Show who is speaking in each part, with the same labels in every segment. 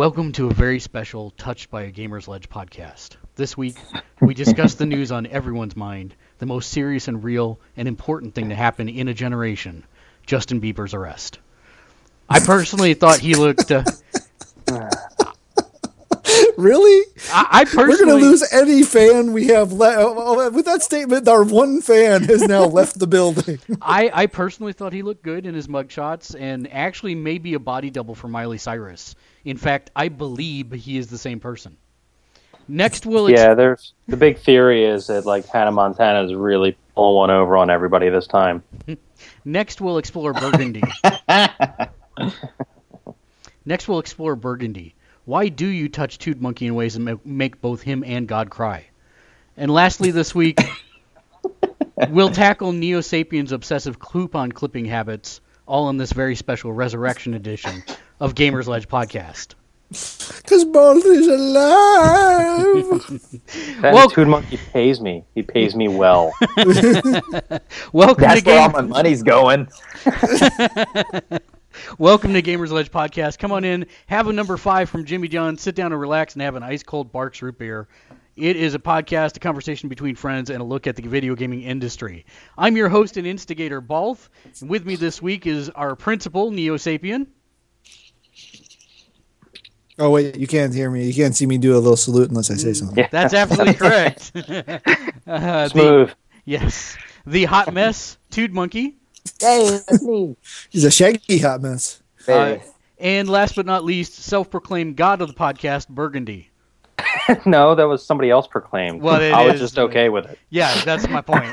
Speaker 1: Welcome to a very special Touched by a Gamer's Ledge podcast. This week, we discuss the news on everyone's mind, the most serious and real and important thing to happen in a generation Justin Bieber's arrest. I personally thought he looked. Uh,
Speaker 2: Really?
Speaker 1: I, I
Speaker 2: We're going to lose any fan we have left. Oh, oh, oh, with that statement, our one fan has now left the building.
Speaker 1: I, I personally thought he looked good in his mugshots and actually maybe a body double for Miley Cyrus. In fact, I believe he is the same person. Next, we'll ex-
Speaker 3: Yeah, there's the big theory is that like Hannah Montana is really pulling one over on everybody this time.
Speaker 1: Next, we'll explore Burgundy. Next, we'll explore Burgundy. Why do you touch Toad Monkey in ways that make both him and God cry? And lastly, this week, we'll tackle Neo Sapiens' obsessive coupon clipping habits, all in this very special Resurrection edition of Gamers Ledge podcast.
Speaker 2: Because Balth is alive.
Speaker 3: That
Speaker 1: Well-
Speaker 3: Toon Monkey pays me. He pays me well.
Speaker 1: Welcome
Speaker 4: That's
Speaker 1: to
Speaker 4: where all my money's going.
Speaker 1: Welcome to Gamers Ledge Podcast. Come on in, have a number five from Jimmy John, sit down and relax, and have an ice cold Barq's root beer. It is a podcast, a conversation between friends, and a look at the video gaming industry. I'm your host and instigator, Balth. And with me this week is our principal, Neo Sapien.
Speaker 2: oh, wait, you can't hear me. You can't see me do a little salute unless I say something.
Speaker 3: Yeah.
Speaker 1: That's absolutely correct. uh, the, yes. The hot mess, Tood Monkey.
Speaker 4: Hey, that's me.
Speaker 2: He's a shaggy hot mess.
Speaker 1: Uh, and last but not least, self proclaimed god of the podcast, Burgundy.
Speaker 3: no, that was somebody else proclaimed.
Speaker 1: Well, it
Speaker 3: I was
Speaker 1: is,
Speaker 3: just
Speaker 1: but-
Speaker 3: okay with it.
Speaker 1: Yeah, that's my point.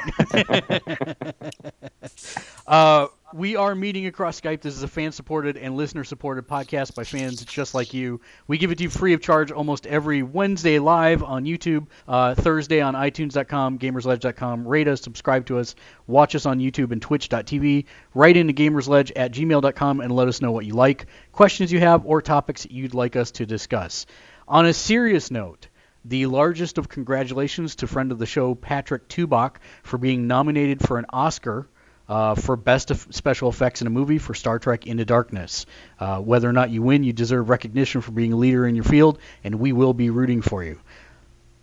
Speaker 1: uh, we are meeting across Skype. This is a fan supported and listener supported podcast by fans just like you. We give it to you free of charge almost every Wednesday live on YouTube, uh, Thursday on iTunes.com, GamersLedge.com. Rate us, subscribe to us, watch us on YouTube and Twitch.tv. Write into GamersLedge at gmail.com and let us know what you like, questions you have, or topics you'd like us to discuss. On a serious note, the largest of congratulations to friend of the show Patrick Tubach for being nominated for an Oscar uh, for Best Special Effects in a Movie for Star Trek Into Darkness. Uh, whether or not you win, you deserve recognition for being a leader in your field, and we will be rooting for you.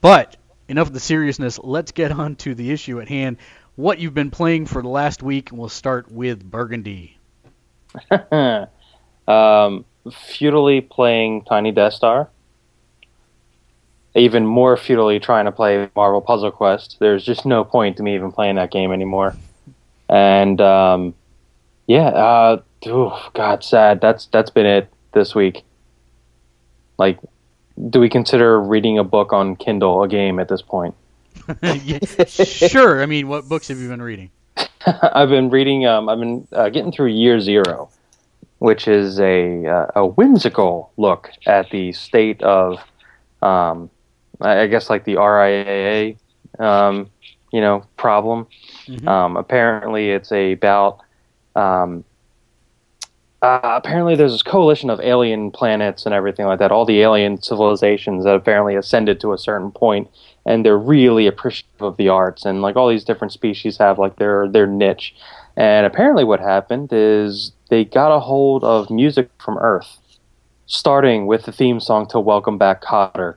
Speaker 1: But enough of the seriousness. Let's get on to the issue at hand. What you've been playing for the last week, and we'll start with Burgundy.
Speaker 3: um, futilely playing Tiny Death Star. Even more futilely trying to play Marvel Puzzle Quest. There's just no point to me even playing that game anymore. And um, yeah, uh, oh, God, sad. That's that's been it this week. Like, do we consider reading a book on Kindle a game at this point?
Speaker 1: Yeah, sure. I mean, what books have you been reading?
Speaker 3: I've been reading. Um, I've been uh, getting through Year Zero, which is a uh, a whimsical look at the state of, um, I I guess like the RIAA, um, you know, problem.
Speaker 1: Mhm.
Speaker 3: Um, apparently, it's about. Um, uh, apparently, there's this coalition of alien planets and everything like that. All the alien civilizations that apparently ascended to a certain point, and they're really appreciative of the arts. And like all these different species have like their their niche. And apparently, what happened is they got a hold of music from Earth, starting with the theme song to "Welcome Back, Kotter."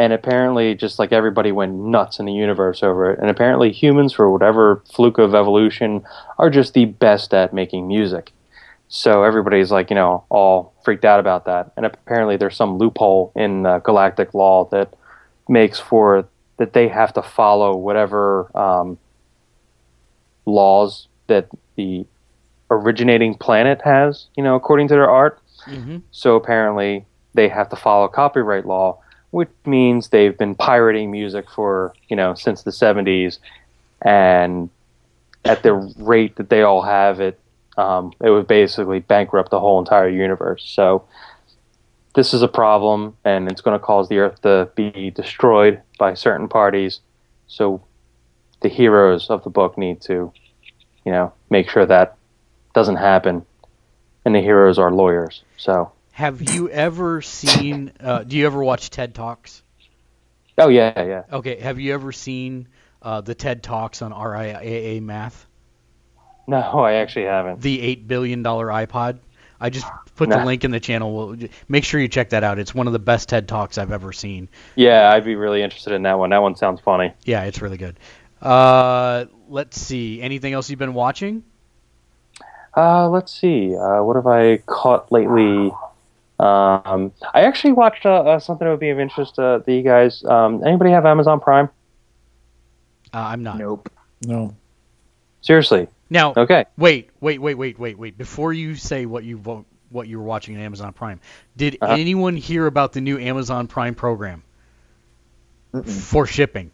Speaker 3: And apparently, just like everybody went nuts in the universe over it. And apparently, humans, for whatever fluke of evolution, are just the best at making music. So everybody's like, you know, all freaked out about that. And apparently, there's some loophole in uh, galactic law that makes for that they have to follow whatever um, laws that the originating planet has, you know, according to their art.
Speaker 1: Mm-hmm.
Speaker 3: So apparently, they have to follow copyright law, which means they've been pirating music for you know since the 70s, and at the rate that they all have it, um, it would basically bankrupt the whole entire universe. So this is a problem, and it's going to cause the Earth to be destroyed by certain parties. So the heroes of the book need to, you know, make sure that doesn't happen. And the heroes are lawyers. So,
Speaker 1: Have you ever seen? Uh, do you ever watch TED Talks?
Speaker 3: oh yeah, yeah.
Speaker 1: Okay. Have you ever seen uh, the TED Talks on RIAA math?
Speaker 3: No, I actually haven't.
Speaker 1: The eight billion dollar iPod. I just put the link in the channel. We'll, make sure you check that out. It's one of the best TED Talks I've ever seen.
Speaker 3: Yeah, I'd be really interested in that one. That one sounds funny.
Speaker 1: Yeah, it's really good. Uh, let's see. Anything else you've been watching?
Speaker 3: Uh, let's see. Uh, what have I caught lately? Um, I actually watched uh, uh, something that would be of interest uh, to you guys. Um, anybody have Amazon Prime?
Speaker 1: Uh, I'm not.
Speaker 4: Nope.
Speaker 2: No.
Speaker 3: Seriously?
Speaker 1: Now,
Speaker 3: Okay.
Speaker 1: wait, wait, wait, wait, wait, wait. Before you say what you vote, what you were watching on Amazon Prime, did
Speaker 3: Uh-huh.
Speaker 1: anyone hear about the new Amazon Prime program
Speaker 4: Mm-mm.
Speaker 1: for shipping?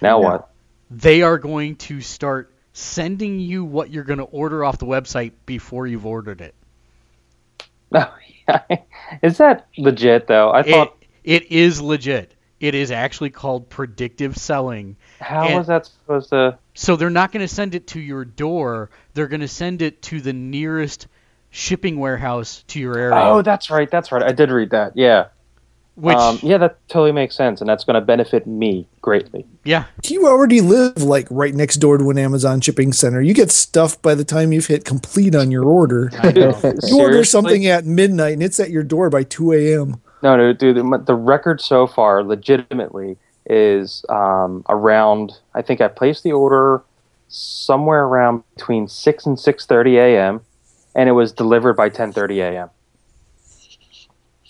Speaker 3: Now
Speaker 4: No.
Speaker 3: what?
Speaker 1: They are going to start sending you what you're going to order off the website before you've ordered it.
Speaker 3: Is that legit though? I thought.
Speaker 1: It, it is legit. It is actually called predictive selling.
Speaker 3: how
Speaker 1: and-
Speaker 3: was that supposed to?
Speaker 1: So they're not going to send it to your door. They're going to send it to the nearest shipping warehouse to your area.
Speaker 3: Oh, that's right. That's right. I did read that. Yeah.
Speaker 1: Which
Speaker 3: Um, yeah, that totally makes sense, and that's going to benefit me greatly.
Speaker 1: yeah,
Speaker 2: You already live like right next door to an Amazon shipping center. You get stuff by the time you've hit complete on your order.
Speaker 1: I know.
Speaker 2: You order something at midnight and it's at your door by 2 a.m.
Speaker 3: No, no, dude. The, the record so far, legitimately, is um, around. I think I placed the order somewhere around between six and six thirty a.m., and it was delivered by ten thirty a.m.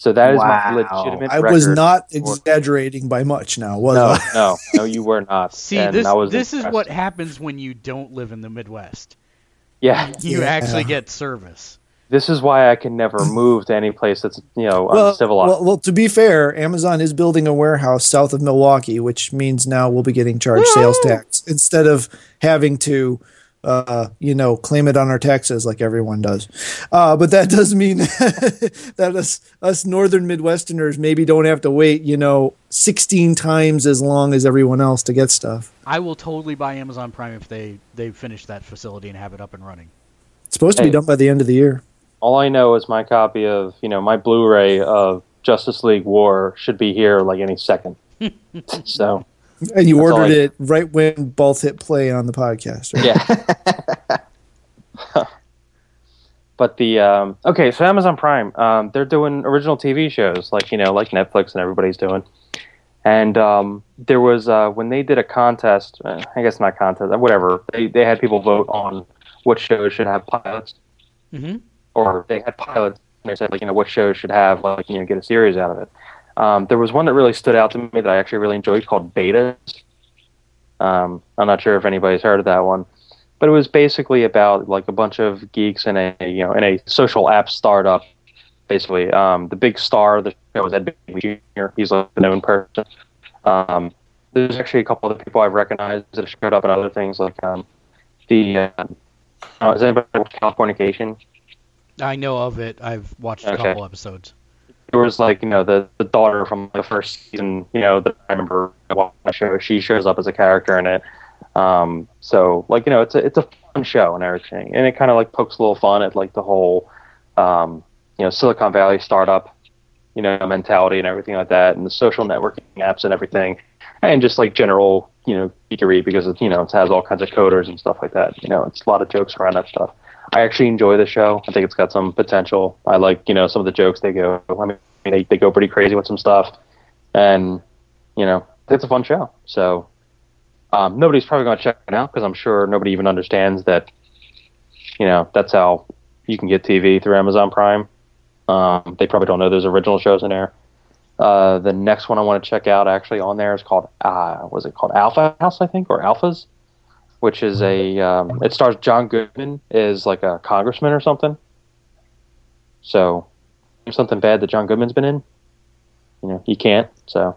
Speaker 3: So that is
Speaker 4: Wow.
Speaker 3: my legitimate.
Speaker 2: I was not exaggerating by much now, was
Speaker 3: No,
Speaker 2: I?
Speaker 3: no, no, you were not.
Speaker 1: See,
Speaker 3: And
Speaker 1: this
Speaker 3: I was
Speaker 1: this is what happens when you don't live in the Midwest.
Speaker 3: Yeah,
Speaker 1: You
Speaker 2: Yeah.
Speaker 1: actually get service.
Speaker 3: this is why I can never move to any place that's you know
Speaker 2: Well,
Speaker 3: uncivilized.
Speaker 2: well, well, to be fair, Amazon is building a warehouse south of Milwaukee, which means now we'll be getting charged sales tax instead of having to, uh, you know, claim it on our taxes like everyone does. Uh, but that does mean that us us northern Midwesterners maybe don't have to wait, you know, 16 times as long as everyone else to get stuff.
Speaker 1: I will totally buy Amazon Prime if they they finish that facility and have it up and running.
Speaker 2: It's supposed to be done by the end of the year.
Speaker 3: All I know is my copy of you know my Blu-ray of Justice League War should be here like any second. so
Speaker 2: And you
Speaker 3: That's
Speaker 2: ordered
Speaker 3: I-
Speaker 2: it right when Balth hit play on the podcast. Right?
Speaker 3: yeah. but the um, okay, so Amazon Prime, um, they're doing original TV shows like you know like Netflix and everybody's doing. And um, there was uh, when they did a contest, uh, I guess not contest, whatever. They they had people vote on what shows should have pilots,
Speaker 1: hmm
Speaker 3: or they had pilots. And they said like you know what shows should have like you know get a series out of it. Um, there was one that really stood out to me that I actually really enjoyed called Betas. Um, I'm not sure if anybody's heard of that one, but it was basically about like a bunch of geeks in a you know in a social app startup. Basically, um, the big star of the show was Ed Begley Jr. He's like a known person. Um, there's actually a couple of people I've recognized that have showed up in other things like um, the. Uh, uh, is anybody Californication?
Speaker 1: I know of it. I've watched a
Speaker 3: Okay.
Speaker 1: couple episodes.
Speaker 3: There was like you know the the daughter from the first season you know that I remember watching the show she shows up as a character in it. Um so like you know it's a it's a fun show and everything. And it kind of like pokes a little fun at like the whole um you know Silicon Valley startup you know mentality and everything like that and the social networking apps and everything. And just like general you know geekery because it you know it has all kinds of coders and stuff like that. You know it's a lot of jokes around that stuff I actually enjoy the show. I think it's got some potential. I like, you know, some of the jokes they go. I mean, they, they go pretty crazy with some stuff, and you know, it's a fun show. So um, nobody's probably going to check it out because I'm sure nobody even understands that. You know, that's how you can get TV through Amazon Prime. Um, they probably don't know there's original shows in there. Uh, the next one I want to check out actually on there is called uh, was it called Alpha House I think or Alphas which is a um, it stars John Goodman is like a congressman or something. So, something bad that John Goodman's been in, you know, you can't. So,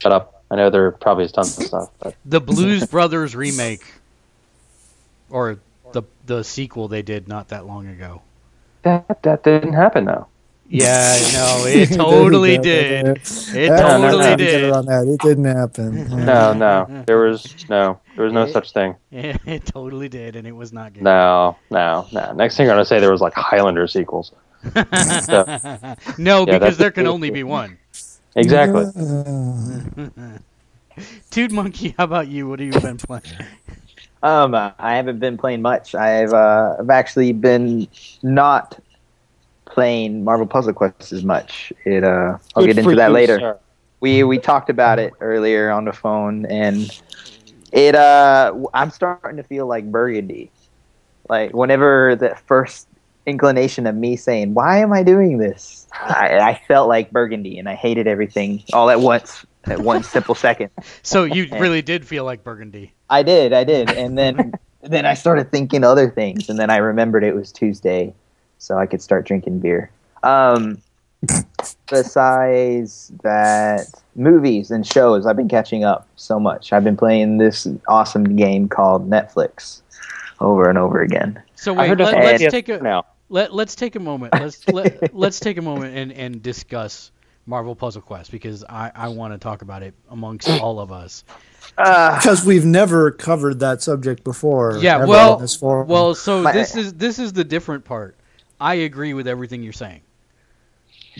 Speaker 3: shut up. I know there probably is tons of stuff, but
Speaker 1: The Blues Brothers remake, or the the sequel they did not that long ago.
Speaker 3: That that didn't happen though.
Speaker 1: Yeah, no, it totally did. It
Speaker 2: Yeah,
Speaker 1: totally
Speaker 2: no, no,
Speaker 1: did.
Speaker 2: On that. It didn't happen.
Speaker 3: No, no, there was no, there was no such thing.
Speaker 1: It totally did, and it was not good.
Speaker 3: No, no, no. Next thing I'm gonna say there was like Highlander sequels.
Speaker 1: no,
Speaker 3: Yeah,
Speaker 1: because there can only be one.
Speaker 3: Exactly.
Speaker 1: Dude Monkey, how about you? What have you been playing?
Speaker 4: Um, I haven't been playing much. I've uh, I've actually been not playing Marvel Puzzle Quest as much. It uh, I'll
Speaker 3: Good
Speaker 4: get into that
Speaker 3: you,
Speaker 4: later.
Speaker 3: sir.
Speaker 4: We we talked about it earlier on the phone, and it uh, I'm starting to feel like Burgundy. Like whenever the first inclination of me saying, "Why am I doing this?" I, I felt like Burgundy, and I hated everything all at once at one simple second.
Speaker 1: So you really did feel like Burgundy.
Speaker 4: I did, I did, and then then I started thinking other things, and then I remembered it was Tuesday, so I could start drinking beer. Um, besides that, movies and shows, I've been catching up so much. I've been playing this awesome game called Netflix over and over again.
Speaker 1: So
Speaker 3: I
Speaker 1: wait,
Speaker 3: heard
Speaker 1: let, let's
Speaker 3: PS
Speaker 1: take a
Speaker 3: now.
Speaker 1: let let's take a moment. Let's let, let's take a moment and, and discuss Marvel Puzzle Quest because I, I want to talk about it amongst all of us.
Speaker 4: Uh,
Speaker 2: Because we've never covered that subject before.
Speaker 1: Yeah, well-
Speaker 2: this.
Speaker 1: Well, so
Speaker 4: My-
Speaker 1: this is this is the different part. I agree with everything you're saying.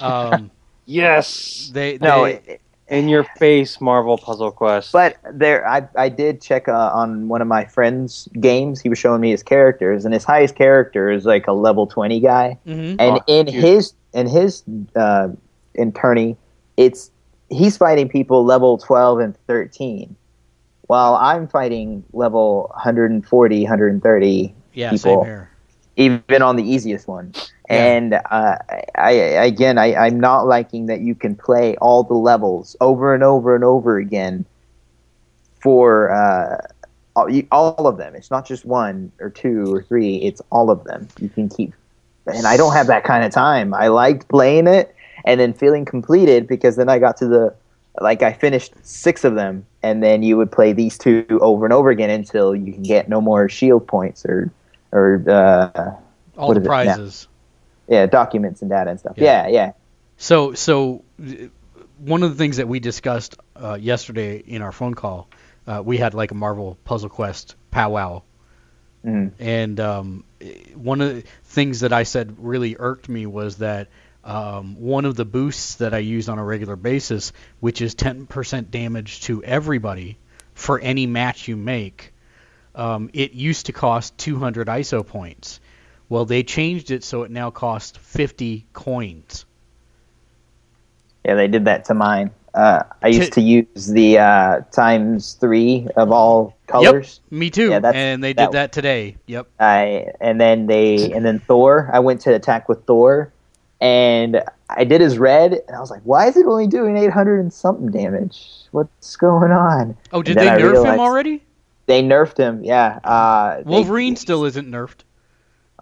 Speaker 1: Um,
Speaker 3: Yes.
Speaker 1: they,
Speaker 4: no,
Speaker 1: they
Speaker 4: it-
Speaker 3: In your face, Marvel Puzzle Quest.
Speaker 4: but there, I I did check uh, on one of my friends' games. He was showing me his characters, and his highest character is like a level twenty guy.
Speaker 1: mhm.
Speaker 4: and
Speaker 3: Oh,
Speaker 4: in
Speaker 3: dude.
Speaker 4: his in his uh, in tourney, it's he's fighting people level 12 and 13 while i'm fighting level 140 130
Speaker 1: yeah,
Speaker 4: people.
Speaker 1: same here.
Speaker 4: even on the easiest one
Speaker 1: Yeah.
Speaker 4: and uh, I, again I, i'm not liking that you can play all the levels over and over and over again for uh, all, all of them it's not just one or two or three it's all of them you can keep and i don't have that kind of time i liked playing it and then feeling completed because then i got to the like i finished six of them and then you would play these two over and over again until you can get no more shield points or or uh,
Speaker 1: All the
Speaker 4: is it now?
Speaker 1: prizes.
Speaker 4: Yeah, documents and data and stuff.
Speaker 1: Yeah.
Speaker 4: Yeah, yeah.
Speaker 1: So, so uh, one of the things that we discussed uh, yesterday in our phone call, uh, we had like a Marvel Puzzle Quest powwow,
Speaker 4: Mhm.
Speaker 1: and um, one of the things that I said really irked me was that um, one of the boosts that I use on a regular basis, which is 10% damage to everybody for any match you make, um, it used to cost 200 ISO points. Well, they changed it so it now costs 50 coins.
Speaker 4: Yeah, they did that to mine. Uh, I used to use the uh, times three of all colors.
Speaker 1: Yep, Me too.
Speaker 4: Yeah,
Speaker 1: and they did
Speaker 4: that-
Speaker 1: that today. Yep.
Speaker 4: I and then they and then Thor. I went to attack with Thor, and I did his red, and I was like, "Why is it only doing eight hundred and something damage? What's going on?"
Speaker 1: Oh, did they
Speaker 4: I
Speaker 1: nerf
Speaker 4: realized-
Speaker 1: him already?
Speaker 4: They nerfed him. Yeah. Uh, they-
Speaker 1: Wolverine still isn't nerfed,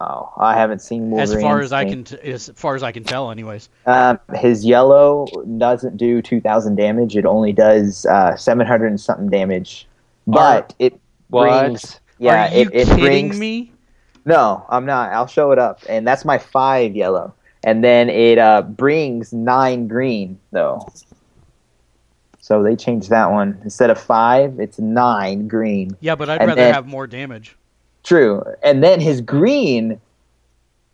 Speaker 4: Oh, I haven't seen Wolverine.
Speaker 1: as far as I can, t- as far as I can tell, anyways.
Speaker 4: Um, his yellow doesn't do 2,000 damage. It only does uh, 700 and something damage. But it
Speaker 3: What?
Speaker 4: brings. Yeah,
Speaker 1: Are you
Speaker 4: it, it
Speaker 1: kidding
Speaker 4: brings.
Speaker 1: me?
Speaker 4: No, I'm not. I'll show it up. And that's my five yellow. And then it uh, brings nine green, though. So they changed that one. Instead of five, it's nine green.
Speaker 1: Yeah, but I'd
Speaker 4: And
Speaker 1: rather
Speaker 4: then-
Speaker 1: have more damage.
Speaker 4: True. And then his green.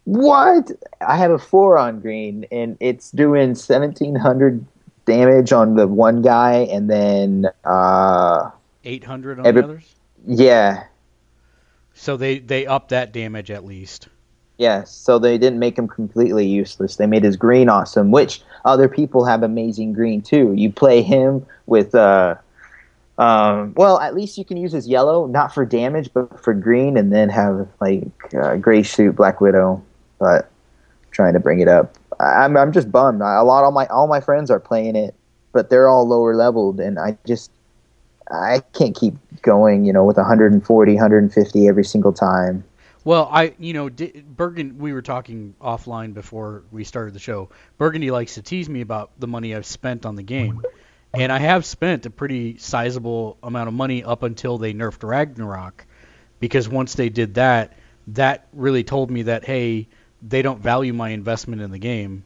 Speaker 4: What? I have a four on green, and it's doing seventeen hundred damage on the one guy, and then uh,
Speaker 1: 800 on
Speaker 4: Every-
Speaker 1: the others.
Speaker 4: yeah,
Speaker 1: So they they up that damage at least.
Speaker 4: yeah. So they didn't make him completely useless. They made his green awesome, which other people have amazing green too. You play him with uh. Um, well, at least you can use his yellow, not for damage, but for green, and then have like uh, gray suit, Black Widow. But trying to bring it up, I- I'm I'm just bummed. A lot of my all my friends are playing it, but they're all lower leveled, and I just I can't keep going. You know, with 140, 150 every single time.
Speaker 1: Well, I you know D- Burgundy. We were talking offline before we started the show. Burgundy likes to tease me about the money I've spent on the game, and I have spent a pretty sizable amount of money up until they nerfed Ragnarok, because once they did that, that really told me that hey, they don't value my investment in the game.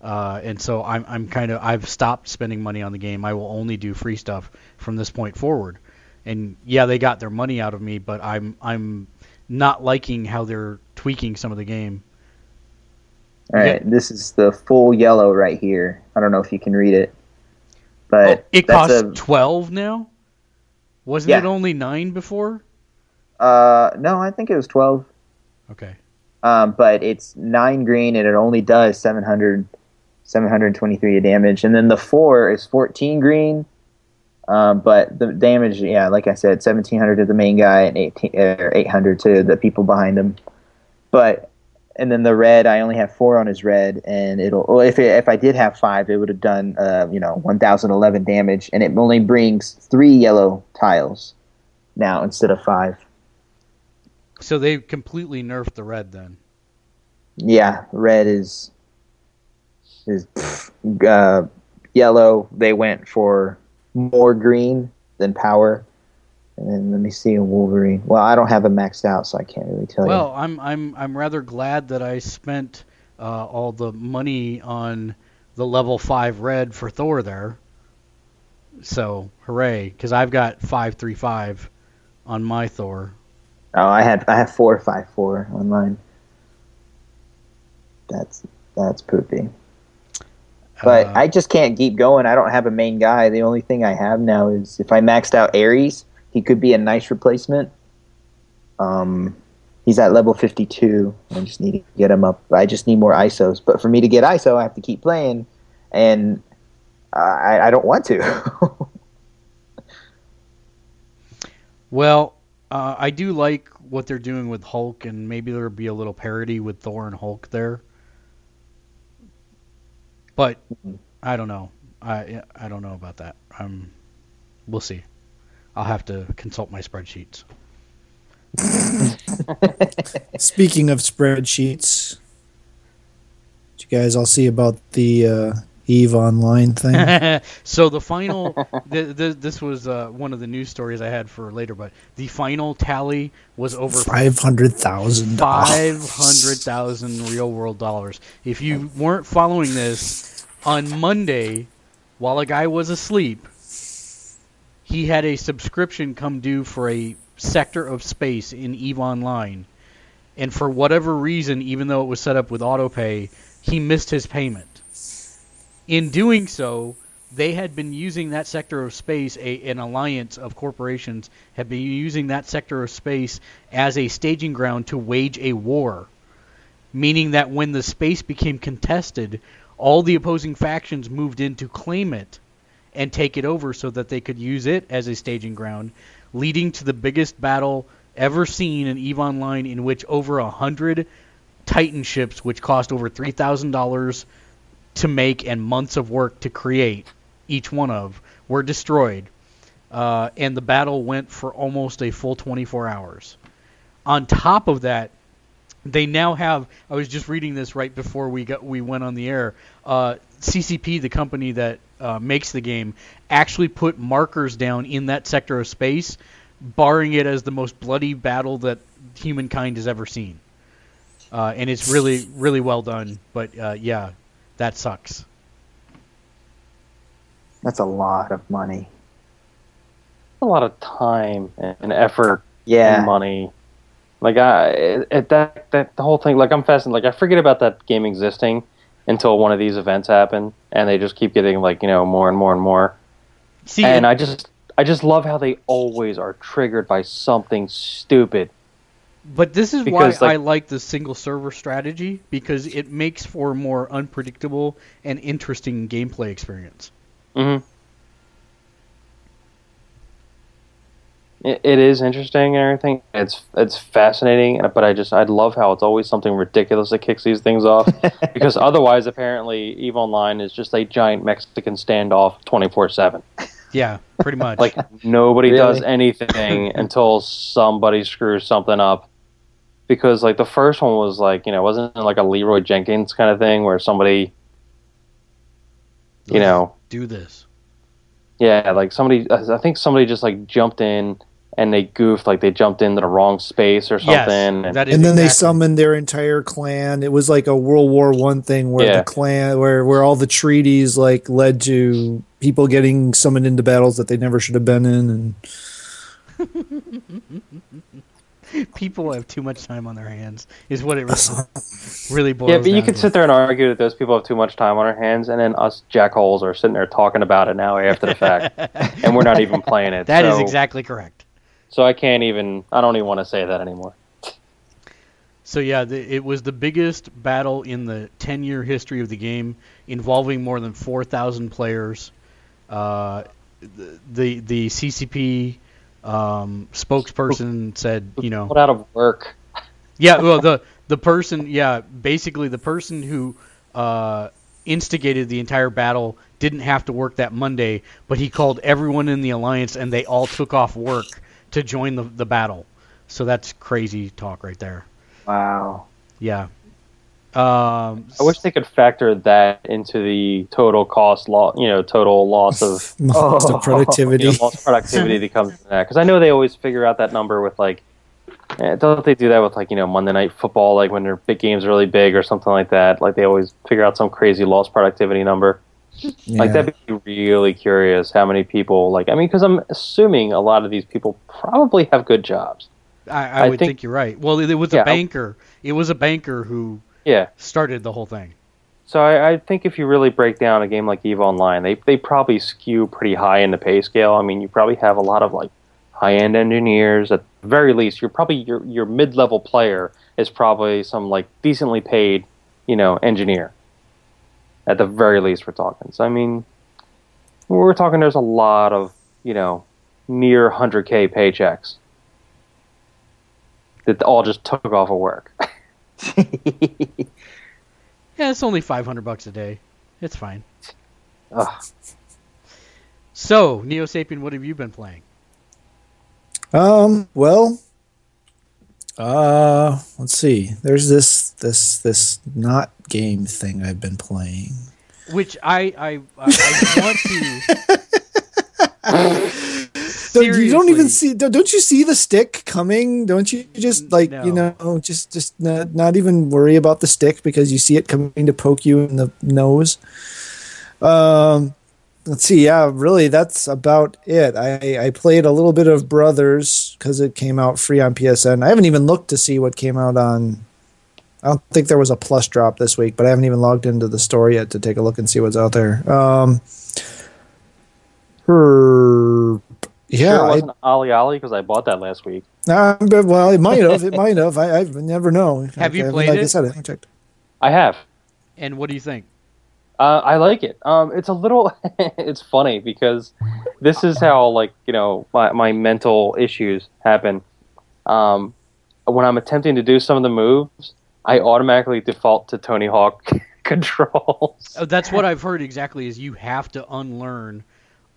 Speaker 1: Uh, and so I'm, I'm kind of I've stopped spending money on the game. I will only do free stuff from this point forward. And yeah, they got their money out of me, but I'm I'm not liking how they're tweaking some of the game.
Speaker 4: All right,
Speaker 1: Yeah.
Speaker 4: this is the full yellow right here. I don't know if you can read it, but
Speaker 1: Oh, it costs
Speaker 4: a-
Speaker 1: twelve now. Wasn't
Speaker 4: Yeah.
Speaker 1: it only nine before?
Speaker 4: uh, no, I think it was twelve.
Speaker 1: Okay.
Speaker 4: Um, but it's nine green and it only does 700, 723 damage. And then the four is 14 green. Um, but the damage, yeah, like I said, 1700 to the main guy and 18, or 800 to the people behind him. But, and then the red, I only have four on his red, and it'll, if, it, if I did have five, it would have done, uh, you know, 1011 damage, and it only brings three yellow tiles now instead of five.
Speaker 1: So they completely nerfed the red then.
Speaker 4: Yeah, red is is pff, uh, yellow. They went for more green than power. And then let me see a Wolverine. Well, I don't have it maxed out, so I can't really tell you.
Speaker 1: Well, I'm I'm I'm rather glad that I spent uh, all the money on the level five red for Thor there. So hooray! Because I've got five three five on my Thor.
Speaker 4: Oh, I had I have four five four online. That's that's poopy. But
Speaker 1: Uh,
Speaker 4: I just can't keep going. I don't have a main guy. The only thing I have now is if I maxed out Ares, he could be a nice replacement. Um, he's at level 52. I just need to get him up. I just need more ISOs. But for me to get ISO, I have to keep playing, and I, I don't want to.
Speaker 1: Well, uh, I do like what they're doing with Hulk, and maybe there'll be a little parody with Thor and Hulk there. But I don't know. I I don't know about that. Um, we'll see. I'll have to consult my spreadsheets.
Speaker 2: Speaking of spreadsheets, did you guys all see about the uh, Eve Online thing?
Speaker 1: so the final, th- th- this was uh, one of the news stories I had for later, but the final tally was over
Speaker 2: Five hundred thousand.
Speaker 1: five hundred thousand real world dollars. If you weren't following this on Monday, while a guy was asleep, he had a subscription come due for a sector of space in Eve Online, and for whatever reason, even though it was set up with autopay, he missed his payment. In doing so, they had been using that sector of space, a, an alliance of corporations had been using that sector of space as a staging ground to wage a war. Meaning that when the space became contested, all the opposing factions moved in to claim it and take it over so that they could use it as a staging ground, leading to the biggest battle ever seen in EVE Online, in which over a hundred Titan ships, which cost over three thousand dollars to make and months of work to create, each one of, were destroyed. Uh, and the battle went for almost a full 24 hours. On top of that, they now have. I was just reading this right before we got we went on the air. Uh, CCP, the company that uh, makes the game, actually put markers down in that sector of space, barring it as the most bloody battle that humankind has ever seen. Uh, and it's really, really well done. But uh, yeah, that sucks.
Speaker 4: That's a lot of money.
Speaker 3: a lot of time and effort
Speaker 4: Yeah.
Speaker 3: and money. Like I, it, it, that that the whole thing. Like I'm fascinated. Like I forget about that game existing until one of these events happen, and they just keep getting like you know more and more and more.
Speaker 1: See,
Speaker 3: and I just I just love how they always are triggered by something stupid.
Speaker 1: But this is
Speaker 3: Because,
Speaker 1: why
Speaker 3: like-
Speaker 1: I like the single server strategy because it makes for a more unpredictable and interesting gameplay experience.
Speaker 3: hmm It, it is interesting and everything. It's it's fascinating, but I just I love how it's always something ridiculous that kicks these things off. because otherwise, apparently, Eve Online is just a giant Mexican standoff twenty four seven.
Speaker 1: Yeah, pretty much.
Speaker 3: Like nobody
Speaker 4: Really?
Speaker 3: does anything until somebody screws something up. Because like the first one was like you know wasn't it like a Leeroy Jenkins kind of thing where somebody you know
Speaker 1: do this.
Speaker 3: yeah like somebody I think somebody just like jumped in and they goofed like they jumped into the wrong space or something.
Speaker 1: Yes,
Speaker 3: and
Speaker 2: and then they summoned their entire clan. It was like a World War One thing where
Speaker 3: Yeah.
Speaker 2: the clan, where where all the treaties like led to people getting summoned into battles that they never should have been in, and
Speaker 1: people have too much time on their hands. Is what it really, really boils
Speaker 3: yeah, but you
Speaker 1: down
Speaker 3: could
Speaker 1: to.
Speaker 3: sit there and argue that those people have too much time on their hands, and then us jackholes are sitting there talking about it now after the fact, and we're not even playing it.
Speaker 1: That is
Speaker 3: so,
Speaker 1: exactly correct.
Speaker 3: So I can't even. I don't even want to say that anymore.
Speaker 1: So yeah, the, it was the biggest battle in the 10-year history of the game, involving more than 4,000 players. Uh, the, the the CCP um, spokesperson said, you know,
Speaker 3: Put out of work.
Speaker 1: yeah, well the the person, yeah, basically the person who uh, instigated the entire battle didn't have to work that Monday, but he called everyone in the alliance and they all took off work to join the the battle. So that's crazy talk right there.
Speaker 4: Wow.
Speaker 1: Yeah. Um,
Speaker 3: I wish they could factor that into the total cost, lo- you know, total loss of
Speaker 2: most of productivity.
Speaker 3: you know, lost productivity that comes from that. Because I know they always figure out that number with like, eh, don't they do that with like you know Monday Night Football, like when their big games are really big or something like that? Like they always figure out some crazy lost productivity number. Like that'd be really curious how many people like. I mean, because I'm assuming a lot of these people probably have good jobs.
Speaker 1: I, I,
Speaker 3: I
Speaker 1: would
Speaker 3: think-
Speaker 1: think, you're right. Well, it, it was
Speaker 3: Yeah,
Speaker 1: a banker. It was a banker who
Speaker 3: Yeah.
Speaker 1: started the whole thing.
Speaker 3: So I, I think if you really break down a game like Eve Online, they they probably skew pretty high in the pay scale. I mean, you probably have a lot of like high end engineers. At the very least, you're probably your your mid level player is probably some like decently paid, you know, engineer. At the very least, we're talking. So I mean, we're talking. There's a lot of you know near 100k paychecks that all just took off of work.
Speaker 1: Yeah, it's only 500 bucks a day. It's fine.
Speaker 3: Ugh.
Speaker 1: So, Neo Sapien, what have you been playing?
Speaker 2: Um. Well. Uh. Let's see. There's this this this not game thing I've been playing.
Speaker 1: Which I I, I, I want to.
Speaker 2: So you don't even see. Don't you see the stick coming? Don't you just like you know just just not, not even worry about the stick because you see it coming to poke you in the nose. Um. Let's see. Yeah, really, that's about it. I I played a little bit of Brothers because it came out free on PSN. I haven't even looked to see what came out on. I don't think there was a plus drop this week, but I haven't even logged into the store yet to take a look and see what's out there. Um. Her. Yeah,
Speaker 3: sure it wasn't OlliOlli because I bought that last week.
Speaker 2: Uh, well, it might have. It might have. I, I never know.
Speaker 1: Have you
Speaker 2: I-
Speaker 1: played
Speaker 2: like I
Speaker 1: it?
Speaker 2: said, I haven't checked.
Speaker 3: I have.
Speaker 1: And what do you think?
Speaker 3: Uh, I like it. Um, it's a little, it's funny because this is how like you know my my mental issues happen. Um, when I'm attempting to do some of the moves, I automatically default to Tony Hawk controls.
Speaker 1: Oh, that's what I've heard exactly. Is you have to unlearn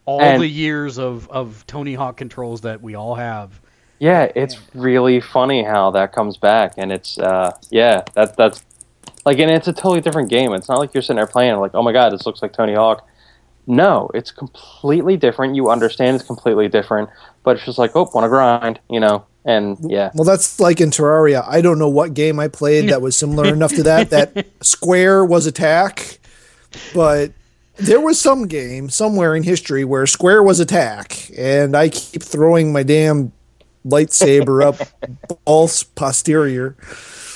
Speaker 1: all
Speaker 3: And-
Speaker 1: the years of of Tony Hawk controls that we all have.
Speaker 3: Yeah, it's really funny how that comes back, and it's uh, yeah, that that's like, and it's a totally different game. It's not like you're sitting there playing like, oh my god, this looks like Tony Hawk. No, it's completely different. You understand it's completely different, but it's just like, oh, want to grind, you know? And yeah,
Speaker 2: Well, that's like in Terraria. I don't know what game I played that was similar enough to that. That square was attack, but there was some game somewhere in history where square was attack, and I keep throwing my damn lightsaber up false posterior.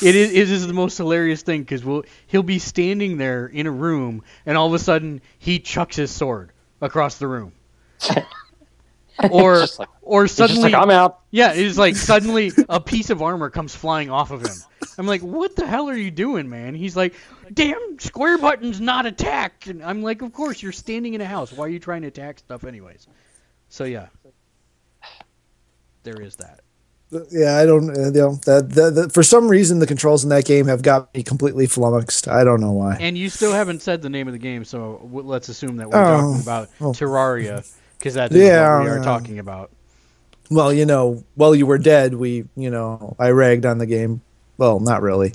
Speaker 1: It is, it is the most hilarious thing because we'll, he'll be standing there in a room, and all of a sudden he chucks his sword across the room, or
Speaker 3: just like-
Speaker 1: or
Speaker 3: it's just
Speaker 1: suddenly
Speaker 3: like I'm out.
Speaker 1: yeah, it's like suddenly a piece of armor comes flying off of him. I'm like, what the hell are you doing, man? He's like, damn, square button's not attack. And I'm like, of course, you're standing in a house. Why are you trying to attack stuff anyways? So yeah, there is that.
Speaker 2: Yeah, I don't. Uh, you know, that, that, that for some reason the controls in that game have got me completely flummoxed. I don't know why.
Speaker 1: And you still haven't said the name of the game, so let's assume that we're
Speaker 2: Oh.
Speaker 1: talking about
Speaker 2: Oh.
Speaker 1: Terraria, because that is
Speaker 2: Yeah,
Speaker 1: what we are
Speaker 2: yeah.
Speaker 1: talking about.
Speaker 2: well, you know, while you were dead, we, you know, I ragged on the game. Well, not really.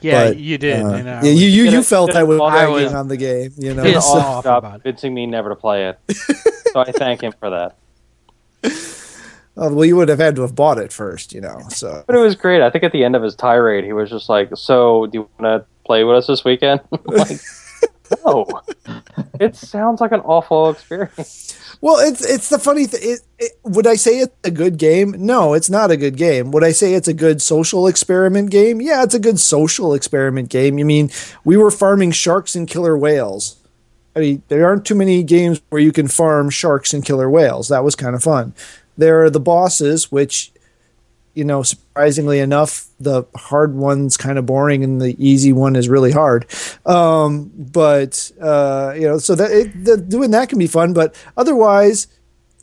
Speaker 1: Yeah,
Speaker 2: But,
Speaker 1: you did.
Speaker 2: Uh,
Speaker 1: and I
Speaker 2: yeah, you you, you felt I
Speaker 3: I
Speaker 2: was
Speaker 3: bother-
Speaker 2: ragging
Speaker 1: was
Speaker 2: on the game. You know,
Speaker 1: pissed
Speaker 2: so-
Speaker 1: off
Speaker 3: Stop
Speaker 1: about it.
Speaker 3: convincing me never to play it. so I thank him for that.
Speaker 2: Uh, well, you would have had to have bought it first, you know. So,
Speaker 3: But it was great. I think at the end of his tirade, he was just like, "So, do you want to play with us this weekend?" Like, no. It sounds like an awful experience.
Speaker 2: well, it's it's the funny thing. It, it, would I say it's a good game? No, it's not a good game. Would I say it's a good social experiment game? Yeah, it's a good social experiment game. You mean we were farming sharks and killer whales? I mean, there aren't too many games where you can farm sharks and killer whales. That was kind of fun. There are the bosses, which, you know, surprisingly enough, the hard one's kind of boring and the easy one is really hard. Um, but uh, you know, so that it, the, doing that can be fun. But otherwise,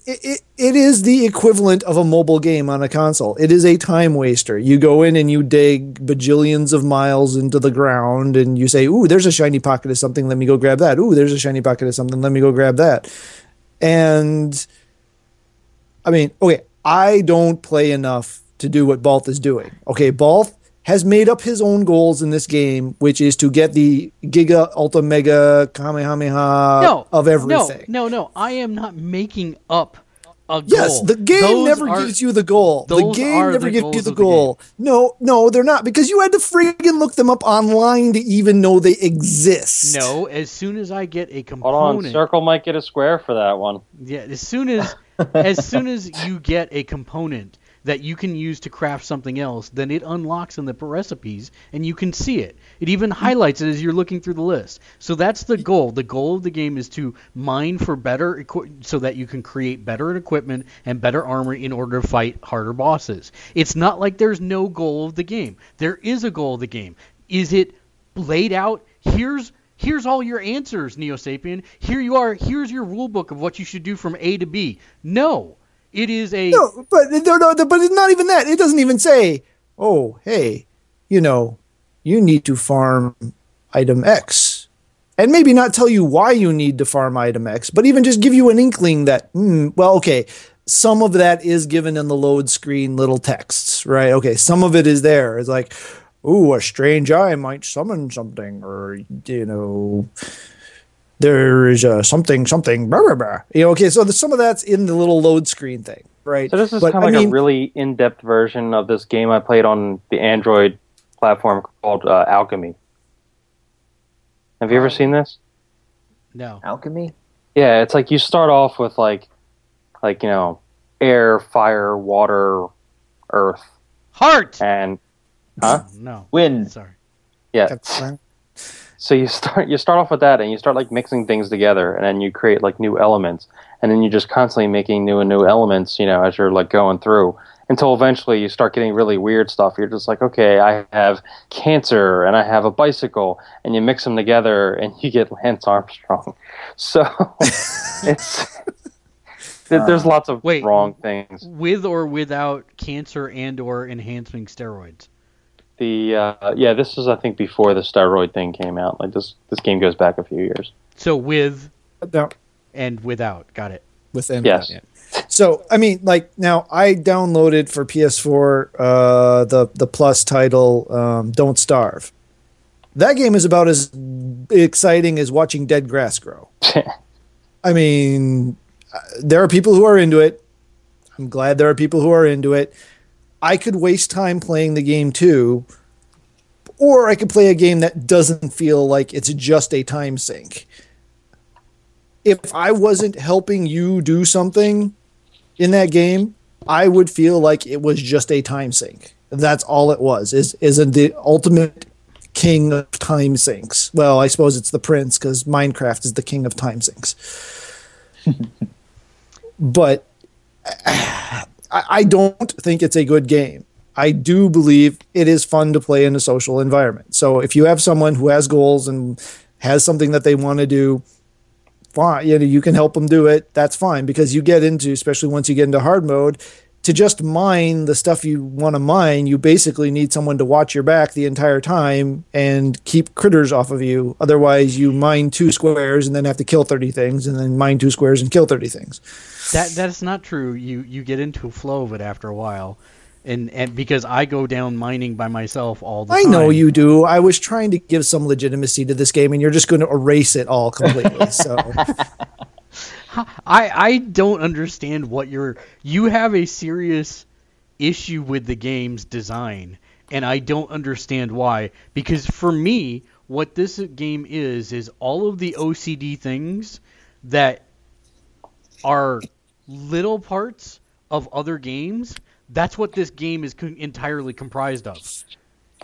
Speaker 2: it, it, it is the equivalent of a mobile game on a console. It is a time waster. You go in and you dig bajillions of miles into the ground and you say, Ooh, there's a shiny pocket of something. Let me go grab that. Ooh, there's a shiny pocket of something. Let me go grab that. And I mean, okay, I don't play enough to do what Balth is doing. Okay, Balth has made up his own goals in this game, which is to get the Giga Ultra Mega Kamehameha
Speaker 1: no,
Speaker 2: of everything.
Speaker 1: No, no, no. I am not making up a goal.
Speaker 2: Yes, the game
Speaker 1: Those
Speaker 2: never
Speaker 1: are-
Speaker 2: gives you the goal. The game never
Speaker 1: the
Speaker 2: gives you the
Speaker 1: of the
Speaker 2: goal. no, no, they're not because you had to friggin' look them up online to even know they exist.
Speaker 1: No, as soon as I get a
Speaker 3: Hold
Speaker 1: component,
Speaker 3: on, Circle might get a square for that one.
Speaker 1: yeah, as soon as as soon as you get a component that you can use to craft something else, then it unlocks in the recipes and you can see it. It even highlights it as you're looking through the list. So that's the goal. The goal of the game is to mine for better equi- so that you can create better equipment and better armor in order to fight harder bosses. It's not like there's no goal of the game. There is a goal of the game. Is it laid out? Here's here's all your answers, Neo Sapien. Here you are. Here's your rule book of what you should do from A to B. No. It is a
Speaker 2: No, but no, no, but it's not even that. It doesn't even say, "Oh, hey, you know, you need to farm item X," and maybe not tell you why you need to farm item X, but even just give you an inkling that, hmm, well, okay, some of that is given in the load screen little texts, right? Okay, some of it is there. It's like, "Ooh, a strange eye might summon something," or you know there is uh, something something blah, blah, blah. you know okay so the, some of that's in the little load screen thing right
Speaker 3: So this is
Speaker 2: But,
Speaker 3: kind of
Speaker 2: I
Speaker 3: like
Speaker 2: mean,
Speaker 3: a really in-depth version of this game I played on the Android platform called uh, Alchemy. Have you ever seen this?
Speaker 1: no.
Speaker 4: Alchemy.
Speaker 3: Yeah, it's like you start off with like, like you know, air, fire, water, earth,
Speaker 1: Heart.
Speaker 3: and huh?
Speaker 1: No.
Speaker 4: Wind.
Speaker 1: Sorry.
Speaker 3: Yeah. So you start you start off with that, and you start like mixing things together, and then you create like new elements, and then you're just constantly making new and new elements, you know, as you're like going through, until eventually you start getting really weird stuff. You're just like, okay, I have cancer, and I have a bicycle, and you mix them together, and you get Lance Armstrong. So it's there- there's um, lots of
Speaker 1: Wait.
Speaker 3: wrong things.
Speaker 1: With or without cancer and or enhancing steroids.
Speaker 3: The uh, yeah, this is I think before the steroid thing came out. Like this this game goes back a few years.
Speaker 1: So with
Speaker 2: No,
Speaker 1: and without. Got it.
Speaker 2: within
Speaker 3: Yes.
Speaker 2: that, yeah. so i mean like now i downloaded for ps4 uh the the plus title um don't starve that game is about as exciting as watching dead grass grow I mean, uh, there are people who are into it. I'm glad there are people who are into it. I could waste time playing the game too, or I could play a game that doesn't feel like it's just a time sink. If I wasn't helping you do something in that game, I would feel like it was just a time sink. That's all it was. Is is the ultimate king of time sinks. Well, I suppose it's the prince because Minecraft is the king of time sinks. but I, I don't think it's a good game. I do believe it is fun to play in a social environment. So if you have someone who has goals and has something that they want to do, fine. You know, you can help them do it. That's fine because you get into, especially once you get into hard mode, to just mine the stuff you want to mine, you basically need someone to watch your back the entire time and keep critters off of you. Otherwise, you mine two squares and then have to kill 30 things, and then mine two squares and kill 30 things.
Speaker 1: That that's not true. You you get into a flow of it after a while. And and because I go down mining by myself all the
Speaker 2: I
Speaker 1: time.
Speaker 2: I know you do. I was trying to give some legitimacy to this game, and you're just going to erase it all completely. So,
Speaker 1: I I don't understand what you're. You have a serious issue with the game's design, and I don't understand why. Because for me, what this game is is all of the OCD things that are little parts of other games. That's what this game is co- entirely comprised of.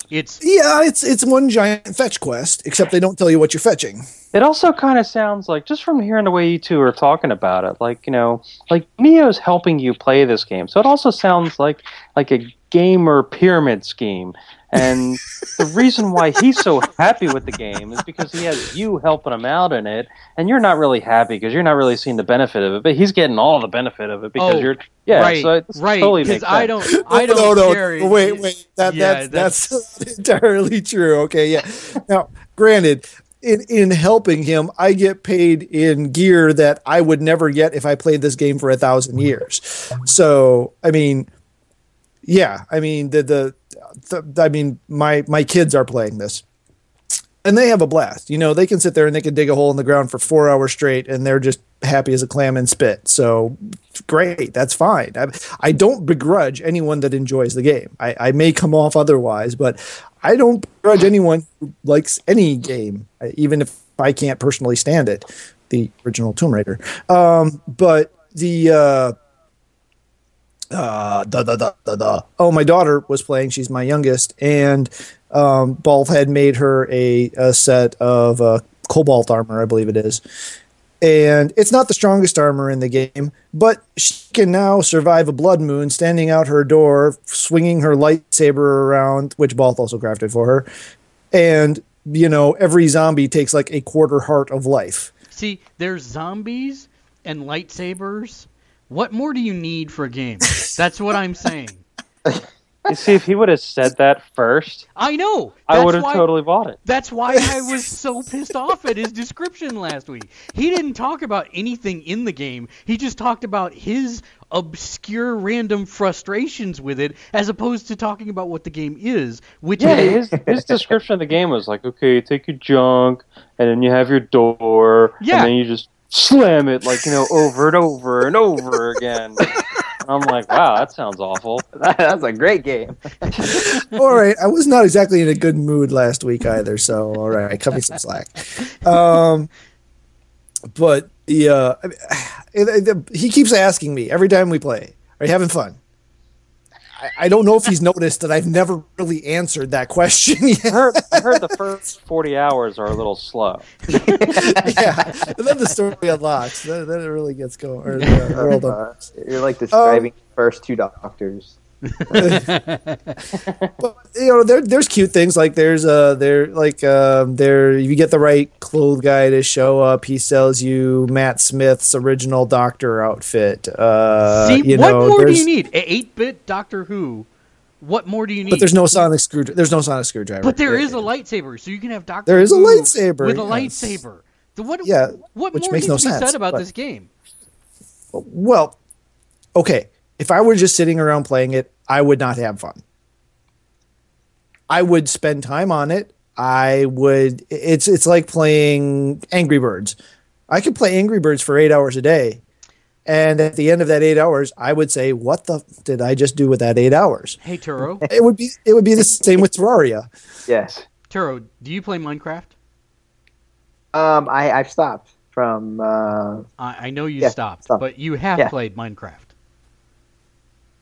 Speaker 1: It's
Speaker 2: Yeah, it's it's one giant fetch quest, except they don't tell you what you're fetching.
Speaker 3: It also kind of sounds like, just from hearing the way you two are talking about it, like you know, like Neo's helping you play this game. So it also sounds like like a gamer pyramid scheme. And the reason why he's so happy with the game is because he has you helping him out in it, and you're not really happy because you're not really seeing the benefit of it. But he's getting all the benefit of it because
Speaker 1: Oh,
Speaker 3: you're yeah.
Speaker 1: right,
Speaker 3: so it
Speaker 1: right.
Speaker 3: totally
Speaker 1: Because
Speaker 3: makes
Speaker 1: I don't, I don't
Speaker 2: no, no,
Speaker 1: care.
Speaker 2: no, wait, wait. That,
Speaker 1: Yeah,
Speaker 2: that's, that's entirely true. Okay, yeah. Now, granted, in in helping him, I get paid in gear that I would never get if I played this game for a thousand years. So, I mean, yeah, I mean the the, the I mean my my kids are playing this. And they have a blast. You know, they can sit there and they can dig a hole in the ground for four hours straight and they're just happy as a clam in spit. So great. That's fine. I, I don't begrudge anyone that enjoys the game. I, I may come off otherwise, but I don't begrudge anyone who likes any game, uh, even if I can't personally stand it. The original Tomb Raider. Um, but the. Uh, uh, da, da. Oh, my daughter was playing. She's my youngest, and um, had made her a, a set of uh, cobalt armor, I believe it is. And it's not the strongest armor in the game, but she can now survive a blood moon standing out her door, swinging her lightsaber around, which Balth also crafted for her. And, you know, every zombie takes like a quarter heart of life.
Speaker 1: See, there's zombies and lightsabers. What more do you need for a game? That's what I'm saying.
Speaker 3: You see, if he would have said that first,
Speaker 1: I know.
Speaker 3: I would have totally bought it.
Speaker 1: That's why I was so pissed off at his description last week. He didn't talk about anything in the game. He just talked about his obscure random frustrations with it as opposed to talking about what the game is, which
Speaker 3: Yeah,
Speaker 1: is
Speaker 3: his his description of the game was like, okay, you take your junk, and then you have your door,
Speaker 1: Yeah.
Speaker 3: and then you just slam it like you know over and over and over again. And I'm like, wow, that sounds awful.
Speaker 4: That's a great game.
Speaker 2: all right, I was not exactly in a good mood last week either, so all right, cut me some slack. Um, but the uh, I mean, it- it- he keeps asking me every time we play, "Are you having fun?" I, I don't know if he's noticed that I've never really answered that question
Speaker 3: I heard, I heard the first 40 hours are a little slow.
Speaker 2: yeah, and then the story unlocks. Then, then it really gets going. Or the world
Speaker 4: Uh, you're like describing the first two doctors.
Speaker 2: But, you know, there, there's cute things like there's uh there like um there you get the right clothes guy to show up. He sells you Matt Smith's original Doctor outfit. Uh,
Speaker 1: See,
Speaker 2: you
Speaker 1: what
Speaker 2: know,
Speaker 1: more do you need? 8-bit Doctor Who. What more do you need?
Speaker 2: But there's no sonic screwdriver. There's no sonic screwdriver.
Speaker 1: But there is a lightsaber, so you can have Doctor
Speaker 2: There is a
Speaker 1: Who
Speaker 2: lightsaber,
Speaker 1: with a
Speaker 2: yes.
Speaker 1: lightsaber. The what?
Speaker 2: Yeah,
Speaker 1: what
Speaker 2: which
Speaker 1: more
Speaker 2: makes
Speaker 1: needs
Speaker 2: no
Speaker 1: to be
Speaker 2: sense,
Speaker 1: said about
Speaker 2: but-
Speaker 1: this game?
Speaker 2: Well, okay. If I were just sitting around playing it, I would not have fun. I would spend time on it. I would. It's it's like playing Angry Birds. I could play Angry Birds for eight hours a day, and at the end of that eight hours, I would say, "What the f- did I just do with that eight hours?"
Speaker 1: Hey Turo,
Speaker 2: It would be it would be the same with Terraria.
Speaker 4: Yes.
Speaker 1: Turo, do you play Minecraft?
Speaker 4: Um, I I've stopped from. Uh,
Speaker 1: I, I know you
Speaker 4: Yeah,
Speaker 1: stopped,
Speaker 4: stopped.
Speaker 1: but you have
Speaker 4: Yeah.
Speaker 1: played Minecraft.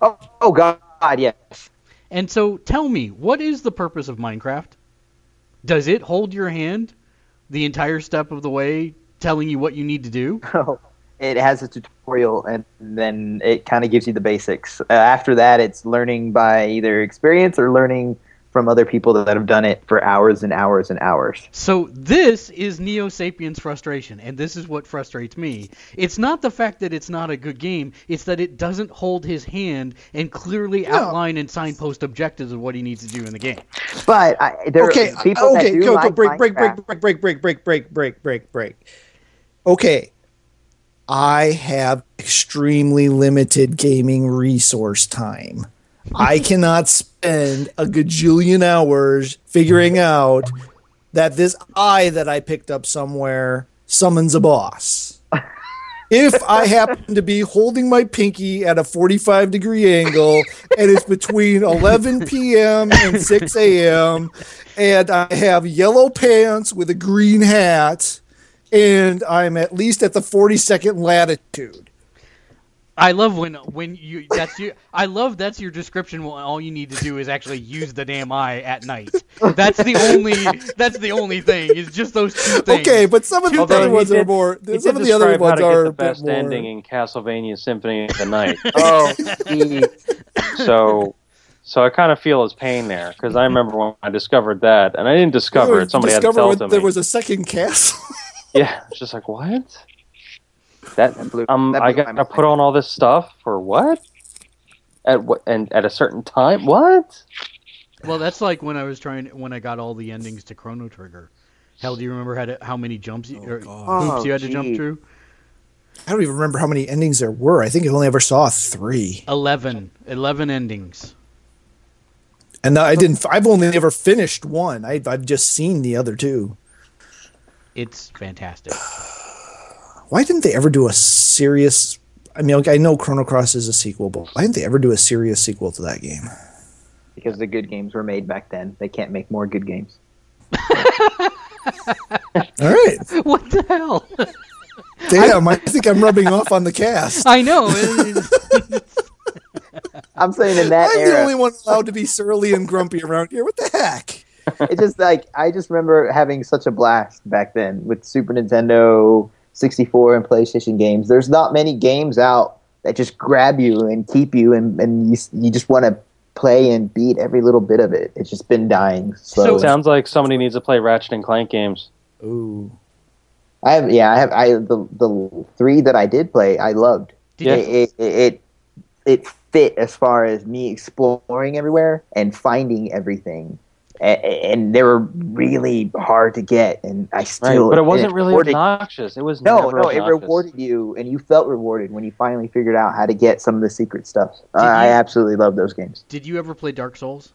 Speaker 4: Oh, oh God, yes.
Speaker 1: And so tell me, what is the purpose of Minecraft? Does it hold your hand the entire step of the way, telling you what you need to do?
Speaker 4: Oh, it has a tutorial, and then it kind of gives you the basics. Uh, after that, it's learning by either experience or learning from other people that have done it for hours and hours and hours.
Speaker 1: So this is Neo Sapiens frustration, and this is what frustrates me. It's not the fact that it's not a good game; it's that it doesn't hold his hand and clearly outline and signpost objectives of what he needs to do in the game.
Speaker 4: But I, there
Speaker 2: okay,
Speaker 4: are people
Speaker 2: okay,
Speaker 4: that do
Speaker 2: go, go,
Speaker 4: like
Speaker 2: break, break, break, break, break, break, break, break, break, break, break. Okay, I have extremely limited gaming resource time. I cannot spend a gajillion hours figuring out that this eye that I picked up somewhere summons a boss. if I happen to be holding my pinky at a 45 degree angle and it's between 11 p.m. and 6 a.m. and I have yellow pants with a green hat and I'm at least at the 42nd latitude.
Speaker 1: I love when when you that's you. I love that's your description. When all you need to do is actually use the damn eye at night. That's the only. That's the only thing. Is just those two things.
Speaker 2: Okay, but some of the other
Speaker 3: he
Speaker 2: ones are more.
Speaker 3: He
Speaker 2: Some of the other
Speaker 3: describe how
Speaker 2: ones
Speaker 3: to
Speaker 2: are
Speaker 3: get the best
Speaker 2: more.
Speaker 3: ending in Castlevania Symphony of the Night.
Speaker 4: Oh,
Speaker 3: so so I kind of feel his pain there because I remember when I discovered that, and I didn't discover it. Somebody had to
Speaker 2: discover
Speaker 3: tell it to
Speaker 2: there was a second castle.
Speaker 3: Yeah, it's just like what? That
Speaker 4: That blew-
Speaker 3: um,
Speaker 4: that
Speaker 3: I got to put on all this stuff for what? At what and at a certain time? What?
Speaker 1: Well, that's like when I was trying when I got all the endings to Chrono Trigger. Hell, do you remember how to, how many jumps you, or
Speaker 2: God.
Speaker 1: hoops you had to jump through?
Speaker 2: I don't even remember how many endings there were. I think I only ever saw three,
Speaker 1: 11. 11 endings.
Speaker 2: and I didn't. I've only ever finished one. I, I've just seen the other two.
Speaker 1: It's fantastic.
Speaker 2: Why didn't they ever do a serious? I mean, okay, I know Chrono Cross is a sequel, but why didn't they ever do a serious sequel to that game?
Speaker 4: because the good games were made back then. They can't make more good games.
Speaker 2: All right,
Speaker 1: what the hell?
Speaker 2: damn. I think I'm rubbing off on the cast.
Speaker 1: I know.
Speaker 4: I'm saying in that
Speaker 2: I'm
Speaker 4: era,
Speaker 2: the only one allowed to be surly and grumpy around here. What the heck?
Speaker 4: it's just like I just remember having such a blast back then with Super Nintendo, 64, and PlayStation games. There's not many games out that just grab you and keep you, and, and you you just want to play and beat every little bit of it. It's just been dying slowly.
Speaker 3: So it sounds like somebody needs to play Ratchet and Clank games.
Speaker 2: Ooh.
Speaker 4: I have yeah, I have I the the three that I did play, I loved.
Speaker 3: Yeah.
Speaker 4: It, it it it fit as far as me exploring everywhere and finding everything. And, and they were really hard to get, and I
Speaker 3: Right,
Speaker 4: still.
Speaker 3: but it wasn't really
Speaker 4: rewarded-
Speaker 3: obnoxious. It was
Speaker 4: No,
Speaker 3: never
Speaker 4: no, it rewarded you, and you felt rewarded when you finally figured out how to get some of the secret stuff.
Speaker 1: Did
Speaker 4: I absolutely love those games.
Speaker 1: Did you ever play Dark Souls?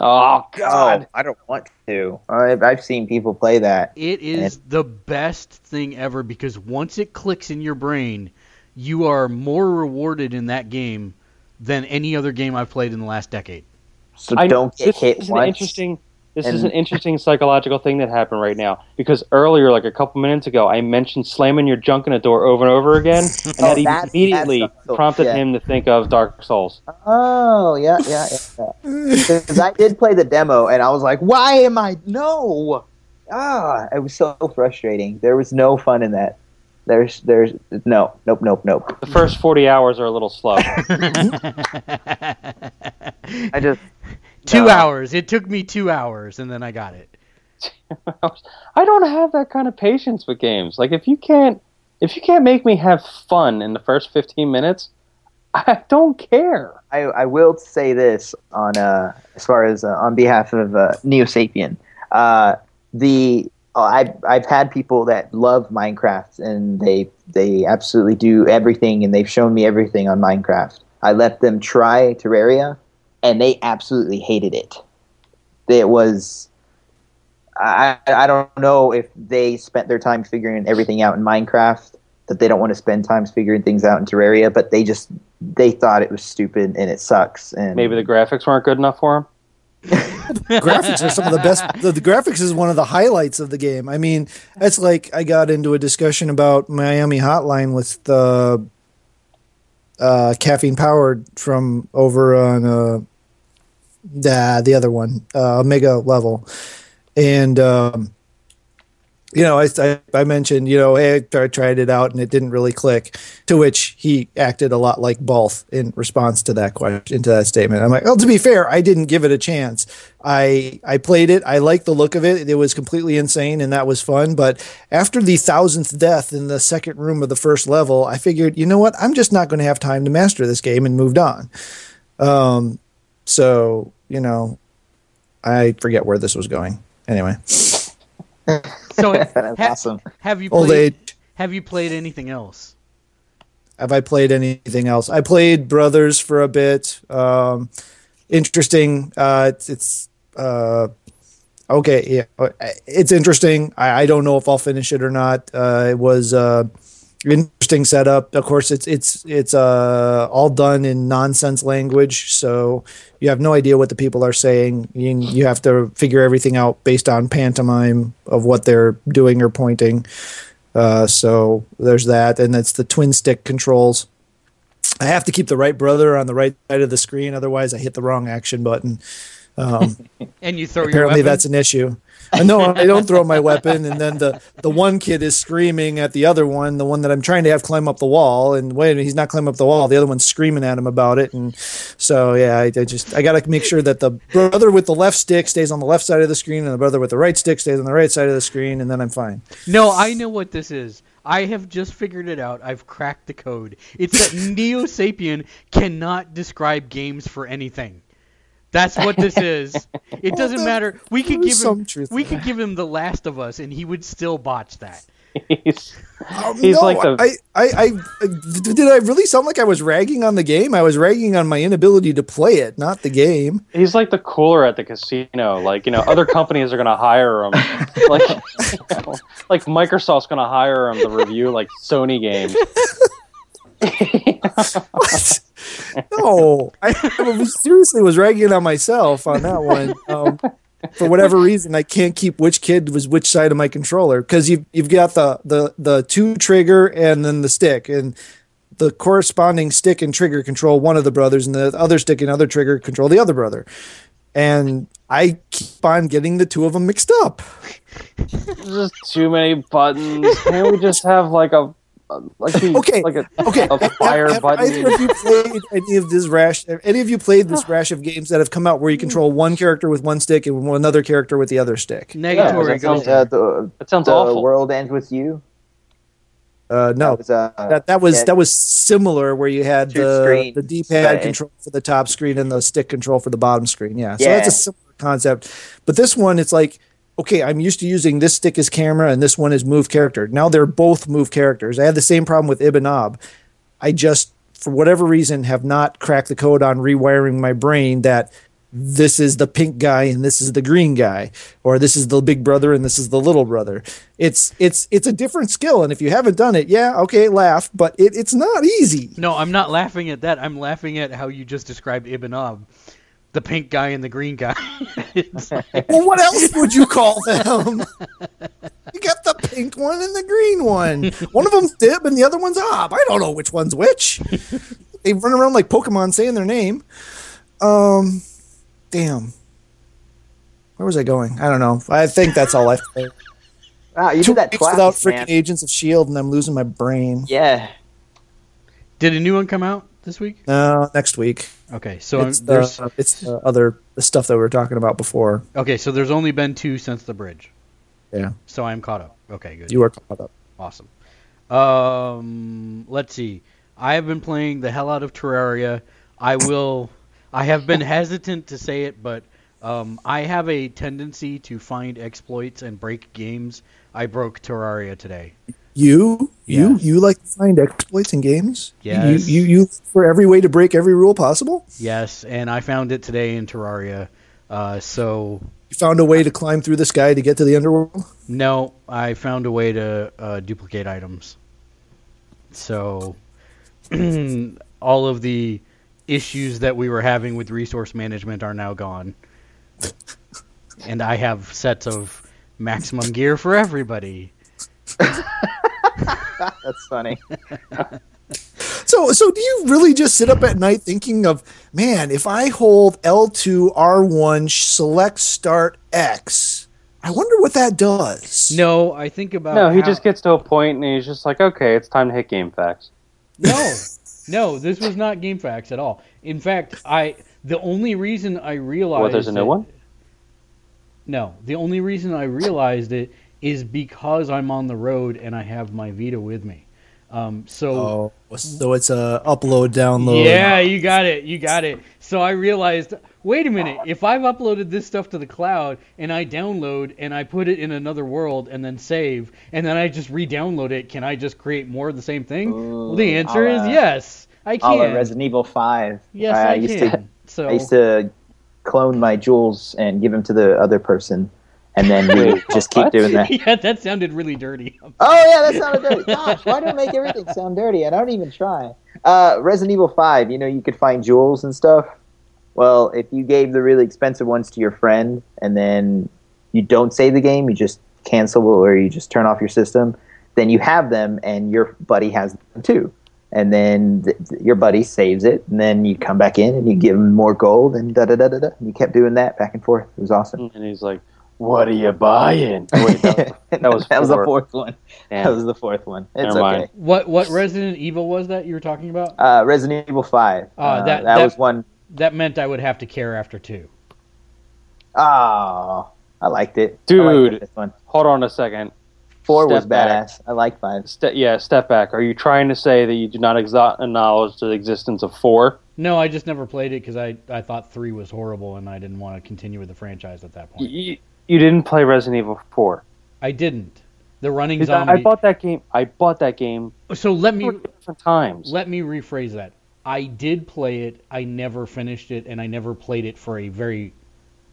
Speaker 3: Oh, oh God!
Speaker 4: I don't want to. I've, I've seen people play that.
Speaker 1: It is the best thing ever because once it clicks in your brain, you are more rewarded in that game than any other game I've played in the last decade.
Speaker 4: So
Speaker 3: I
Speaker 4: don't get
Speaker 3: this
Speaker 4: hit
Speaker 3: is an
Speaker 4: once.
Speaker 3: interesting. This
Speaker 4: and-
Speaker 3: is an interesting psychological thing that happened right now because earlier, like a couple minutes ago, I mentioned slamming your junk in a door over and over again, and
Speaker 4: Oh,
Speaker 3: that
Speaker 4: that-
Speaker 3: immediately
Speaker 4: that's the-
Speaker 3: prompted
Speaker 4: yeah.
Speaker 3: him to think of Dark Souls.
Speaker 4: Oh yeah, yeah, yeah. Because I did play the demo, and I was like, "Why am I no?" Ah, it was so frustrating. There was no fun in that. There's, there's no, nope, nope, nope.
Speaker 3: The first forty hours are a little slow.
Speaker 4: I just
Speaker 1: two
Speaker 4: No.
Speaker 1: hours. It took me two hours, and then I got it.
Speaker 3: I don't have that kind of patience with games. Like if you can't, if you can't make me have fun in the first fifteen minutes, I don't care.
Speaker 4: I, I will say this on uh, as far as uh, on behalf of uh, Neo Sapien. Uh, the uh, I've I've had people that love Minecraft and they they absolutely do everything and they've shown me everything on Minecraft. I let them try Terraria and they absolutely hated it. It was I I don't know if they spent their time figuring everything out in Minecraft that they don't want to spend time figuring things out in Terraria, but they just they thought it was stupid and it sucks. And
Speaker 3: Maybe the graphics weren't good enough for him.
Speaker 2: graphics are some of the best. The, the graphics is one of the highlights of the game. I mean, it's like I got into a discussion about Miami Hotline with the uh, caffeine powered from over on uh, the the other one, uh, Omega level, and um, you know, I, I I mentioned you know, hey, I tried it out and it didn't really click. To which he acted a lot like Balth in response to that question, to that statement. I'm like, well, to be fair, I didn't give it a chance. I I played it. I liked the look of it. It was completely insane and that was fun. But after the thousandth death in the second room of the first level, I figured, you know what? I'm just not going to have time to master this game and moved on. Um, so you know, I forget where this was going. Anyway,
Speaker 1: So ha-
Speaker 4: awesome.
Speaker 1: have you
Speaker 2: old
Speaker 1: played?
Speaker 2: age.
Speaker 1: Have you played anything else?
Speaker 2: Have I played anything else? I played Brothers for a bit. Um, interesting. Uh, it's it's uh, okay. Yeah, it's interesting. I, I don't know if I'll finish it or not. Uh, it was uh, interesting setup. Of course, it's it's it's uh, all done in nonsense language, so you have no idea what the people are saying. You you have to figure everything out based on pantomime of what they're doing or pointing. Uh, so there's that, and it's the twin stick controls. I have to keep the right brother on the right side of the screen, otherwise I hit the wrong action button. Um,
Speaker 1: And you throw your
Speaker 2: apparently that's an issue. Uh, no, I don't throw my weapon, and then the the one kid is screaming at the other one, the one that I'm trying to have climb up the wall, and wait, he's not climbing up the wall. The other one's screaming at him about it, and so yeah, I, I just I got to make sure that the brother with the left stick stays on the left side of the screen, and the brother with the right stick stays on the right side of the screen, and then I'm fine.
Speaker 1: No, I know what this is. I have just figured it out. I've cracked the code. It's that Neo Sapien cannot describe games for anything. That's what this is. It doesn't
Speaker 2: there-
Speaker 1: matter. We could give him
Speaker 2: truth
Speaker 1: we could
Speaker 2: that.
Speaker 1: give him The Last of Us and he would still botch that.
Speaker 3: He's,
Speaker 2: Um,
Speaker 3: He's
Speaker 2: no,
Speaker 3: like the-
Speaker 2: I, I, I, I- did I really sound like I was ragging on the game? I was ragging on my inability to play it, not the game.
Speaker 3: he's like the cooler at the casino. Like you know, other companies are gonna hire him. Like you know, like Microsoft's gonna hire him to review like Sony games.
Speaker 2: What? no, I, I seriously was ragging on myself on that one. Um, for whatever reason, I can't keep which kid was which side of my controller because you've you've got the the the two trigger and then the stick and the corresponding stick and trigger control one of the brothers and the other stick and other trigger control the other brother. And I keep on getting the two of them mixed up.
Speaker 3: There's just too many buttons. Can't we just have like a- like the,
Speaker 2: Okay.
Speaker 3: like a
Speaker 2: Okay,
Speaker 3: a fire
Speaker 2: have, have
Speaker 3: button?
Speaker 2: either of you played any of this rash? Have any of you played this rash of games that have come out where you control one character with one stick and another character with the other stick?
Speaker 1: Negatory
Speaker 3: that sounds-
Speaker 1: goes.
Speaker 4: Uh, the
Speaker 3: That sounds
Speaker 4: the
Speaker 3: awful.
Speaker 4: world ends with you.
Speaker 2: Uh, no,
Speaker 4: That was, uh,
Speaker 2: that that was
Speaker 4: yeah,
Speaker 2: that was similar where you had
Speaker 4: Two
Speaker 2: the
Speaker 4: screens,
Speaker 2: the D-pad control for the top screen and the stick control for the bottom screen. Yeah, so
Speaker 4: Yeah.
Speaker 2: that's a similar concept. But this one, it's like okay, I'm used to using this stick as camera and this one is move character. Now they're both move characters. I had the same problem with Ibb and Obb. I just, for whatever reason, have not cracked the code on rewiring my brain that this is the pink guy and this is the green guy, or this is the big brother and this is the little brother. It's it's it's a different skill, and if you haven't done it, yeah, okay, laugh, but it, it's not easy.
Speaker 1: No, I'm not laughing at that. I'm laughing at how you just described Ibb and Obb. The pink guy and the green guy. Like-
Speaker 2: Well, what else would you call them? you got the pink one and the green one. One of them's Dib and the other one's Ob. I don't know which one's which. they run around like Pokemon saying their name. Um, damn. Where was I going? I don't know. I think that's all I played.
Speaker 4: Wow, you
Speaker 2: Two
Speaker 4: did that
Speaker 2: weeks
Speaker 4: twice,
Speaker 2: without freaking
Speaker 4: man.
Speaker 2: Agents of Shield, and I'm losing my brain.
Speaker 4: Yeah.
Speaker 1: Did a new one come out this week?
Speaker 2: No, next week.
Speaker 1: Okay, so
Speaker 2: it's
Speaker 1: there's
Speaker 2: the, it's the other the stuff that we were talking about before.
Speaker 1: okay, so there's only been two since the bridge.
Speaker 2: Yeah,
Speaker 1: So I'm caught up. Okay, good.
Speaker 2: you are caught up.
Speaker 1: Awesome. Um, let's see. I have been playing the hell out of Terraria. I will. I have been hesitant to say it, but um, I have a tendency to find exploits and break games. I broke Terraria today.
Speaker 2: You, you, you like to find exploits in games.
Speaker 1: Yes.
Speaker 2: You, you, you for every way to break every rule possible.
Speaker 1: Yes, and I found it today in Terraria. Uh, so
Speaker 2: You found a way to climb through the sky to get to the underworld.
Speaker 1: no, I found a way to uh, duplicate items. So all of the issues that we were having with resource management are now gone. and I have sets of maximum gear for everybody.
Speaker 4: That's funny.
Speaker 2: So, so do you really just sit up at night thinking of, man, if I hold L2 R1 select start X, I wonder what that does.
Speaker 1: No, I think about
Speaker 3: No, he
Speaker 1: how-
Speaker 3: just gets to a point and he's just like, okay, it's time to hit GameFAQs.
Speaker 1: No, no, this was not GameFAQs at all. In fact, I the only reason I realized
Speaker 3: What, there's a new
Speaker 1: that-
Speaker 3: one?
Speaker 1: No, the only reason I realized it is because I'm on the road and I have my Vita with me. Um, so
Speaker 2: Oh, so it's a upload download.
Speaker 1: yeah, you got it, you got it. So I realized, wait a minute, if I've uploaded this stuff to the cloud and I download and I put it in another world and then save and then I just re-download it, can I just create more of the same thing? well, the answer is yes, I can.
Speaker 4: la Resident Evil 5.
Speaker 1: yes,
Speaker 4: I
Speaker 1: I,
Speaker 4: used
Speaker 1: can.
Speaker 4: to
Speaker 1: so
Speaker 4: I used to clone my jewels and give them to the other person, and then we just keep
Speaker 3: what?
Speaker 4: doing that.
Speaker 1: yeah, that sounded really dirty.
Speaker 4: Oh yeah, that sounded dirty. Gosh, why do I make everything sound dirty? I don't even try. Uh, Resident Evil Five. You know, you could find jewels and stuff. Well, if you gave the really expensive ones to your friend, and then you don't save the game, you just cancel or you just turn off your system, then you have them, and your buddy has them too. And then th- th- your buddy saves it, and then you come back in and you give him more gold, and da da da da da. And you kept doing that back and forth. It was awesome.
Speaker 3: And he's like, "What are you buying?" Wait, that, was- that was
Speaker 4: that was the fourth one.
Speaker 3: Damn.
Speaker 4: That was the fourth one. It's okay.
Speaker 1: What what Resident Evil was that you were talking about?
Speaker 4: Uh, Resident Evil Five.
Speaker 1: Uh,
Speaker 4: Uh,
Speaker 1: that-
Speaker 4: that,
Speaker 1: that-
Speaker 4: was one
Speaker 1: That meant I would have to care after two.
Speaker 4: Oh, I liked it. I
Speaker 3: Dude.
Speaker 4: liked this one.
Speaker 3: Hold on a second.
Speaker 4: Four was
Speaker 3: Step back.
Speaker 4: badass. I like five.
Speaker 3: Ste- yeah, step back. Are you trying to say that you do not exo- acknowledge the existence of four?
Speaker 1: No, I just never played it because I, I thought three was horrible and I didn't want to continue with the franchise at that point.
Speaker 3: You, you didn't play Resident Evil four.
Speaker 1: I didn't. The running
Speaker 3: 'Cause
Speaker 1: zombie.
Speaker 3: I, I bought that game. I bought that game
Speaker 1: so let me
Speaker 3: different times.
Speaker 1: let me rephrase that. I did play it. I never finished it, and I never played it for a very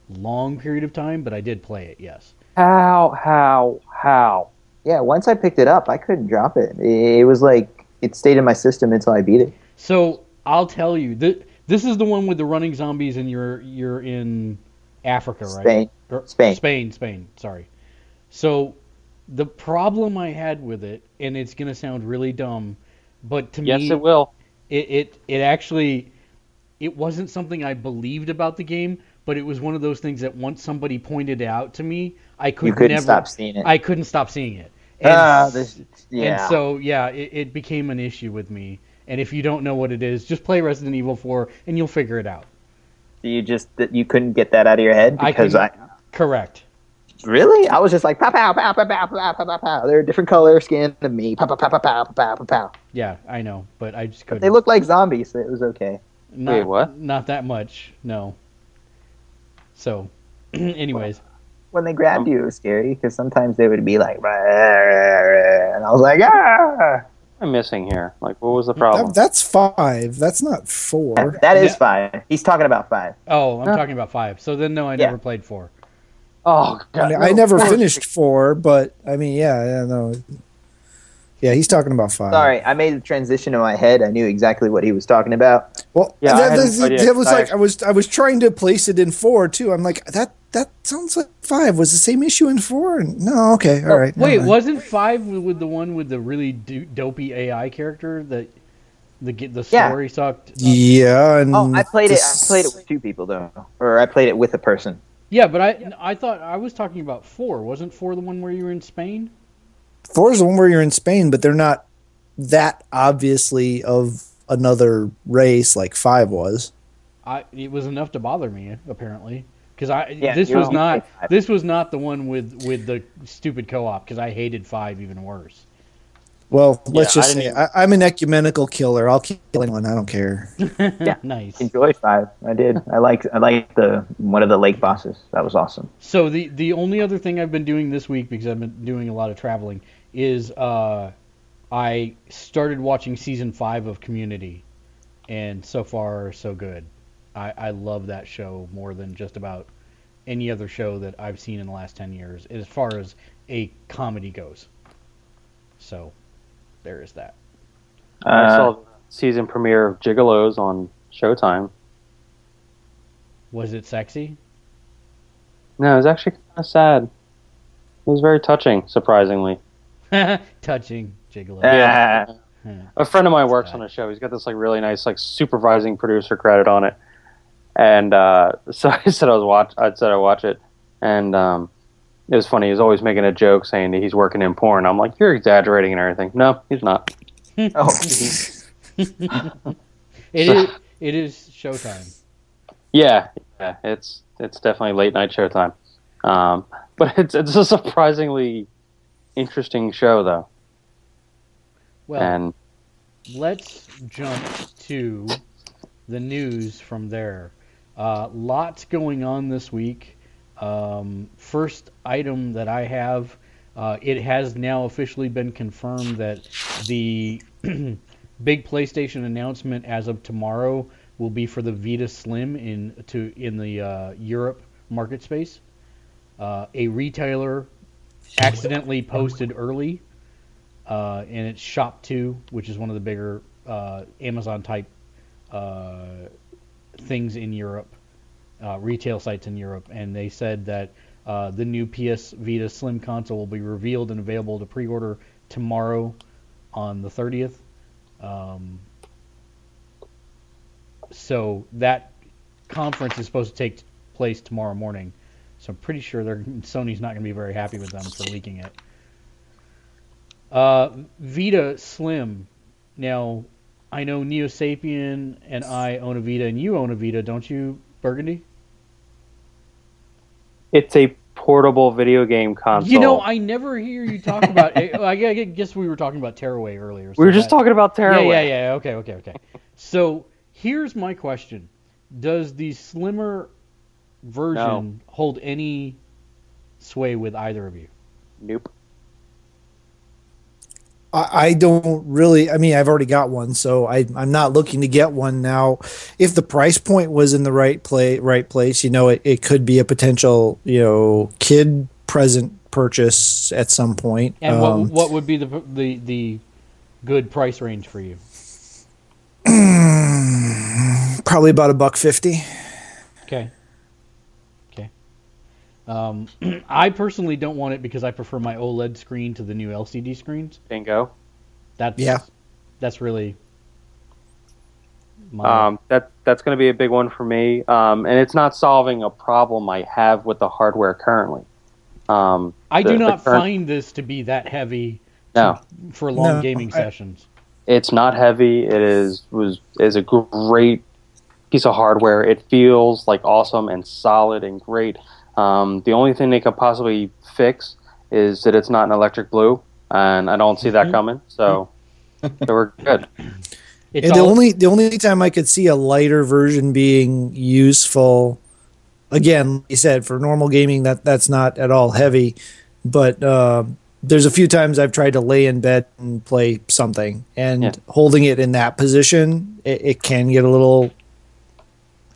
Speaker 1: long period of time. But I did play it. Yes.
Speaker 3: How? How? How?
Speaker 4: Yeah, once I picked it up, I couldn't drop it. It was like it stayed in my system until I beat it.
Speaker 1: So I'll tell you. Th- this is the one with the running zombies, and you're you're in Africa, right?
Speaker 4: Spain.
Speaker 1: Or-
Speaker 4: Spain.
Speaker 1: Spain, Spain. Sorry. So the problem I had with it, and it's gonna sound really dumb, but to
Speaker 3: Yes,
Speaker 1: me, yes,
Speaker 3: it will.
Speaker 1: it, it it actually it wasn't something I believed about the game, but it was one of those things that once somebody pointed it out to me, I could
Speaker 4: You couldn't
Speaker 1: never
Speaker 4: stop seeing it.
Speaker 1: I couldn't stop seeing it. And,
Speaker 4: Ah, this, yeah.
Speaker 1: and so yeah, it, it became an issue with me. And if you don't know what it is, just play Resident Evil 4 and you'll figure it out.
Speaker 4: You just that you couldn't get that out of your head because I,
Speaker 1: couldn't- Correct.
Speaker 4: really I was just like pow pow pow pow pow pow pow pow pow. They're a different color skin than me. Pow pow pow pow pow pow pow pow.
Speaker 1: Yeah, I know, but I just couldn't.
Speaker 4: They look like zombies, so it was okay.
Speaker 1: not,
Speaker 3: Wait, what?
Speaker 1: Not that much, no. So, anyways,
Speaker 4: When they grabbed you, it was scary because sometimes they would be like, and I was like, ah.
Speaker 3: I'm missing here. Like, what was the problem?
Speaker 2: That, that's five. That's not four.
Speaker 4: That is
Speaker 1: Yeah.
Speaker 4: five. He's talking about five.
Speaker 1: oh, I'm
Speaker 3: Huh.
Speaker 1: talking about five. So then, no, I
Speaker 4: Yeah.
Speaker 1: never played four.
Speaker 3: oh
Speaker 2: I, mean,
Speaker 3: no,
Speaker 2: I never finished four, but I mean, yeah, yeah, no. Yeah, he's talking about five.
Speaker 4: Sorry, I made the transition in my head. I knew exactly what he was talking about.
Speaker 2: Well,
Speaker 3: Yeah, I
Speaker 2: that,
Speaker 3: had
Speaker 2: that-
Speaker 3: no
Speaker 2: that was
Speaker 3: I
Speaker 2: like I was I was trying to place it in four too. I'm like that that sounds like five. Was the same issue in four? And, no, okay, all oh, right.
Speaker 1: Wait,
Speaker 2: never mind.
Speaker 1: wasn't five with with the one with the really do- dopey AI character that the ge- the
Speaker 4: Yeah.
Speaker 1: story sucked?
Speaker 2: Yeah, oh, and
Speaker 4: Oh, I played it. I played it with two people though, or I played it with a person.
Speaker 1: Yeah, but I I thought I was talking about four. Wasn't four the one where you were in Spain?
Speaker 2: Four is the one where you're in Spain, but they're not that obviously of another race like five was.
Speaker 1: I it was enough to bother me apparently because I
Speaker 4: Yeah,
Speaker 1: this was
Speaker 4: don't
Speaker 1: not
Speaker 4: play five.
Speaker 1: this was not the one with with the stupid co-op because I hated five even worse.
Speaker 2: Well, let's
Speaker 3: Yeah,
Speaker 2: just
Speaker 3: didn't
Speaker 2: say I, I'm an ecumenical killer. I'll kill anyone. I don't care.
Speaker 1: yeah, nice.
Speaker 4: Enjoy five. I did. I like. I like the one of the lake bosses. That was awesome.
Speaker 1: So the the only other thing I've been doing this week because I've been doing a lot of traveling is uh, I started watching season five of Community, and so far so good. I, I love that show more than just about any other show that I've seen in the last ten years as far as a comedy goes. So there is that.
Speaker 3: I
Speaker 4: Uh,
Speaker 3: saw the season premiere of Gigolos on Showtime.
Speaker 1: Was it sexy?
Speaker 3: No, it was actually kind of sad. It was very touching, surprisingly.
Speaker 1: Touching gigolo.
Speaker 3: Yeah.
Speaker 1: Hmm.
Speaker 3: A friend of mine
Speaker 1: That's
Speaker 3: works
Speaker 1: bad.
Speaker 3: on a show. He's got this like really nice like supervising producer credit on it, and uh, so I said I was watch. I said I watch it, and um, it was funny. He's always making a joke saying that he's working in porn. I'm like, you're exaggerating and everything. No, he's not.
Speaker 4: oh,
Speaker 1: It is. It is Showtime.
Speaker 3: Yeah, yeah, it's it's definitely late night showtime, um, but it's it's a surprisingly interesting show though,
Speaker 1: Well,
Speaker 3: and
Speaker 1: let's jump to the news from there. Uh, lots going on this week. Um, first item that I have, uh, it has now officially been confirmed that the big PlayStation announcement as of tomorrow will be for the Vita Slim in to in the uh, Europe market space. uh, a retailer accidentally posted early uh, in its ShopTo, which is one of the bigger uh, Amazon type uh, things in Europe, uh, retail sites in Europe, and they said that uh, the new PS Vita Slim console will be revealed and available to pre-order tomorrow on the 30th. Um, so that conference is supposed to take place tomorrow morning. So I'm pretty sure Sony's not going to be very happy with them for leaking it. Uh, Vita Slim. Now, I know Neo Sapien and I own a Vita, and you own a Vita, don't you, Burgundy?
Speaker 3: It's a portable video game console.
Speaker 1: You know, I never hear you talk about. I guess we were talking about Tearaway earlier.
Speaker 3: So we were just
Speaker 1: that,
Speaker 3: talking about Tearaway.
Speaker 1: Yeah, yeah, yeah. Okay, okay, okay. So here's my question: Does the slimmer version
Speaker 3: No.
Speaker 1: hold any sway with either of you?
Speaker 3: Nope.
Speaker 2: I, don't really. I mean, I've already got one, so I, I'm not looking to get one now. If the price point was in the right play, right place, you know, it, it could be a potential, you know, kid present purchase at some point.
Speaker 1: And
Speaker 2: Um,
Speaker 1: what what would be the the the good price range for you?
Speaker 2: probably about a buck fifty.
Speaker 1: Okay. Um, I personally don't want it because I prefer my OLED screen to the new LCD screens.
Speaker 3: Bingo.
Speaker 1: That's
Speaker 2: Yeah.
Speaker 1: That's really. My,
Speaker 3: Um, that that's going to be a big one for me, um, and it's not solving a problem I have with the hardware currently. Um,
Speaker 1: I
Speaker 3: the-
Speaker 1: do not
Speaker 3: current-
Speaker 1: find this to be that heavy
Speaker 3: No,
Speaker 1: for long
Speaker 2: No,
Speaker 1: gaming
Speaker 2: I-
Speaker 1: sessions.
Speaker 3: it's not heavy. It is was is a great piece of hardware. It feels like awesome and solid and great. Um, the only thing they could possibly fix is that it's not an electric blue, and I don't see
Speaker 1: Mm-hmm.
Speaker 3: that coming. So, so we're good.
Speaker 1: It's
Speaker 2: and the
Speaker 1: all-
Speaker 2: only the only time I could see a lighter version being useful, again, like you said for normal gaming, that that's not at all heavy. But uh, there's a few times I've tried to lay in bed and play something, and
Speaker 3: Yeah.
Speaker 2: holding it in that position, it, it can get a little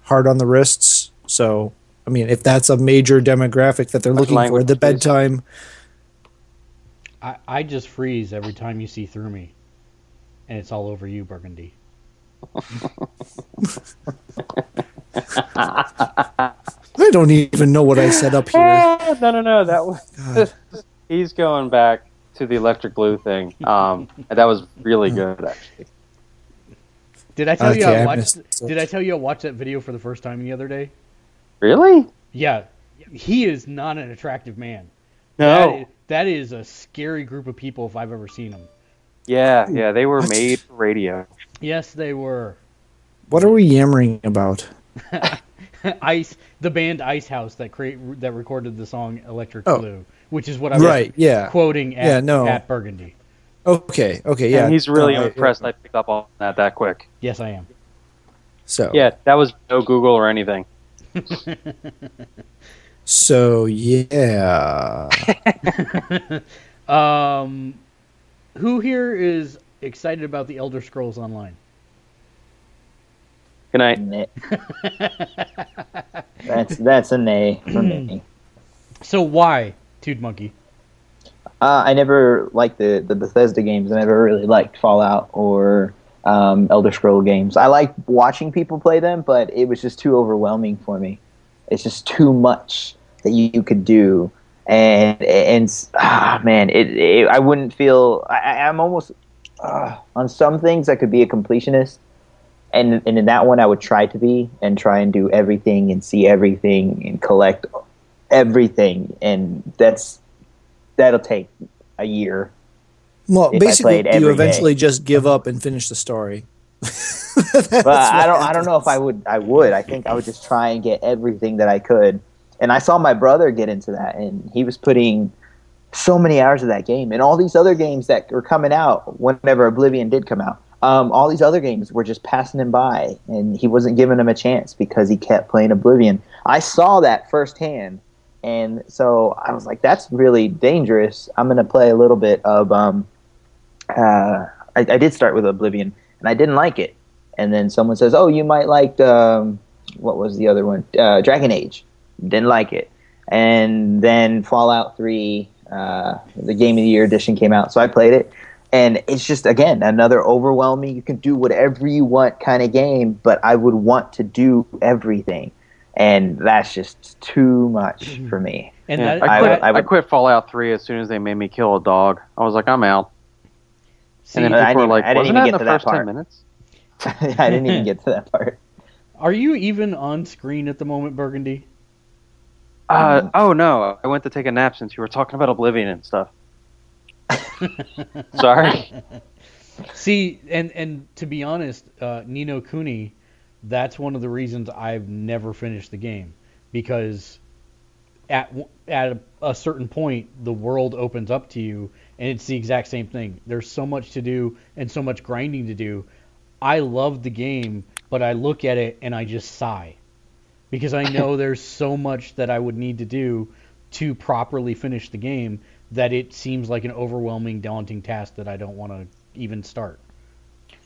Speaker 2: hard on the wrists. So, I mean, if that's a major demographic that they're
Speaker 3: Much
Speaker 2: looking for, the bedtime.
Speaker 1: I, I just freeze every time you see through me, and it's all over you, Burgundy.
Speaker 2: I don't even know what I set up here.
Speaker 3: Ah, no, no, no. That was he's going back to the electric blue thing. Um, that was really good, actually.
Speaker 1: Did I tell you
Speaker 2: Okay,
Speaker 1: I
Speaker 2: I
Speaker 1: watched?
Speaker 2: missed it.
Speaker 1: Did I tell you I watched that video for the first time the other day?
Speaker 3: Really?
Speaker 1: Yeah, he is not an attractive man.
Speaker 3: No.
Speaker 1: That is, that is a scary group of people if I've ever seen them.
Speaker 3: Yeah, yeah. They were made for radio.
Speaker 1: Yes, they were.
Speaker 2: What are we yammering about?
Speaker 1: Ice, the band Icehouse that create that recorded the song Electric
Speaker 2: Oh.
Speaker 1: Blue, which is what I was
Speaker 2: Right, yeah.
Speaker 1: quoting at,
Speaker 2: Yeah, no.
Speaker 1: at Burgundy.
Speaker 2: Okay, okay, yeah.
Speaker 3: and he's really
Speaker 2: no, I-
Speaker 3: impressed. I picked up on that that quick.
Speaker 1: Yes, I am.
Speaker 2: So
Speaker 3: Yeah, that was no Google or anything.
Speaker 2: So yeah,
Speaker 1: Um, who here is excited about the Elder Scrolls Online?
Speaker 3: Good night.
Speaker 4: Nay. that's that's a nay for me.
Speaker 1: So why, Tood Monkey?
Speaker 4: Uh, I never liked the, the Bethesda games. I never really liked Fallout or um, Elder Scroll games. I like watching people play them, but it was just too overwhelming for me. It's just too much that you, you could do, and and ah man, it, it I wouldn't feel. I, I'm almost uh, on some things I could be a completionist, and and in that one I would try to be and try and do everything and see everything and collect everything, and that's that'll take a year.
Speaker 2: Well,
Speaker 4: If
Speaker 2: basically, you
Speaker 4: day.
Speaker 2: eventually just give up and finish the story.
Speaker 4: But I don't I don't know if I would I would. I think I would just try and get everything that I could. And I saw my brother get into that and he was putting so many hours of that game and all these other games that were coming out whenever Oblivion did come out. Um, all these other games were just passing him by and he wasn't giving them a chance because he kept playing Oblivion. I saw that firsthand and so I was like that's really dangerous. I'm going to play a little bit of um uh I, I did start with Oblivion and I didn't like it. And then someone says, "Oh, you might like um, what was the other one? Uh, Dragon Age." Didn't like it. and then Fallout Three, uh, the Game of the Year edition came out, so I played it, and it's just again another overwhelming. You can do whatever you want kind of game, but I would want to do everything, and that's just too much for me.
Speaker 1: And
Speaker 3: Yeah,
Speaker 1: that,
Speaker 3: I, quit,
Speaker 4: I
Speaker 3: I,
Speaker 4: would-
Speaker 3: quit Fallout 3 as soon as they made me kill a dog. I was like, I'm out.
Speaker 1: See,
Speaker 3: and then
Speaker 4: I
Speaker 3: people were
Speaker 4: didn't-
Speaker 3: like,
Speaker 4: I didn't
Speaker 3: wasn't
Speaker 4: even
Speaker 3: that in
Speaker 4: get
Speaker 3: the
Speaker 4: to that
Speaker 3: first 10
Speaker 4: part.
Speaker 3: minutes?
Speaker 4: I didn't even get to that part.
Speaker 1: are you even on screen at the moment, Burgundy?
Speaker 3: Uh, oh, no. I went to take a nap since you were talking about Oblivion and stuff. Sorry.
Speaker 1: See, and and to be honest, uh, Ni no Kuni, that's one of the reasons I've never finished the game because at at a, a certain point the world opens up to you and it's the exact same thing. There's so much to do and so much grinding to do. I love the game, but I look at it and I just sigh because I know there's so much that I would need to do to properly finish the game that it seems like an overwhelming, daunting task that I don't want to even start.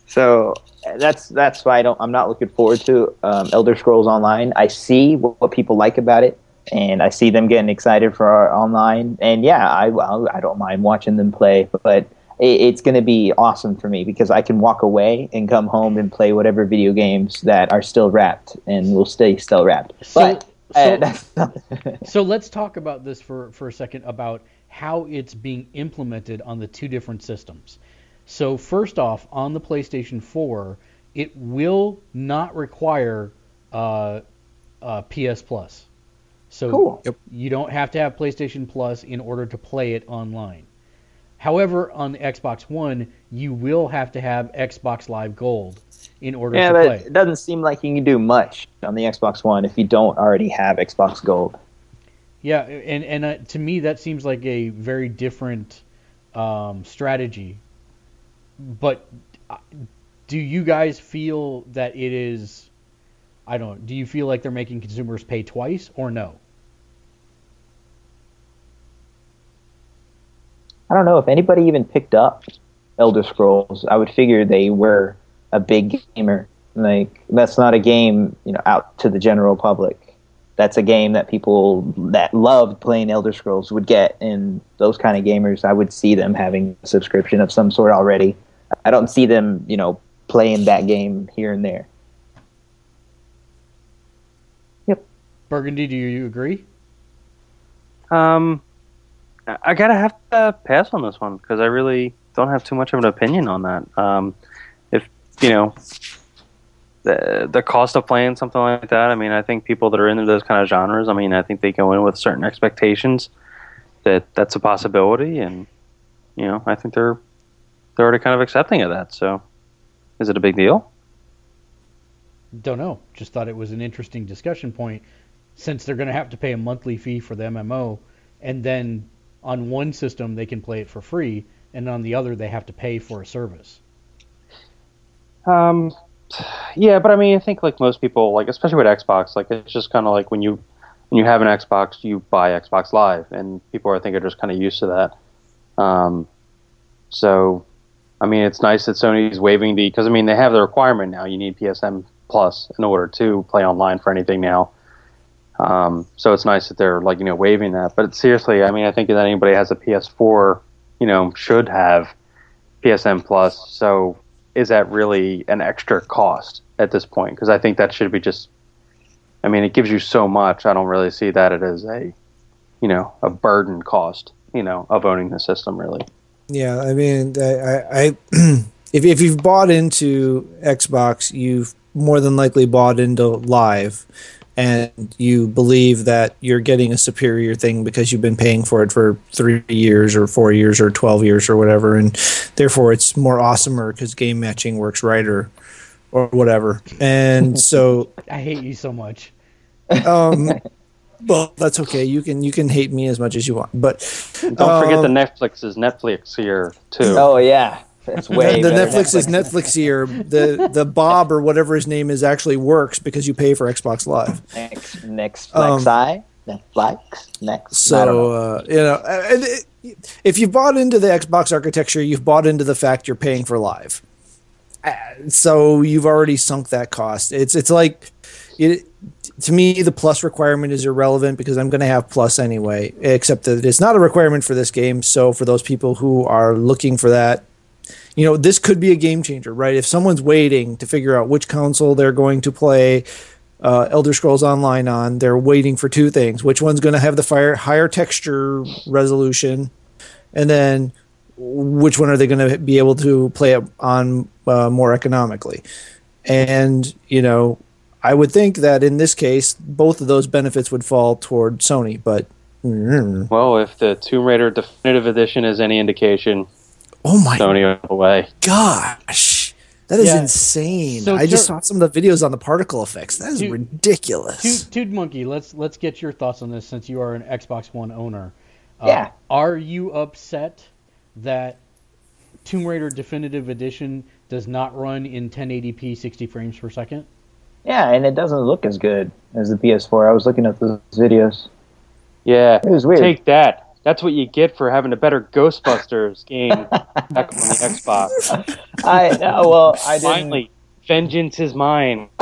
Speaker 4: So that's that's why I don't. I'm not looking forward to um, Elder Scrolls Online. I see what, what people like about it, and I see them getting excited for our online. And yeah, I well, I don't mind watching them play, but it, it's going to be awesome for me because I can walk away and come home and play whatever video games that are still wrapped and will stay still wrapped.
Speaker 1: So-
Speaker 4: but uh,
Speaker 1: so-
Speaker 4: that's not,
Speaker 1: So let's talk about this for, for a second about how it's being implemented on the two different systems. So first off, on the PlayStation 4, it will not require uh, uh, PS Plus. So
Speaker 4: Cool.
Speaker 2: Yep.
Speaker 1: you don't have to have PlayStation Plus in order to play it online. However, on the Xbox One, you will have to have Xbox Live Gold in order
Speaker 4: yeah,
Speaker 1: to
Speaker 4: but
Speaker 1: play.
Speaker 4: it doesn't seem like you can do much on the Xbox One if you don't already have Xbox Gold.
Speaker 1: Yeah, and and uh, to me that seems like a very different um, strategy. But uh, do you guys feel that it is? I don't. Do you feel like they're making consumers pay twice or no?
Speaker 4: I don't know if anybody even picked up Elder Scrolls. I would figure they were a big gamer. Like that's not a game, you know, out to the general public. That's a game that people that loved playing Elder Scrolls would get, and those kind of gamers, I would see them having a subscription of some sort already. I don't see them, you know, playing that game here and there.
Speaker 1: Burgundy, do you agree?
Speaker 3: Um, I gotta have to pass on this one because I really don't have too much of an opinion on that. Um, if you know the the cost of playing something like that, I mean, I think people that are into those kind of genres, I mean, I think they go in with certain expectations that that's a possibility, and you know, I think they're they're already kind of accepting of that. So, is it a big deal?
Speaker 1: Don't know. Just thought it was an interesting discussion point since they're going to have to pay a monthly fee for the MMO, and then on one system they can play it for free, and on the other they have to pay for a service.
Speaker 3: Um, yeah, but I mean, I think like most people, like especially with Xbox, like it's just kind of like when you when you have an Xbox, you buy Xbox Live, and people I think are just kind of used to that. Um, so, I mean, it's nice that Sony's waiving the because I mean they have the requirement now. You need PSN Plus in order to play online for anything now. Um, so it's nice that they're like you know waiving that. But seriously, I mean, I think that anybody has a PS4, you know, should have PSN Plus. So is that really an extra cost at this point? Because I think that should be just. I mean, it gives you so much. I don't really see that it is a, you know, a burden cost. You know, of owning the system really.
Speaker 2: Yeah, I mean, I, I if if you've bought into Xbox, you've more than likely bought into Live, and you believe that you're getting a superior thing because you've been paying for it for three years or four years or twelve years or whatever, and therefore it's more awesomer because game matching works right or or whatever. And so
Speaker 1: I hate you so much.
Speaker 2: um well that's okay you can you can hate me as much as you want but
Speaker 3: Don't forget the
Speaker 2: Um,
Speaker 3: Netflix is Netflix here too.
Speaker 4: Oh yeah, that's way
Speaker 2: the
Speaker 4: better
Speaker 2: Netflix is Netflixier. The the Bob or whatever his name is actually works because you pay for Xbox Live.
Speaker 4: Next, next
Speaker 2: Um,
Speaker 4: I, Netflix, next.
Speaker 2: So uh, you know, and it, if you've bought into the Xbox architecture, you've bought into the fact you're paying for Live. Uh, So you've already sunk that cost. It's it's like it to me the plus requirement is irrelevant because I'm going to have plus anyway. Except that it's not a requirement for this game. So for those people who are looking for that, you know, this could be a game changer, right? If someone's waiting to figure out which console they're going to play uh, Elder Scrolls Online on, they're waiting for two things: which one's going to have the fire, higher texture resolution, and then which one are they going to be able to play it on uh, more economically? And you know, I would think that in this case, both of those benefits would fall toward Sony. But mm,
Speaker 3: Well, if the Tomb Raider Definitive Edition is any indication,
Speaker 2: oh my
Speaker 3: Sony away.
Speaker 2: gosh, that is
Speaker 1: Yeah.
Speaker 2: insane!
Speaker 1: So
Speaker 2: I just saw some of the videos on the particle effects. That is
Speaker 1: Dude,
Speaker 2: ridiculous.
Speaker 1: Toot, Toot Monkey, let's let's get your thoughts on this since you are an Xbox One owner. Uh,
Speaker 4: Yeah.
Speaker 1: Are you upset that Tomb Raider Definitive Edition does not run in 1080p 60 frames per second?
Speaker 4: Yeah, and it doesn't look as good as the PS4. I was looking at those videos.
Speaker 3: Yeah,
Speaker 4: It was weird.
Speaker 3: take that. That's what you get for having a better Ghostbusters game back on the Xbox.
Speaker 4: I uh, well, I didn't.
Speaker 3: Finally, vengeance is mine.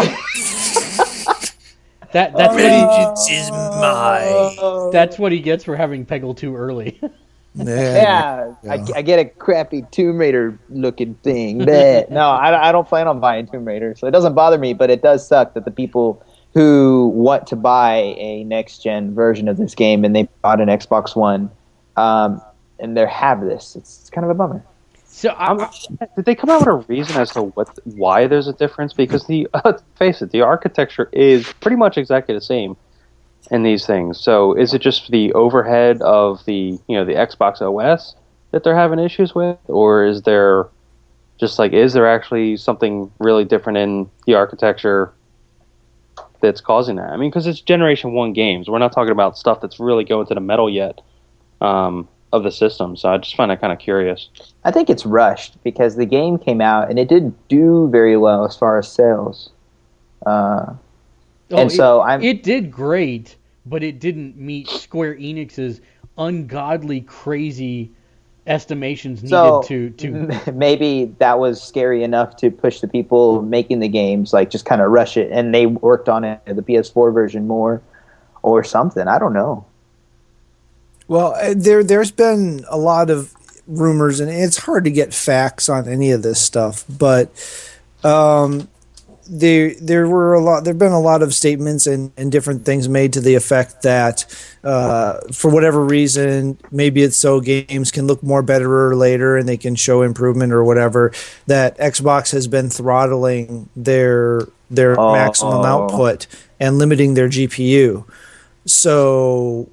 Speaker 1: That that's what he,
Speaker 2: Vengeance is mine.
Speaker 1: that's what he gets for having Peggle too early.
Speaker 4: Yeah, I, I get a crappy Tomb Raider looking thing. Bleh. no, I, I don't plan on buying Tomb Raider, so it doesn't bother me. But it does suck that the people who want to buy a next gen version of this game and they bought an Xbox One, um, and they have this. It's, it's kind of a bummer.
Speaker 1: So I,
Speaker 3: I'm, did they come out with a reason as to what why there's a difference? Because the let's face it, the architecture is pretty much exactly the same in these things. So is it just the overhead of the you know the Xbox OS that they're having issues with, or is there just like is there actually something really different in the architecture that's causing that? I mean, because it's Generation One games. We're not talking about stuff that's really going to the metal yet um, of the system. So I just find that kind of curious.
Speaker 4: I think it's rushed because the game came out and it didn't do very well as far as sales. Uh,
Speaker 1: oh,
Speaker 4: and
Speaker 1: it-
Speaker 4: so I'm
Speaker 1: it did great, but it didn't meet Square Enix's ungodly crazy estimations needed
Speaker 4: So
Speaker 1: to to
Speaker 4: maybe that was scary enough to push the people making the games, like just kind of rush it, and they worked on it the PS4 version more, or something. I don't know.
Speaker 2: Well, uh, there there's been a lot of rumors, and it's hard to get facts on any of this stuff. But um, there there were a lot. There've been a lot of statements and, and different things made to the effect that, uh, for whatever reason, maybe it's so games can look more better later and they can show improvement or whatever. That Xbox has been throttling their their
Speaker 4: Oh.
Speaker 2: maximum output and limiting their GPU. So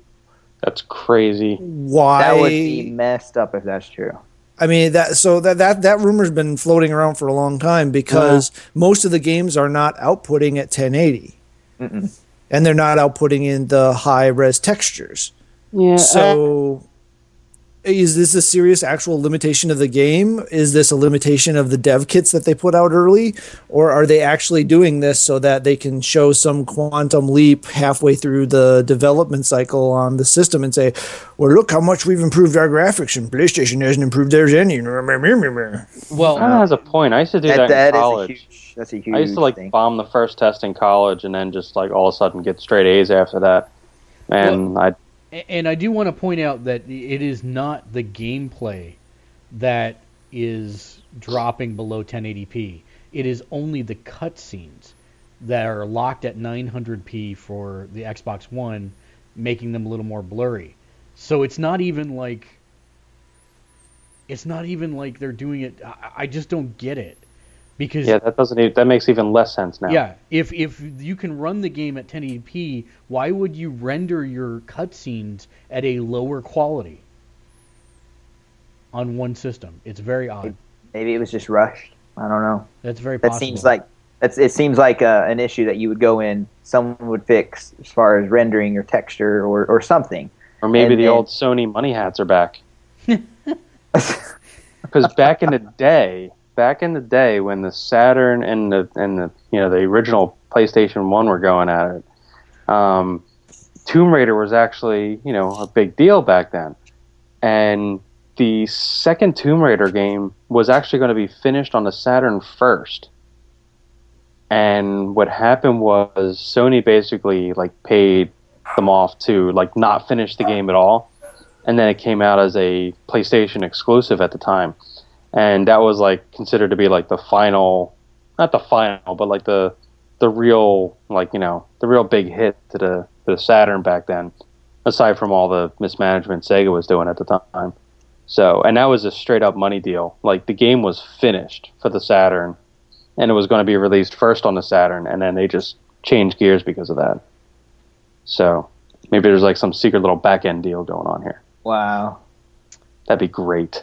Speaker 3: That's crazy.
Speaker 2: why
Speaker 4: That would be messed up if that's true.
Speaker 2: I mean that so that that that rumor's been floating around for a long time because uh-huh. most of the games are not outputting at 1080.
Speaker 4: Mm-mm.
Speaker 2: And they're not outputting in the high res textures.
Speaker 3: Yeah.
Speaker 2: So uh, is this a serious actual limitation of the game? Is this a limitation of the dev kits that they put out early? Or are they actually doing this so that they can show some quantum leap halfway through the development cycle on the system and say, well, look how much we've improved our graphics and PlayStation hasn't improved theirs any?
Speaker 1: well
Speaker 3: kind of has a point. I used to do that,
Speaker 4: That, that
Speaker 3: in
Speaker 4: is a
Speaker 3: college.
Speaker 4: huge. That's a huge.
Speaker 3: I used to like
Speaker 4: thing.
Speaker 3: bomb the first test in college and then just like all of a sudden get straight A's after that. And I
Speaker 1: A- And I do want to point out that it is not the gameplay that is dropping below 1080p. It is only the cutscenes that are locked at 900p for the Xbox One, making them a little more blurry. So it's not even like it's not even like they're doing it. I, I just don't get it because
Speaker 3: yeah, that doesn't even, that makes even less sense now.
Speaker 1: yeah, if if you can run the game at 1080p, why would you render your cutscenes at a lower quality on one system? It's very odd.
Speaker 4: Maybe it was just rushed. I don't know.
Speaker 1: That's very
Speaker 4: That seems like that's. It seems like uh, an issue that you would go in. Someone would fix as far as rendering or texture or or something.
Speaker 3: Or maybe
Speaker 4: And
Speaker 3: the
Speaker 4: then-
Speaker 3: old Sony money hats are back. Because back in the day, back in the day when the Saturn and the and the you know the original PlayStation One were going at it, um, Tomb Raider was actually you know a big deal back then, and the second Tomb Raider game was actually going to be finished on the Saturn first, And what happened was Sony basically like paid them off to like not finish the game at all, and then it came out as a PlayStation exclusive at the time, and that was like considered to be like the final, not the final, but like the the real like you know the real big hit to the to the Saturn back then, aside from all the mismanagement Sega was doing at the time. So, and that was a straight up money deal. Like the game was finished for the Saturn, and it was going to be released first on the Saturn, and then they just changed gears because of that. So maybe there's like some secret little back end deal going on here.
Speaker 4: Wow.
Speaker 3: That'd be great.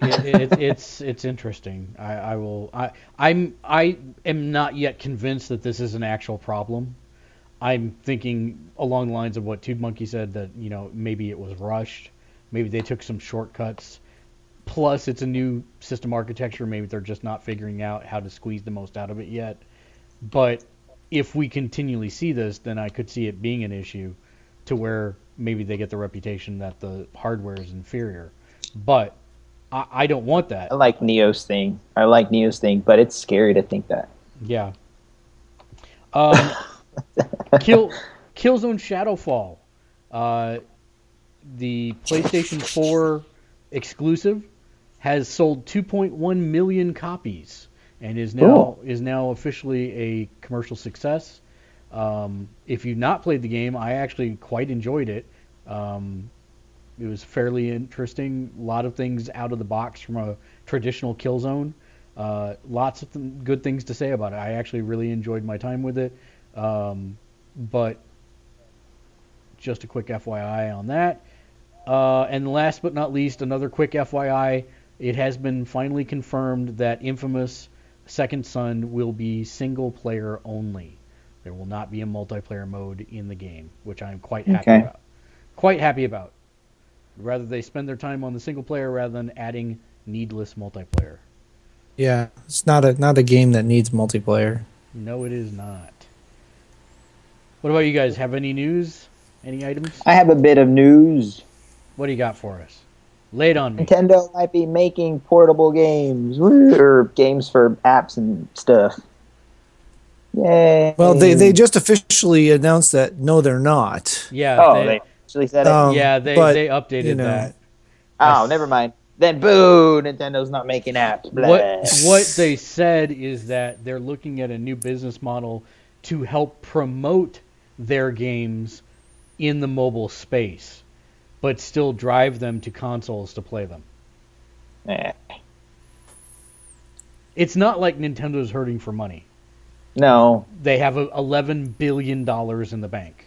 Speaker 1: It, it, it's it's interesting. I, I will. I I'm I am not yet convinced that this is an actual problem. I'm thinking along the lines of what Tube Monkey said that you know maybe it was rushed, maybe they took some shortcuts. Plus, it's a new system architecture. Maybe they're just not figuring out how to squeeze the most out of it yet. But if we continually see this, then I could see it being an issue to where maybe they get the reputation that the hardware is inferior. But I, I don't want that.
Speaker 4: I like Neo's thing. I like Neo's thing, but it's scary to think that.
Speaker 1: Yeah. Um, Kill Killzone Shadowfall, uh, the PlayStation 4 exclusive, has sold 2.1 million copies and is now is now officially a commercial success. Um, if you've not played the game, I actually quite enjoyed it. Um, it was fairly interesting. A lot of things out of the box from a traditional Killzone. Uh, lots of th- good things to say about it. I actually really enjoyed my time with it. Um, but just a quick FYI on that. Uh, and last but not least, another quick FYI. It has been finally confirmed that Infamous Second Son will be single player only. There will not be a multiplayer mode in the game, which I'm quite happy
Speaker 4: Okay.
Speaker 1: about. Quite happy about. Rather they spend their time on the single player rather than adding needless multiplayer.
Speaker 2: Yeah, it's not a not a game that needs multiplayer.
Speaker 1: No, it is not. What about you guys? Have any news? Any items?
Speaker 4: I have a bit of news.
Speaker 1: What do you got for us? Lay it on me.
Speaker 4: Nintendo might be making portable games or games for apps and stuff. Yay!
Speaker 2: Well, they they just officially announced that no, they're not.
Speaker 1: Yeah.
Speaker 4: oh,
Speaker 1: they,
Speaker 4: they actually said it.
Speaker 2: Um,
Speaker 1: yeah, they
Speaker 2: but,
Speaker 1: they updated
Speaker 2: you know,
Speaker 1: that.
Speaker 4: oh, never mind. Then boo! Nintendo's not making apps. Blah.
Speaker 1: What what they said is that they're looking at a new business model to help promote their games in the mobile space, but still drive them to consoles to play them.
Speaker 4: Eh,
Speaker 1: It's not like Nintendo's hurting for money.
Speaker 4: no,
Speaker 1: They have eleven billion dollars in the bank.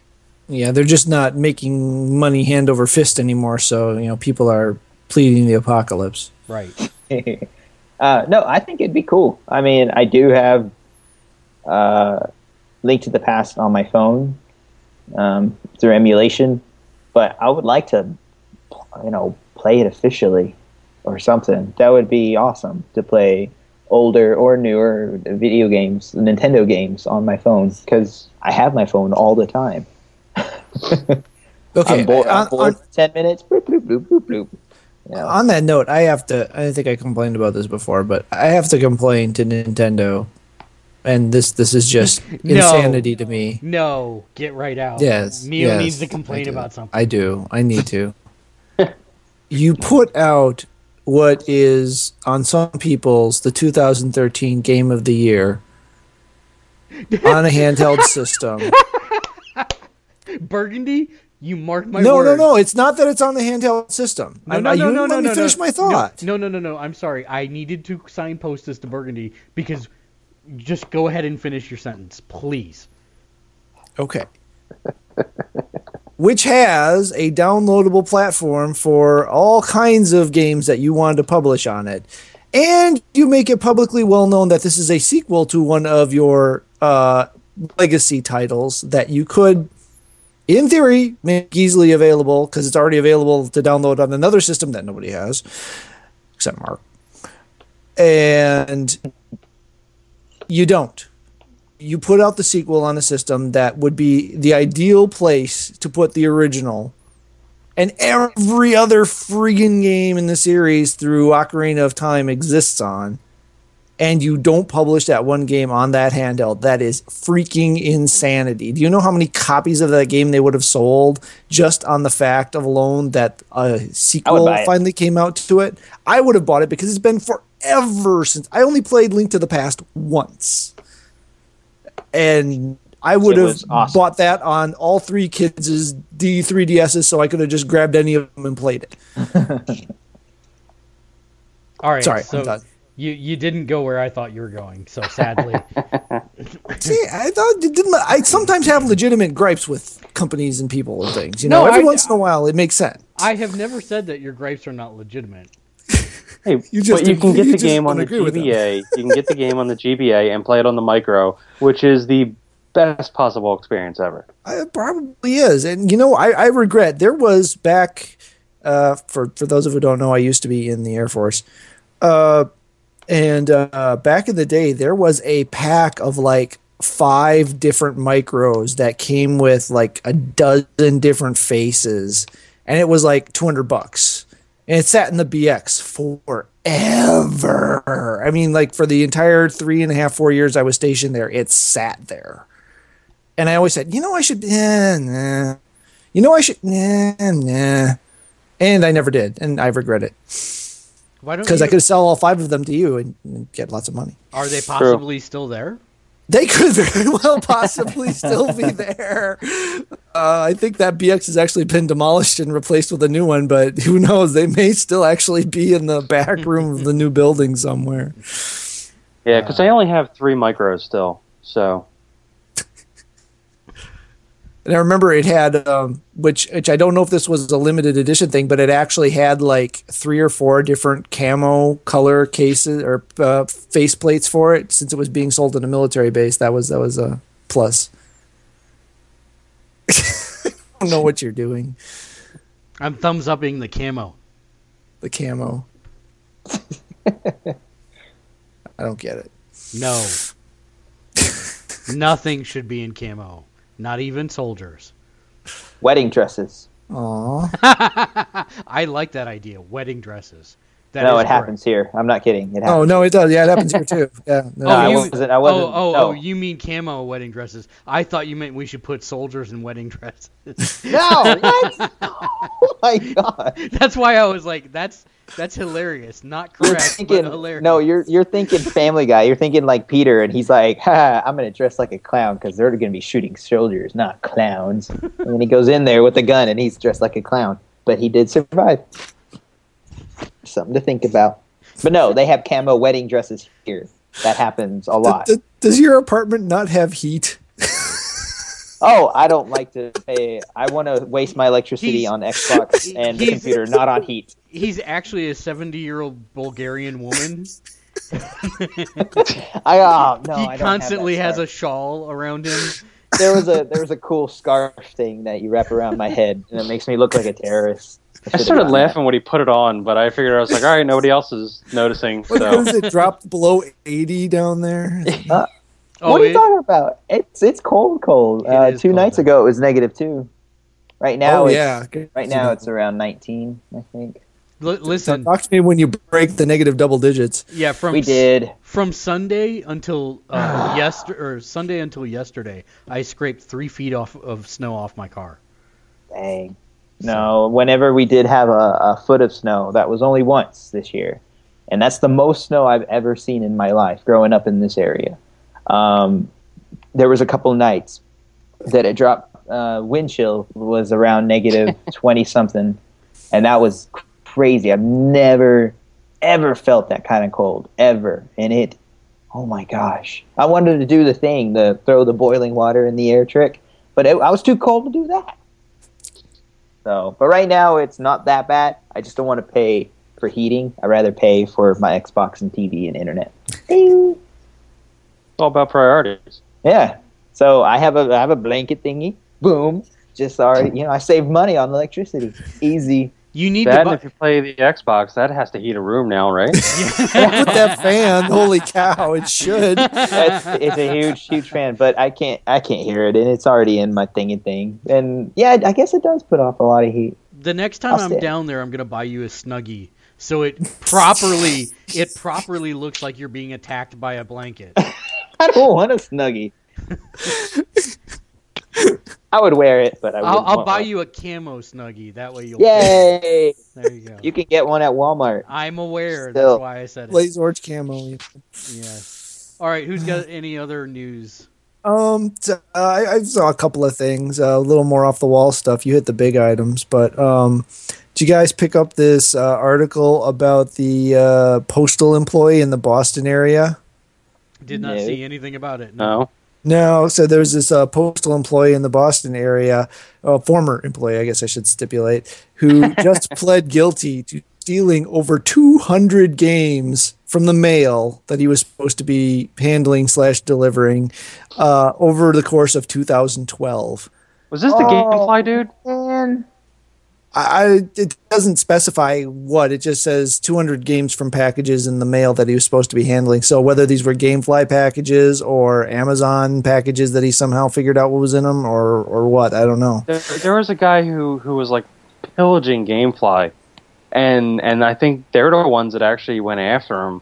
Speaker 2: Yeah, they're just not making money hand over fist anymore. So you know, people are pleading the apocalypse.
Speaker 1: Right.
Speaker 4: uh, no, I think it'd be cool. I mean, I do have uh, Link to the Past on my phone um, through emulation, but I would like to, you know, play it officially or something. That would be awesome to play older or newer video games, Nintendo games on my phone because I have my phone all the time.
Speaker 2: Okay,
Speaker 4: I'm bored, I'm
Speaker 2: on-
Speaker 4: bored
Speaker 2: on-
Speaker 4: for ten minutes. Bloop, bloop, bloop, bloop, bloop. You
Speaker 2: on that note, I have to. I think I complained about this before, but I have to complain to Nintendo, and this this is just
Speaker 1: No.
Speaker 2: insanity to me.
Speaker 1: No, get right out.
Speaker 2: Yes,
Speaker 1: Neo
Speaker 2: yes,
Speaker 1: needs to complain about something.
Speaker 2: I do. I need to. you put out what is on some people's the 2013 Game of the Year on a handheld system.
Speaker 1: Burgundy, you mark my
Speaker 2: no,
Speaker 1: word.
Speaker 2: no, no. no. It's not that it's on the handheld system.
Speaker 1: No,
Speaker 2: I,
Speaker 1: no,
Speaker 2: I,
Speaker 1: no,
Speaker 2: you
Speaker 1: no,
Speaker 2: let
Speaker 1: no,
Speaker 2: me
Speaker 1: no,
Speaker 2: finish
Speaker 1: no.
Speaker 2: my thought.
Speaker 1: No, no, no, no. I'm sorry. I needed to signpost this to Burgundy because just go ahead and finish your sentence, please.
Speaker 2: Okay. Which has a downloadable platform for all kinds of games that you wanted to publish on it. And you make it publicly well known that this is a sequel to one of your uh, legacy titles that you could, in theory, make easily available because it's already available to download on another system that nobody has, except Mark. And you don't. You put out the sequel on a system that would be the ideal place to put the original. And every other friggin' game in the series through Ocarina of Time exists on and you don't publish that one game on that handheld, that is freaking insanity. Do you know how many copies of that game they would have sold just on the fact of alone that a sequel
Speaker 4: buy it.
Speaker 2: finally came out to it? I would have bought it because it's been forever since I only played Link to the Past once. And I would have
Speaker 4: awesome.
Speaker 2: bought that on all three kids' D3DSs so I could have just grabbed any of them and played it.
Speaker 1: All right.
Speaker 2: Sorry,
Speaker 1: so
Speaker 2: I'm done.
Speaker 1: You you didn't go where I thought you were going. So sadly,
Speaker 2: See, I thought it didn't. I sometimes have legitimate gripes with companies and people and things. You know,
Speaker 1: No,
Speaker 2: every
Speaker 1: I-
Speaker 2: once in a while it makes sense.
Speaker 1: I have never said that your gripes are not legitimate.
Speaker 3: Hey,
Speaker 2: You just
Speaker 3: but you can get
Speaker 2: you
Speaker 3: the game on the
Speaker 2: agree with them.
Speaker 3: GBA. you can get the game on the GBA and play it on the micro, which is the best possible experience ever.
Speaker 2: It probably is, and you know, I, I regret there was back. Uh, for for those of you who don't know, I used to be in the Air Force, uh, and uh, back in the day, there was a pack of like five different micros that came with like a dozen different faces, and it was like two hundred bucks, and it sat in the BX forever. I mean, like for the entire three and a half, four years I was stationed there, it sat there. And I always said, you know, I should, eh, nah. You know, I should, nah. And I never did, and I regret it
Speaker 1: Why don't
Speaker 2: because I could sell all five of them to you and, and get lots of money.
Speaker 1: Are they possibly still there?
Speaker 2: They could very well possibly still be there. Uh, I think that BX has actually been demolished and replaced with a new one, but who knows? They may still actually be in the back room of the new building somewhere.
Speaker 3: Yeah, because I only have three micros still. So
Speaker 2: And I remember it had, um, which which I don't know if this was a limited edition thing, but it actually had like three or four different camo color cases or uh, face plates for it. Since it was being sold in a military base, that was that was a plus. I don't know what you're doing.
Speaker 1: I'm thumbs upping the camo.
Speaker 2: The camo. I don't get it.
Speaker 1: No. Nothing should be in camo. Not even soldiers.
Speaker 4: Wedding dresses.
Speaker 2: Aw.
Speaker 1: I like that idea. Wedding dresses. That
Speaker 4: no,
Speaker 1: is
Speaker 4: it happens here. I'm not kidding. It oh, happens.
Speaker 2: Oh no, it does. Yeah, it happens here too. Yeah. No,
Speaker 4: No, I wasn't. I wasn't.
Speaker 1: oh, oh,
Speaker 4: no.
Speaker 1: oh, you mean camo wedding dresses? I thought you meant we should put soldiers in wedding dresses.
Speaker 4: No, what? oh my god.
Speaker 1: that's why I was like, that's that's hilarious. Not
Speaker 4: You're
Speaker 1: correct,
Speaker 4: thinking,
Speaker 1: but hilarious.
Speaker 4: no, you're you're thinking Family Guy. You're thinking like Peter, and he's like, ha, "I'm gonna dress like a clown because they're gonna be shooting soldiers, not clowns." and then he goes in there with a gun, and he's dressed like a clown, but he did survive. Something to think about. But no, they have camo wedding dresses here. That happens a lot.
Speaker 2: D- d- does your apartment not have heat?
Speaker 4: Oh, I don't like to pay. I want to waste my electricity
Speaker 1: He's-
Speaker 4: on Xbox and the computer, not on heat.
Speaker 1: He's actually a 70 year old Bulgarian woman.
Speaker 4: I oh no,
Speaker 1: he
Speaker 4: I
Speaker 1: constantly has a shawl around him.
Speaker 4: scarf. There was a there was a cool scarf thing that you wrap around my head, and it makes me look like a terrorist.
Speaker 3: I started
Speaker 4: gotten that.
Speaker 3: laughing when he put it on, but I figured I was like, all right, nobody else is noticing.
Speaker 2: What
Speaker 3: So
Speaker 2: is it dropped below 80 down there?
Speaker 1: Oh,
Speaker 4: what are you
Speaker 1: it-
Speaker 4: talking about? It's it's cold, cold.
Speaker 1: It
Speaker 4: Uh, two
Speaker 1: cold
Speaker 4: nights
Speaker 1: there.
Speaker 4: ago it was negative two. Right now,
Speaker 2: oh
Speaker 4: it's,
Speaker 2: yeah.
Speaker 4: Right now it's around nineteen, I think.
Speaker 1: Li-
Speaker 2: So
Speaker 1: listen,
Speaker 2: talk to me when you break the negative double digits.
Speaker 1: yeah, from
Speaker 4: We did.
Speaker 1: from Sunday until uh, yester or Sunday until yesterday, I scraped three feet off of snow off my car.
Speaker 4: Dang. No, whenever we did have a, a foot of snow, that was only once this year. And that's the most snow I've ever seen in my life growing up in this area. Um, there was a couple nights that it dropped. Uh, wind chill was around negative 20 something. And that was crazy. I've never, ever felt that kind of cold, ever. And it, oh my gosh. I wanted to do the thing, the throw the boiling water in the air trick, but it, I was too cold to do that. So, but right now it's not that bad. I just don't want to pay for heating. I rather pay for my Xbox and TV and internet. Ding.
Speaker 3: it's all about priorities.
Speaker 4: Yeah. So I have a I have a blanket thingy. Boom. Just already, you know, I save money on electricity. Easy.
Speaker 1: You need
Speaker 3: That,
Speaker 1: to
Speaker 3: and if you play the Xbox, that has to heat a room now, right?
Speaker 2: With that fan, holy cow, it should.
Speaker 4: It's, it's a huge, huge fan, but I can't I can't hear it, and it's already in my thingy thing. And yeah, I guess it does put off a lot of heat.
Speaker 1: The next time
Speaker 4: I'll
Speaker 1: I'm
Speaker 4: stay.
Speaker 1: down there, I'm gonna buy you a snuggie so it properly it properly looks like you're being attacked by a blanket.
Speaker 4: I don't want a snuggie. I would wear it, but I
Speaker 1: I'll, I'll buy
Speaker 4: one.
Speaker 1: you a camo snuggie. That way you'll.
Speaker 4: Yay!
Speaker 1: There you go.
Speaker 4: You can get one at Walmart.
Speaker 1: I'm aware.
Speaker 4: Still.
Speaker 1: That's why I said it.
Speaker 2: Blaze Orange camo.
Speaker 1: Yes. All right. Who's got any other news?
Speaker 2: Um, t- uh, I, I saw a couple of things, uh, a little more off the wall stuff. You hit the big items, but um, did you guys pick up this uh, article about the uh, postal employee in the Boston area?
Speaker 1: Did not
Speaker 4: No.
Speaker 1: see anything about it.
Speaker 3: No.
Speaker 2: No, so there's this uh, postal employee in the Boston area, uh, former employee, I guess I should stipulate, who just pled guilty to stealing over 200 games from the mail that he was supposed to be handling slash delivering uh, over the course of 2012.
Speaker 3: Was this the
Speaker 4: Oh.
Speaker 3: GameFly dude?
Speaker 4: Man,
Speaker 2: I, it doesn't specify what it just says 200 games from packages in the mail that he was supposed to be handling. So whether these were GameFly packages or Amazon packages that he somehow figured out what was in them or or what, I don't know.
Speaker 3: There, there was a guy who, who was like pillaging GameFly, and and I think they're the ones that actually went after him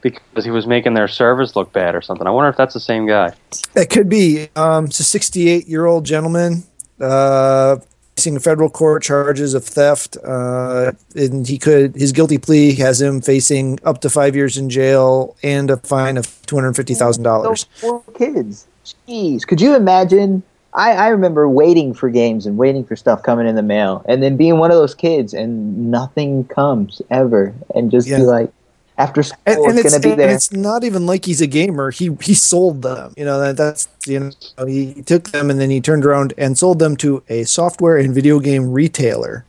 Speaker 3: because he was making their servers look bad or something. I wonder if that's the same guy.
Speaker 2: It could be. Um, it's a 68 year old gentleman uh, facing federal court charges of theft, uh, and he could his guilty plea has him facing up to five years in jail and a fine of two hundred fifty thousand dollars.
Speaker 4: those poor kids. Jeez, could you imagine? I, I remember waiting for games and waiting for stuff coming in the mail, and then being one of those kids and nothing comes ever, and just
Speaker 2: Yeah.
Speaker 4: be like, after school,
Speaker 2: And, and
Speaker 4: it's,
Speaker 2: it's,
Speaker 4: gonna be
Speaker 2: and
Speaker 4: there.
Speaker 2: it's not even like he's a gamer. He he sold them. You know that that's you know he took them and then he turned around and sold them to a software and video game retailer.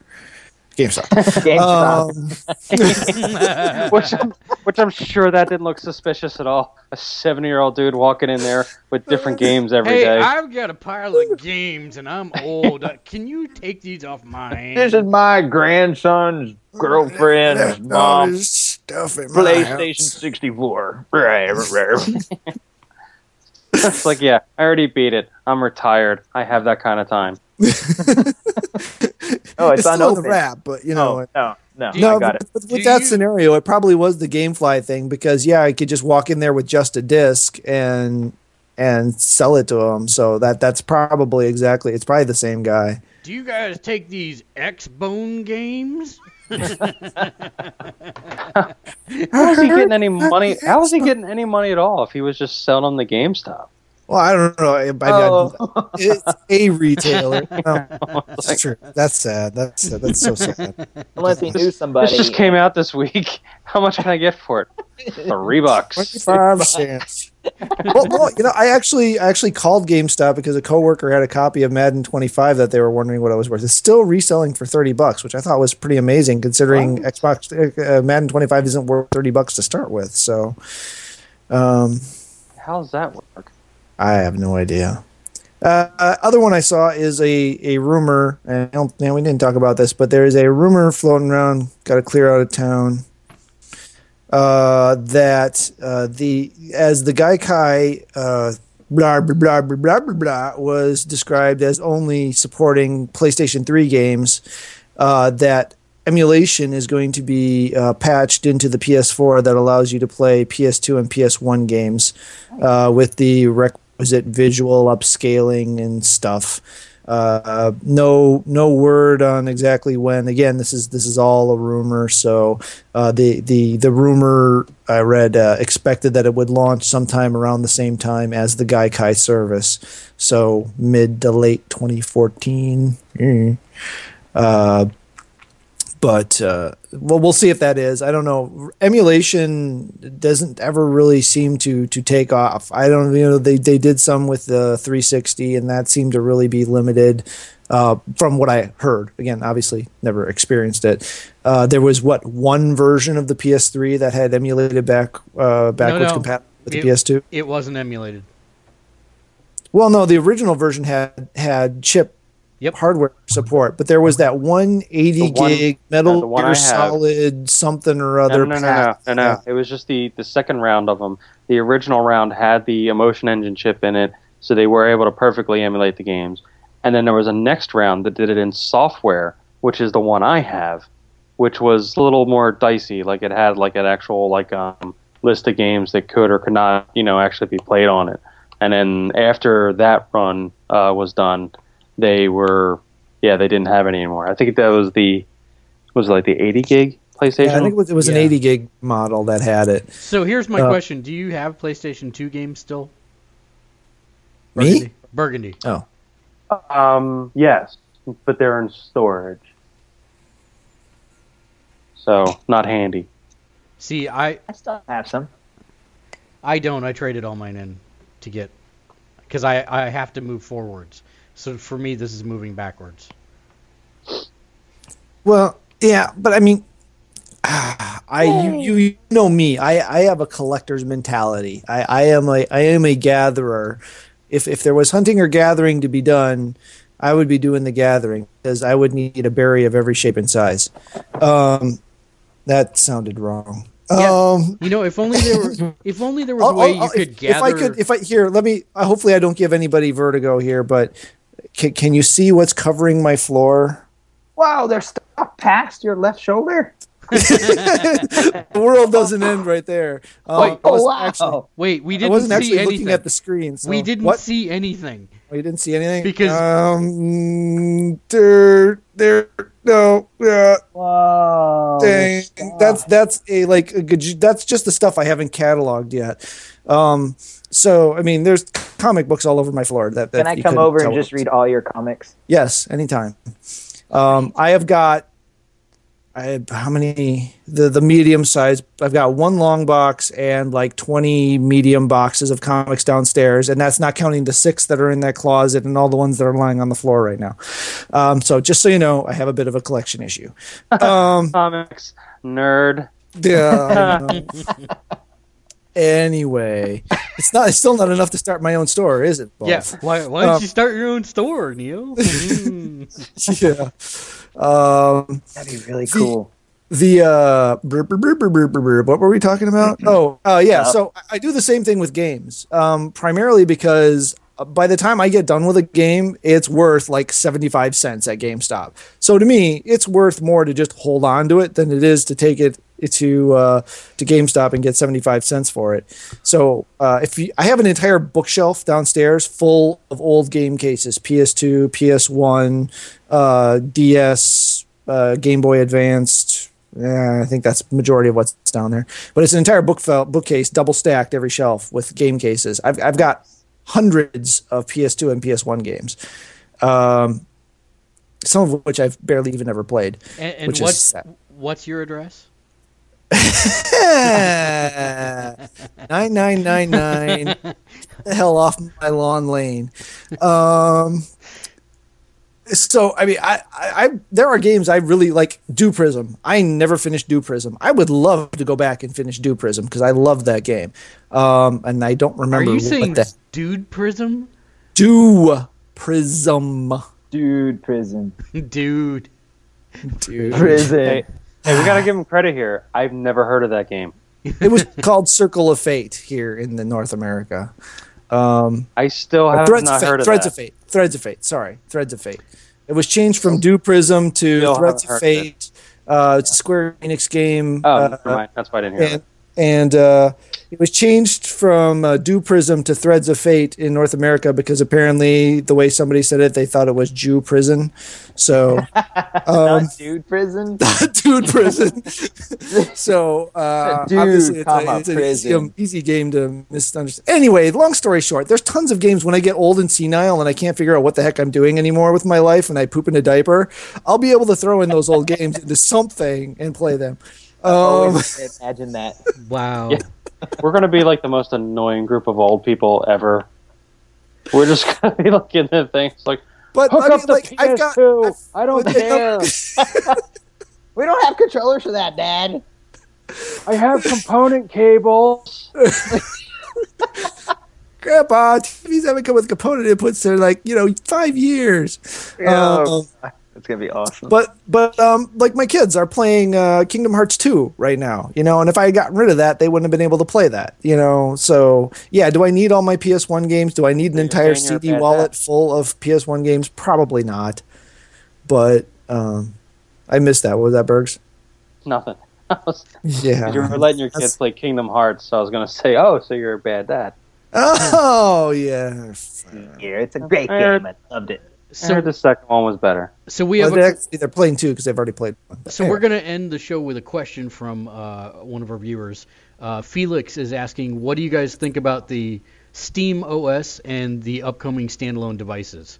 Speaker 2: GameStop.
Speaker 4: GameStop.
Speaker 2: Um,
Speaker 3: which I'm, which I'm sure that didn't look suspicious at all. A 70 year old dude walking in there with different games every
Speaker 1: Hey,
Speaker 3: day.
Speaker 1: I've got a pile of games and I'm old. Uh, Can you take these off my
Speaker 4: this is my grandson's girlfriend's mom.
Speaker 2: Stuff in
Speaker 4: PlayStation 64. Right, right.
Speaker 3: it's like, yeah, I already beat it. I'm retired. I have that kind of time.
Speaker 4: Oh, it's,
Speaker 2: It's still the wrap, but you know.
Speaker 4: Oh, no, no, no.
Speaker 2: no,
Speaker 4: I got
Speaker 2: but
Speaker 4: it.
Speaker 2: with,
Speaker 1: Do
Speaker 2: that
Speaker 1: you-
Speaker 2: scenario, it probably was the GameFly thing because yeah, I could just walk in there with just a disc and and sell it to them. So that that's probably exactly. It's probably the same guy.
Speaker 1: Do you guys take these X Bone games?
Speaker 3: How is he getting any money? How is he getting any money at all if he was just selling them the GameStop?
Speaker 2: Well, I don't know. I, I,
Speaker 4: Oh.
Speaker 2: it's a retailer. No, that's true. That's sad. That's sad. that's so sad.
Speaker 4: Unless he knew somebody.
Speaker 3: This just came out this week. How much can I get for it? Three bucks.
Speaker 2: Twenty-five cents. well, well, you know, I actually I actually called GameStop because a coworker had a copy of Madden 25 that they were wondering what it was worth. It's still reselling for 30 bucks, which I thought was pretty amazing considering Xbox uh, Madden 25 isn't worth 30 bucks to start with. So, um,
Speaker 3: How does that work?
Speaker 2: I have no idea. Uh, uh, other one I saw is a, a rumor, and I don't, man, we didn't talk about this, but there is a rumor floating around. Got to clear out of town. Uh, that uh, the as the Gaikai uh, blah blah blah blah blah blah blah was described as only supporting PlayStation 3 games. Uh, that emulation is going to be uh, patched into the PS4 that allows you to play PS2 and PS1 games with the requisite visual upscaling and stuff. Uh, no, no word on exactly when. Again, this is this is all a rumor. So uh, the the the rumor I read uh, expected that it would launch sometime around the same time as the Gaikai service. So mid to late 2014. Mm. But uh, well, we'll see if that is. I don't know. Emulation doesn't ever really seem to to take off. I don't. You know, they they did some with the 360, and that seemed to really be limited. Uh, from what I heard, again, obviously never experienced it. Uh, there was what one version of the PS3 that had emulated back uh, backwards
Speaker 1: no.
Speaker 2: compatible with
Speaker 1: It-
Speaker 2: the PS2.
Speaker 1: It wasn't emulated.
Speaker 2: Well, no, the original version had had chip
Speaker 1: Yep.
Speaker 2: hardware support, but there was that 180
Speaker 3: The one-
Speaker 2: gig Metal Gear Solid something or other.
Speaker 3: no, no, no, no, no, no. It was just the, the second round of them. The original round had the Emotion Engine chip in it, so they were able to perfectly emulate the games. And then there was a next round that did it in software, which is the one I have, which was a little more dicey. Like it had like an actual like um, list of games that could or could not, you know, actually be played on it. And then after that run uh, was done, they were yeah they didn't have any anymore. I think that was the was it like the 80 gig PlayStation.
Speaker 2: Yeah, I think it was, it was an 80 gig model that had it.
Speaker 1: So here's my
Speaker 2: Uh,
Speaker 1: question: Do you have PlayStation 2 games still?
Speaker 2: Me?
Speaker 1: Burgundy.
Speaker 2: Oh,
Speaker 3: Um, yes, but they're in storage, so not handy.
Speaker 1: See, I
Speaker 4: I still have some.
Speaker 1: I don't. I traded all mine in to get because I I have to move forwards. So for me, this is moving backwards.
Speaker 2: well, yeah, but I mean, I you, you know me. I, I have a collector's mentality. I, I am a I am a gatherer. If if there was hunting or gathering to be done, I would be doing the gathering because I would need a berry of every shape and size. Um, that sounded wrong.
Speaker 1: Yeah.
Speaker 2: Um,
Speaker 1: You know, if only there were if only there was a
Speaker 2: I'll-
Speaker 1: way
Speaker 2: I'll-
Speaker 1: you
Speaker 2: I'll-
Speaker 1: could
Speaker 2: if,
Speaker 1: gather.
Speaker 2: if I could, if I here, let me. Uh, hopefully, I don't give anybody vertigo here, but can, can you see what's covering my floor?
Speaker 4: Wow, there's stuff past your left shoulder.
Speaker 2: the world doesn't end right there. Um,
Speaker 1: Wait,
Speaker 4: Oh wow!
Speaker 2: actually,
Speaker 1: Wait, we didn't
Speaker 2: wasn't
Speaker 1: see
Speaker 2: actually
Speaker 1: anything.
Speaker 2: looking at the screen. So
Speaker 1: we didn't
Speaker 2: What?
Speaker 1: see anything.
Speaker 2: Oh, you didn't see anything
Speaker 1: Because-
Speaker 2: um, there, there, no, yeah,
Speaker 4: Whoa!
Speaker 2: dang. That's that's a like a good. That's just the stuff I haven't cataloged yet. Um, so I mean, there's comic books all over my floor. That, that
Speaker 4: Can I come over and just
Speaker 2: what-
Speaker 4: read all your comics?
Speaker 2: Yes, anytime. Um, I have got. I have how many the the medium size? I've got one long box and like twenty medium boxes of comics downstairs, and that's not counting the six that are in that closet and all the ones that are lying on the floor right now. Um, so just so you know, I have a bit of a collection issue. Um,
Speaker 3: Comics nerd.
Speaker 2: yeah. I know. anyway, it's not. It's still not enough to start my own store, is it? Bob?
Speaker 1: Yeah. Why? Why don't
Speaker 2: Um,
Speaker 1: you start your own store, Neil? Mm.
Speaker 2: yeah. Um,
Speaker 4: That'd be really cool.
Speaker 2: the uh brr, brr, brr, brr, brr, brr, brr. what were we talking about oh uh yeah so I- i do the same thing with games um primarily because uh, by the time i get done with a game it's worth like 75 cents at gamestop so to me it's worth more to just hold on to it than it is to take it to uh to gamestop and get 75 cents for it so uh if you i have an entire bookshelf downstairs full of old game cases ps2 ps1 uh ds uh, Game Boy Advanced. Yeah, I think that's majority of what's down there. But it's an entire book bookcase, double stacked every shelf with game cases. I've I've got hundreds of PS2 and PS1 games, um, some of which I've barely even ever played.
Speaker 1: and and what's what's your address?
Speaker 2: Nine nine nine nine. the hell off my lawn lane. Um, so I mean, I, I, I there are games I really like. Dew Prism. I never finished Dew Prism. I would love to go back and finish Dew Prism because I love that game. Um, and I don't remember.
Speaker 1: Are you
Speaker 2: what
Speaker 1: saying
Speaker 2: the
Speaker 1: Dude Prism?
Speaker 2: Dew Prism.
Speaker 4: Dude, Prism.
Speaker 1: Dude.
Speaker 2: Dude.
Speaker 4: Prison.
Speaker 3: Hey, we gotta give him credit here. I've never heard of that game.
Speaker 2: It was called Circle of Fate here in the North America. Um,
Speaker 3: I still have not
Speaker 2: Fate.
Speaker 3: heard of
Speaker 2: Threads
Speaker 3: that.
Speaker 2: of Fate. Threads of Fate. Sorry, Threads of Fate. It was changed from Dew Prism to
Speaker 3: Still
Speaker 2: Threads of Fate. Uh, it's a Square Enix game.
Speaker 3: Oh,
Speaker 2: uh,
Speaker 3: never mind. That's why I didn't hear
Speaker 2: and
Speaker 3: it.
Speaker 2: And uh, it was changed from uh, Dew Prism to Threads of Fate in North America because apparently the way somebody said it, they thought it was Jew Prison. So, um,
Speaker 4: Not dude prison.
Speaker 2: dude prison. so uh,
Speaker 4: Dude,
Speaker 2: obviously it's, a, it's an easy, um, easy game to misunderstand. Anyway, long story short, there's tons of games when I get old and senile and I can't figure out what the heck I'm doing anymore with my life and I poop in a diaper. I'll be able to throw in those old games into something and play them. Um,
Speaker 4: Always imagine that.
Speaker 1: Wow.
Speaker 3: Yeah. We're gonna be like the most annoying group of old people ever. We're just gonna be like in the things like
Speaker 2: but
Speaker 3: hook
Speaker 2: I mean,
Speaker 3: up the
Speaker 2: like I've got.
Speaker 3: PS2.
Speaker 2: I've-
Speaker 3: I don't care.
Speaker 4: We don't have controllers for that, Dad.
Speaker 3: I have component cables.
Speaker 2: Grandpa, TVs haven't come with component inputs in like you know five years. Um,
Speaker 4: It's gonna be awesome.
Speaker 2: but but um like my kids are playing uh Kingdom Hearts 2 right now, you know, and if I had gotten rid of that, they wouldn't have been able to play that, you know. So, yeah, do I need all my PS1 games? Do I need an
Speaker 3: You're
Speaker 2: entire
Speaker 3: saying you're a
Speaker 2: CD wallet
Speaker 3: dad.
Speaker 2: full of PS1 games? Probably not. But um I missed that. What was that, Bergs?
Speaker 3: Nothing. Was,
Speaker 2: Yeah.
Speaker 3: you were letting your
Speaker 2: That's-
Speaker 3: kids play Kingdom Hearts, so I was gonna say, oh, so you're a bad dad.
Speaker 2: Oh yeah.
Speaker 4: Yeah, it's a great game. I loved it.
Speaker 3: I
Speaker 1: So
Speaker 3: heard the second one was better.
Speaker 1: so we
Speaker 2: Well,
Speaker 1: have
Speaker 2: they're,
Speaker 1: a,
Speaker 2: actually, they're playing two because they've already played one.
Speaker 1: so we're gonna end the show with a question from uh, one of our viewers. Uh, Felix is asking, what do you guys think about the Steam OS and the upcoming standalone devices?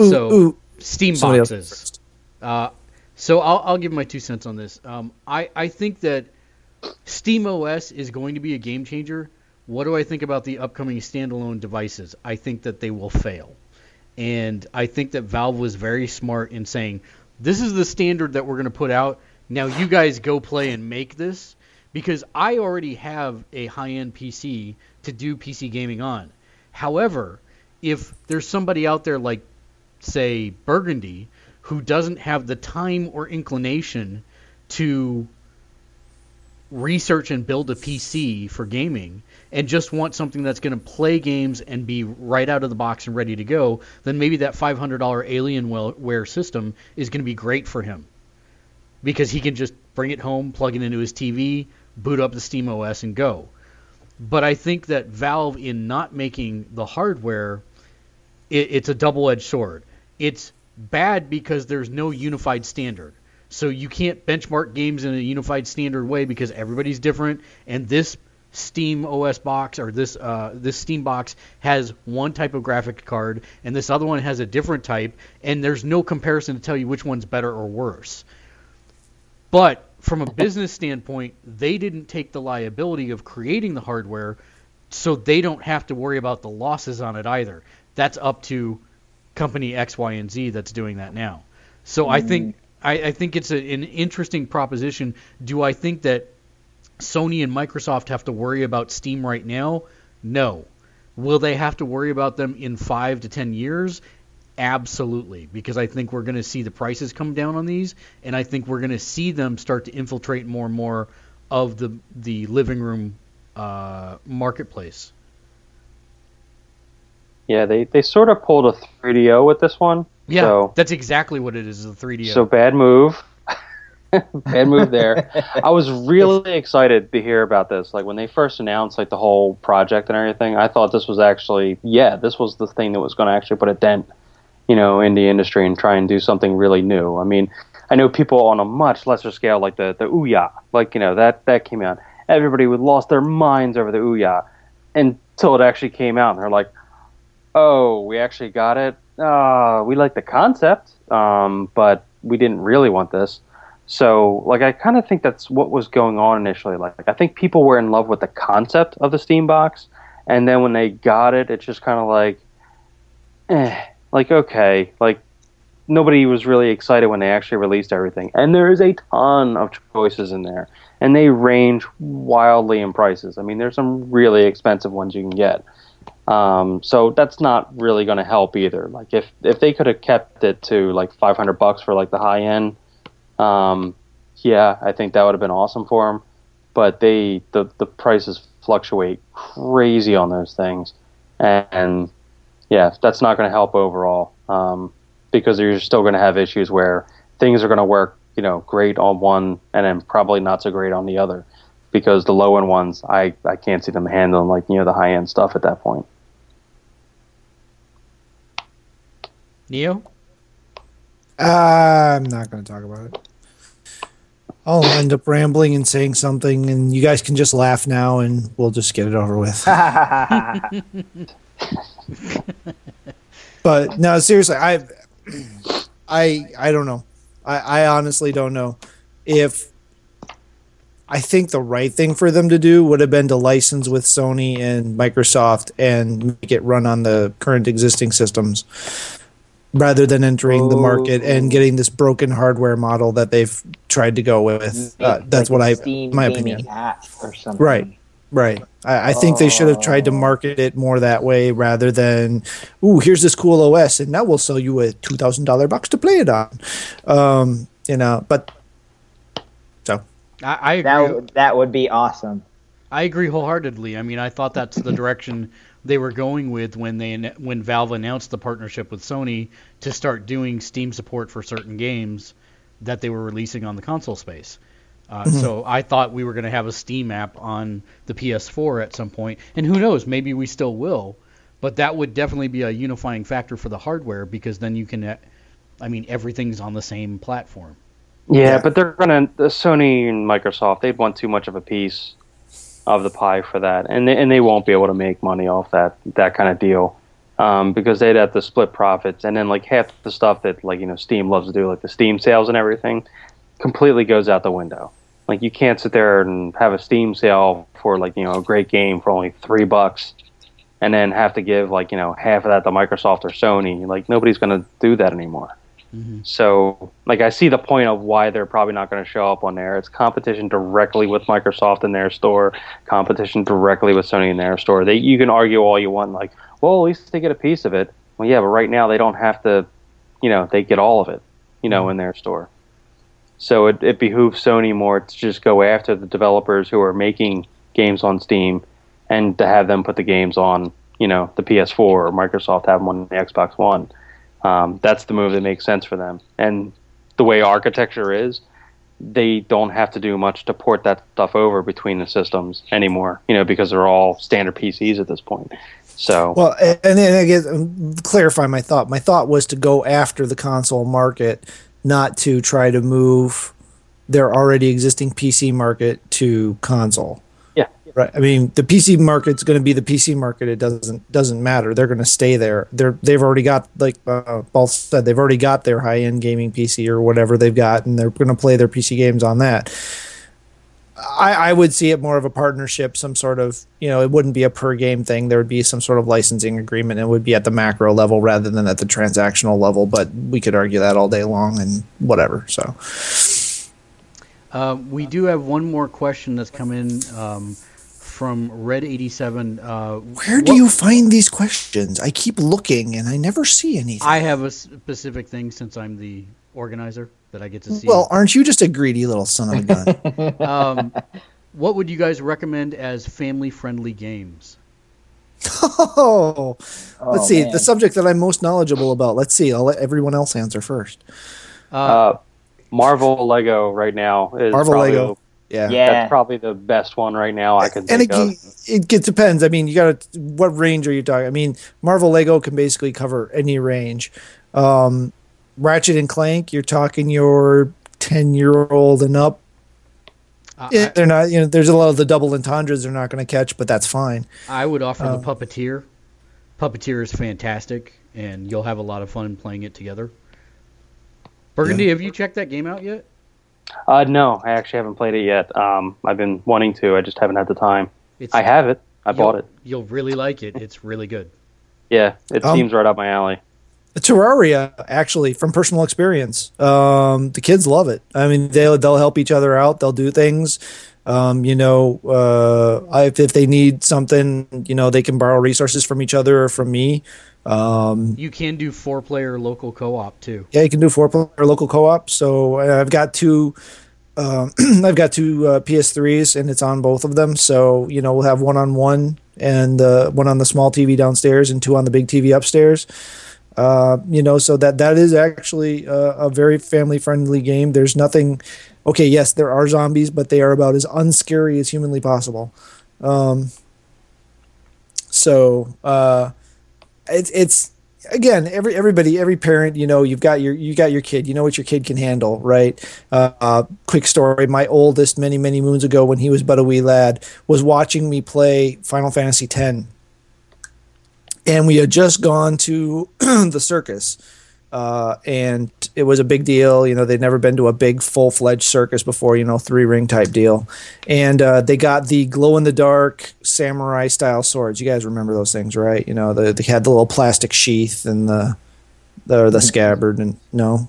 Speaker 2: Ooh,
Speaker 1: so-
Speaker 2: ooh.
Speaker 1: Steam boxes. Uh, so I'll, I'll give my two cents on this. Um, I, I think that Steam OS is going to be a game changer. What do I think about the upcoming standalone devices? I think that they will fail. And I think that Valve was very smart in saying, this is the standard that we're going to put out. Now you guys go play and make this because I already have a high-end PC to do PC gaming on. However, if there's somebody out there like say Burgundy who doesn't have the time or inclination to research and build a PC for gaming and just want something that's going to play games and be right out of the box and ready to go, then maybe that $500 Alienware system is going to be great for him because he can just bring it home, plug it into his TV, boot up the Steam OS, and go. But I think that Valve, in not making the hardware, it, it's a double-edged sword. It's bad because there's no unified standard. So you can't benchmark games in a unified standard way because everybody's different, and this Steam OS box or this uh, this Steam box has one type of graphic card, and this other one has a different type, and there's no comparison to tell you which one's better or worse. But from a business standpoint, they didn't take the liability of creating the hardware, so they don't have to worry about the losses on it either. That's up to company X, Y, and Z that's doing that now. So I think I, I think it's a, an interesting proposition. Do I think that Sony and Microsoft have to worry about Steam right now? No. Will they have to worry about them in five to ten years? Absolutely, because I think we're going to see the prices come down on these, and I think we're going to see them start to infiltrate more and more of the the living room uh, marketplace.
Speaker 3: Yeah, they, they sort of pulled a 3DO with this one.
Speaker 1: Yeah,
Speaker 3: So,
Speaker 1: that's exactly what it is. The 3DO.
Speaker 3: so bad move. bad move there. I was really excited to hear about this. Like when they first announced like the whole project and everything, I thought this was actually yeah, this was the thing that was going to actually put a dent, you know, in the industry and try and do something really new. I mean, I know people on a much lesser scale like the the Ouya, like you know that that came out. Everybody would lost their minds over the Ouya until it actually came out, and they're like, "Oh, we actually got it. Uh, we like the concept, um, but we didn't really want this." So, like, I kind of think that's what was going on initially. Like, I think people were in love with the concept of the Steam box, and then when they got it, it's just kind of like, eh, like okay, like nobody was really excited when they actually released everything. And there is a ton of choices in there, and they range wildly in prices. I mean, there's some really expensive ones you can get. Um, so that's not really going to help either. Like if if they could have kept it to like 500 bucks for like the high end, um, yeah, I think that would have been awesome for them. But they the the prices fluctuate crazy on those things, and, and yeah, that's not going to help overall. Um, because you're still going to have issues where things are going to work, you know, great on one and then probably not so great on the other. Because the low end ones, I, I can't see them handling like you know the high end stuff at that point.
Speaker 1: Neo.
Speaker 2: I'm not going to talk about it. I'll end up rambling and saying something, and you guys can just laugh now, and we'll just get it over with. but no, seriously, I, I, I don't know. I, I honestly don't know if. I think the right thing for them to do would have been to license with Sony and Microsoft and make it run on the current existing systems rather than entering the market and getting this broken hardware model that they've tried to go with. Uh, that's
Speaker 4: Like
Speaker 2: what I,
Speaker 4: Steam
Speaker 2: my opinion.
Speaker 4: or something.
Speaker 2: Right. Right. I, I think they should have tried to market it more that way rather than, ooh, here's this cool OS, and now we'll sell you a two thousand dollar box to play it on. Um, you know, but so
Speaker 1: I, I agree.
Speaker 4: That that would be awesome.
Speaker 1: I agree wholeheartedly. I mean, I thought that's the direction they were going with when they when Valve announced the partnership with Sony to start doing Steam support for certain games. that they were releasing on the console space. Uh, So I thought we were going to have a Steam app on the PS4 at some point, and who knows, maybe we still will. But that would definitely be a unifying factor for the hardware because then you can, uh, I mean, everything's on the same platform.
Speaker 3: Yeah,
Speaker 2: Yeah.
Speaker 3: but they're gonna Sony and Microsoft. They'd want too much of a piece of the pie for that, and they, and they won't be able to make money off that that kind of deal um, because they'd have to split profits, and then like half the stuff that like you know Steam loves to do, like the Steam sales and everything, completely goes out the window. Like you can't sit there and have a Steam sale for like you know a great game for only three bucks, and then have to give like you know half of that to Microsoft or Sony. Like nobody's gonna do that anymore. Mm-hmm. So, like, I see the point of why they're probably not going to show up on there. It's competition directly with Microsoft in their store, competition directly with Sony in their store. They, you can argue all you want, like, well, at least they get a piece of it. Well, yeah, but right now they don't have to, you know, they get all of it, you know, mm-hmm. in their store. So it, it behooves Sony more to just go after the developers who are making games on Steam and to have them put the games on, you know, the PS4 or Microsoft have them on the Xbox One. Um, that's the move that makes sense for them. And the way architecture is, they don't have to do much to port that stuff over between the systems anymore, you know, because they're all standard PCs at this point. So,
Speaker 2: Well, and then I guess um, clarify my thought. My thought was to go after the console market, not to try to move their already existing PC market to console.
Speaker 3: Yeah.
Speaker 2: Right. I mean, the PC market's going to be the PC market. It doesn't doesn't matter. They're going to stay there. They're they've already got like uh, said. They've already got their high end gaming PC or whatever they've got, and they're going to play their PC games on that. I, I would see it more of a partnership, some sort of you know, it wouldn't be a per game thing. There would be some sort of licensing agreement. It would be at the macro level rather than at the transactional level. But we could argue that all day long and whatever. So
Speaker 1: Uh, we do have one more question that's come in um, from Red87. Uh,
Speaker 2: where do
Speaker 1: what-
Speaker 2: you find these questions? I keep looking and I never see anything.
Speaker 1: I have a specific thing since I'm the organizer that I get to see.
Speaker 2: Well, aren't you just a greedy little son of a gun?
Speaker 1: um, what would you guys recommend as family-friendly games?
Speaker 2: oh,
Speaker 4: Oh,
Speaker 2: let's see.
Speaker 4: man.
Speaker 2: The subject that I'm most knowledgeable about. Let's see. I'll let everyone else answer first.
Speaker 1: Uh,
Speaker 3: uh, Marvel Lego right now is
Speaker 2: Marvel
Speaker 3: probably,
Speaker 2: Lego. Yeah.
Speaker 4: Yeah.
Speaker 3: That's probably the best one right now I can
Speaker 2: and
Speaker 3: think
Speaker 2: it,
Speaker 3: of.
Speaker 2: it, it depends. I mean, you got to what range are you talking? I mean, Marvel Lego can basically cover any range. Um, Ratchet and Clank, you're talking your ten year old and up.
Speaker 1: I,
Speaker 2: Yeah, they're not. You know, there's a lot of the double entendres they're not going to catch, but that's fine.
Speaker 1: I would offer
Speaker 2: Uh,
Speaker 1: the Puppeteer. Puppeteer is fantastic, and you'll have a lot of fun playing it together. Burgundy, have you checked that game out yet?
Speaker 3: Uh, no, I actually haven't played it yet. Um, I've been wanting to. I just haven't had the time.
Speaker 1: It's,
Speaker 3: I have it. I bought it.
Speaker 1: You'll really like it. It's really good.
Speaker 3: Yeah, it
Speaker 2: Um,
Speaker 3: seems right up my alley.
Speaker 2: Terraria, actually, from personal experience, um, the kids love it. I mean, they'll they'll help each other out. They'll do things. Um, you know, uh, I- if if they need something, you know, they can borrow resources from each other or from me. Um,
Speaker 1: You can do four-player local co-op too.
Speaker 2: yeah, you can do four player local co op. So uh, I've got two. Um, I've got two uh, PS3s, and it's on both of them. So you know, we'll have one on one and uh, one on the small TV downstairs, and two on the big TV upstairs. Uh, you know, so that that is actually a, a very family friendly game. There's nothing. Okay, yes, there are zombies, but they are about as unscary as humanly possible. Um, so uh, it's it's again every everybody every parent you know you've got your you got your kid you know what your kid can handle right? Uh, uh, quick story my oldest many many moons ago when he was but a wee lad was watching me play final fantasy x and we had just gone to the circus uh, and it was a big deal. You know, they'd never been to a big full fledged circus before. You know, three ring type deal, and uh, they got the glow in the dark samurai style swords. You guys remember those things, right? You know, the, they had the little plastic sheath and the the the scabbard and no.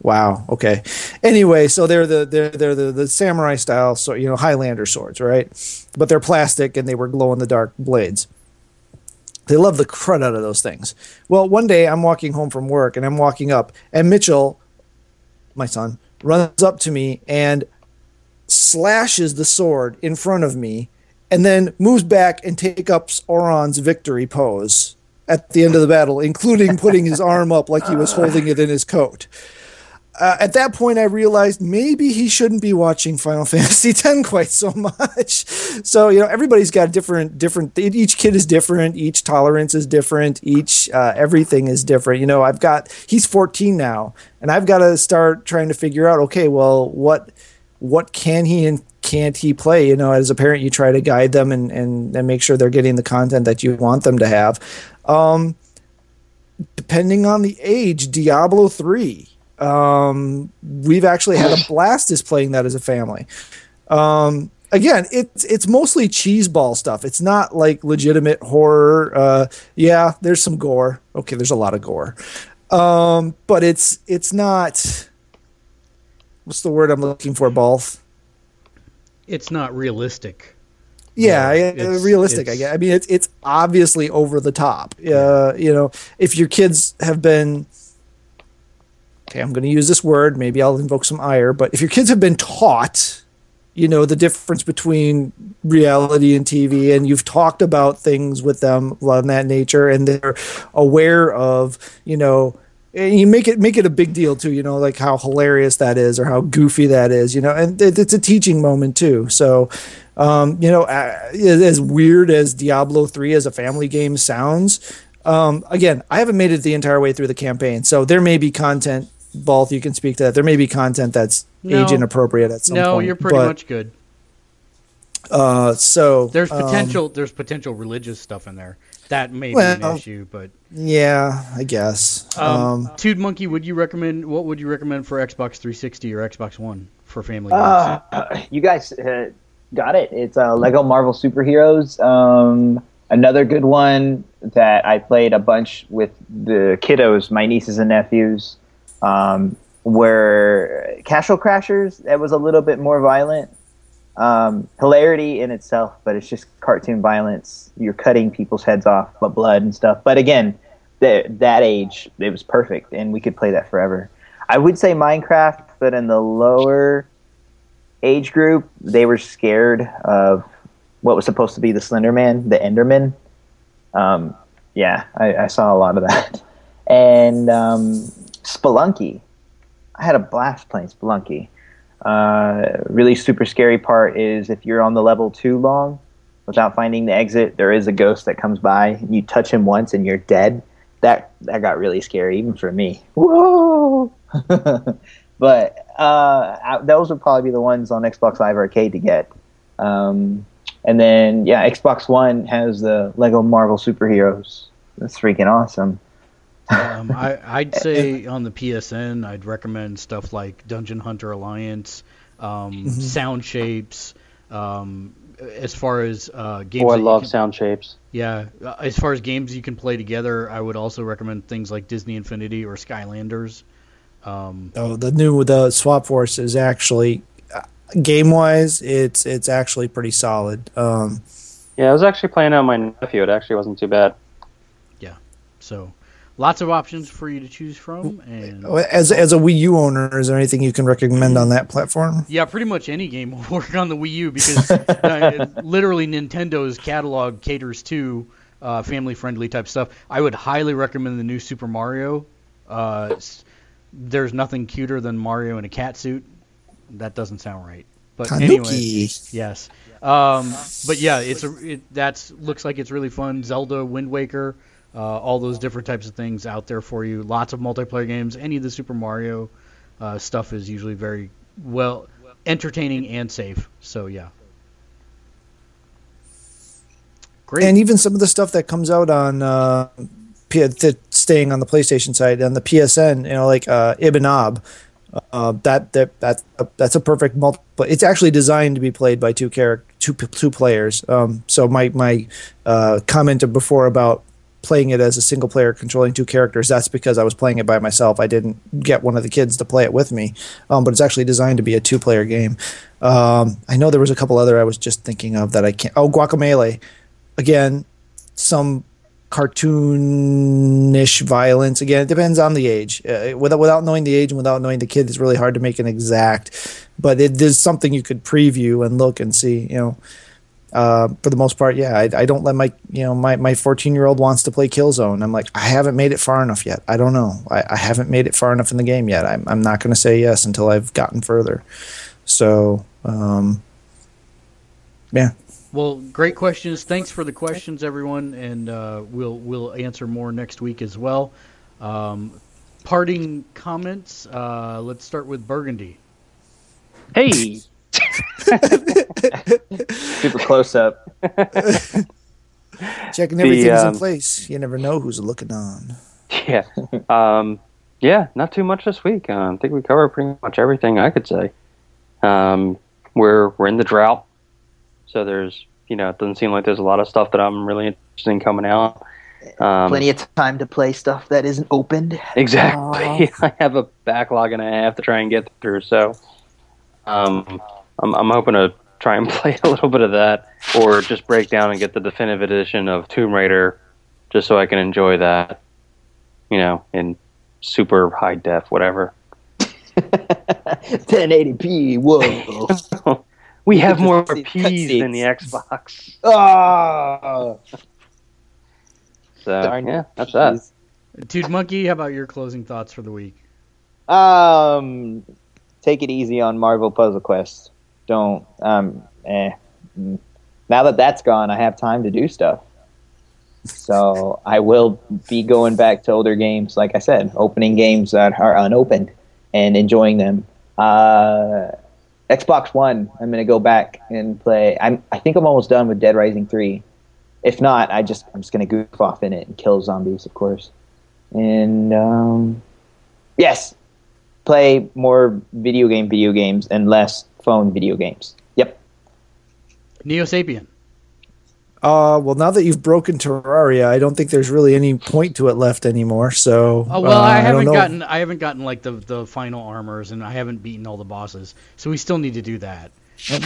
Speaker 2: Wow. Okay. Anyway, so they're the they're they're the, the samurai style, so you know Highlander swords, right? But they're plastic and they were glow in the dark blades. They love the crud out of those things. Well, one day I'm walking home from work and I'm walking up, and Mitchell, my son, runs up to me and slashes the sword in front of me, and then moves back and takes up Auron's victory pose at the end of the battle, including putting his arm up like he was holding it in his coat. Uh, at that point, I realized maybe he shouldn't be watching Final Fantasy X quite so much. So you know, everybody's got different, different. Each kid is different. Each tolerance is different. Each uh, everything is different. You know, I've got he's 14 now, and I've got to start trying to figure out. Okay, well, what what can he and can't he play? You know, as a parent, you try to guide them and and, and make sure they're getting the content that you want them to have. Um, depending on the age, Diablo three um, we've actually had a blast is playing that as a family. Um, again, it's it's mostly cheeseball stuff. It's not like legitimate horror. Uh, yeah, there's some gore. Okay, there's a lot of gore, um, but it's it's not. What's the word I'm looking for, Balth?
Speaker 1: It's not realistic.
Speaker 2: Yeah, it's, realistic. It's, I guess. I mean, it's it's obviously over the top. Uh, you know, if your kids have been okay, I'm going to use this word. Maybe I'll invoke some ire. But if your kids have been taught, you know, the difference between reality and TV, and you've talked about things with them of that nature, and they're aware of, you know, and you make it make it a big deal too, you know, like how hilarious that is or how goofy that is, you know, and it's a teaching moment too. So, um, you know, as weird as Diablo three as a family game sounds, um, again, I haven't made it the entire way through the campaign, so there may be content both you can speak to that. There may be content that's no, age inappropriate at some
Speaker 1: no,
Speaker 2: point.
Speaker 1: No, you're pretty but, much good.
Speaker 2: Uh, so
Speaker 1: there's um, potential. Um, there's potential religious stuff in there. That may well, be an issue, but
Speaker 2: yeah, I guess.
Speaker 1: Um, um, Tude Monkey, would you recommend? What would you recommend for Xbox 360 or Xbox One for family?
Speaker 4: Uh, you guys uh, got it. It's uh, Lego Marvel Superheroes. Um, another good one that I played a bunch with the kiddos, my nieces and nephews um, where Castle Crashers that was a little bit more violent. Um, hilarity in itself, but it's just cartoon violence. You're cutting people's heads off, but blood and stuff. But again, that age, it was perfect, and we could play that forever. I would say Minecraft, but in the lower age group, they were scared of what was supposed to be the Slender Man, the Enderman. Um, yeah, I, I, saw a lot of that. And um, Spelunky. I had a blast playing Spelunky. Uh, really super scary part is if you're on the level too long without finding the exit, there is a ghost that comes by. And you touch him once and you're dead. That that got really scary even for me. Whoa! but uh, those would probably be the ones on Xbox Live Arcade to get. Um, and then yeah, Xbox One has the Lego Marvel superheroes. That's freaking awesome
Speaker 1: um, I, would say on the PSN, I'd recommend stuff like Dungeon Hunter Alliance, um, mm-hmm. Sound Shapes. Um, as far as uh, games,
Speaker 3: oh, I love can, Sound Shapes.
Speaker 1: Yeah, uh, as far as games you can play together, I would also recommend things like Disney Infinity or Skylanders. Um,
Speaker 2: oh, the new the Swap Force is actually uh, game wise, it's it's actually pretty solid. Um,
Speaker 3: yeah, I was actually playing on my nephew. It actually wasn't too bad.
Speaker 1: Yeah, so lots of options for you to choose from. And
Speaker 2: as as a Wii U owner, is there anything you can recommend on that platform?
Speaker 1: Yeah, pretty much any game will work on the Wii U because uh, literally Nintendo's catalog caters to uh, family friendly type stuff. I would highly recommend the new Super Mario. Uh, there's nothing cuter than Mario in a cat suit. That doesn't sound right. But Tanuki. anyway, yes. Um, but yeah, it's a it, that's looks like it's really fun. Zelda, Wind Waker uh, all those different types of things out there for you. Lots of multiplayer games. Any of the Super Mario uh, stuff is usually very well entertaining and safe. So yeah.
Speaker 2: Great. And even some of the stuff that comes out on uh, P- staying on the PlayStation side on the PSN, you know, like uh, Ibn Uh, that that that uh, that's a perfect multi. It's actually designed to be played by two character two two players. Um, so my my uh, comment before about playing it as a single player controlling two characters that's because i was playing it by myself. I didn't get one of the kids to play it with me. Um, but it's actually designed to be a two player game. Um, i know there was a couple other i was just thinking of that i can't oh Guacamelee, again some cartoonish violence. Again it depends on the age. Uh, without without knowing the age and without knowing the kid it's really hard to make an exact but it is something you could preview and look and see you know uh, for the most part, yeah, I, I don't let my you know my my 14 year old wants to play Killzone. I'm like, I haven't made it far enough yet. I don't know. I, I haven't made it far enough in the game yet. I'm I'm not going to say yes until I've gotten further. So, um, yeah.
Speaker 1: Well, great questions. Thanks for the questions, everyone, and uh, we'll we'll answer more next week as well. Um, parting comments. Uh, let's start with Burgundy.
Speaker 3: Hey,
Speaker 4: Super close up.
Speaker 2: Checking everything's
Speaker 3: um,
Speaker 2: in place. You never know who's looking on.
Speaker 3: yeah, um, yeah, not too much this week. Uh, I think we covered pretty much everything I could say. Um, we're we're in the drought, so there's you know it doesn't seem like there's a lot of stuff that I'm really interested in coming out. Um,
Speaker 4: Plenty of time to play stuff that isn't opened.
Speaker 3: Exactly. I have a backlog and a half to try and get through. So, um, I'm, I'm hoping to try and play a little bit of that, or just break down and get the definitive edition of Tomb Raider, just so I can enjoy that. You know, in super high def, whatever.
Speaker 4: 1080p. Whoa.
Speaker 3: We have more P's than the. Xbox.
Speaker 4: oh.
Speaker 3: So
Speaker 4: Darn
Speaker 3: yeah, that's that.
Speaker 1: Dude Monkey, how about your closing thoughts for the week?
Speaker 4: Um, take it easy on Marvel Puzzle Quest. Don't. Um. Eh. Mm. Now that that's gone, I have time to do stuff. So I will be going back to older games, like I said, opening games that are unopened and enjoying them. Uh, Xbox One, I'm gonna go back and play. I'm. I think I'm almost done with Dead Rising three. If not, I just I'm just gonna goof off in it and kill zombies, of course. And um, yes, play more video game video games and less phone video games. Yep.
Speaker 1: Neo Sapien.
Speaker 2: Uh, well, now that you've broken Terraria, I don't think there's really any point to it left anymore. So,
Speaker 1: Oh well,
Speaker 2: uh,
Speaker 1: I haven't
Speaker 2: know.
Speaker 1: gotten I haven't gotten like the the final armors, and I haven't beaten all the bosses, so we still need to do that.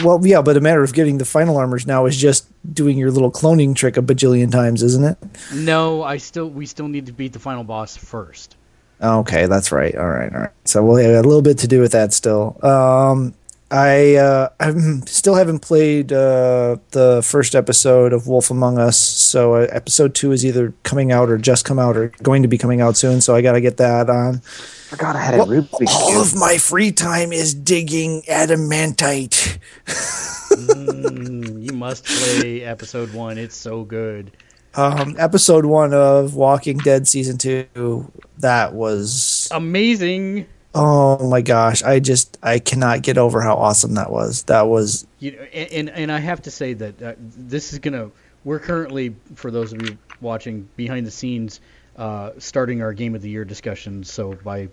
Speaker 2: Well, yeah, but a matter of getting the final armors now is just doing your little cloning trick a bajillion times, isn't it?
Speaker 1: No, I still we still need to beat the final boss first.
Speaker 2: Okay, that's right. All right, all right. So we'll have a little bit to do with that still. Um, I uh, I still haven't played uh, the first episode of Wolf Among Us, so uh, episode two is either coming out or just come out or going to be coming out soon. So I got to get that on.
Speaker 4: Forgot I had a
Speaker 2: Well,
Speaker 4: Rubik's
Speaker 2: All
Speaker 4: Cube.
Speaker 2: of my free time is digging adamantite.
Speaker 1: Mm, you must play episode one. It's so good.
Speaker 2: Um, episode one of Walking Dead season two. That was
Speaker 1: Amazing.
Speaker 2: Oh my gosh! I just I cannot get over how awesome that was. That was
Speaker 1: You know, and, and I have to say that uh, this is gonna. We're currently, for those of you watching behind the scenes, uh, starting our game of the year discussions. So by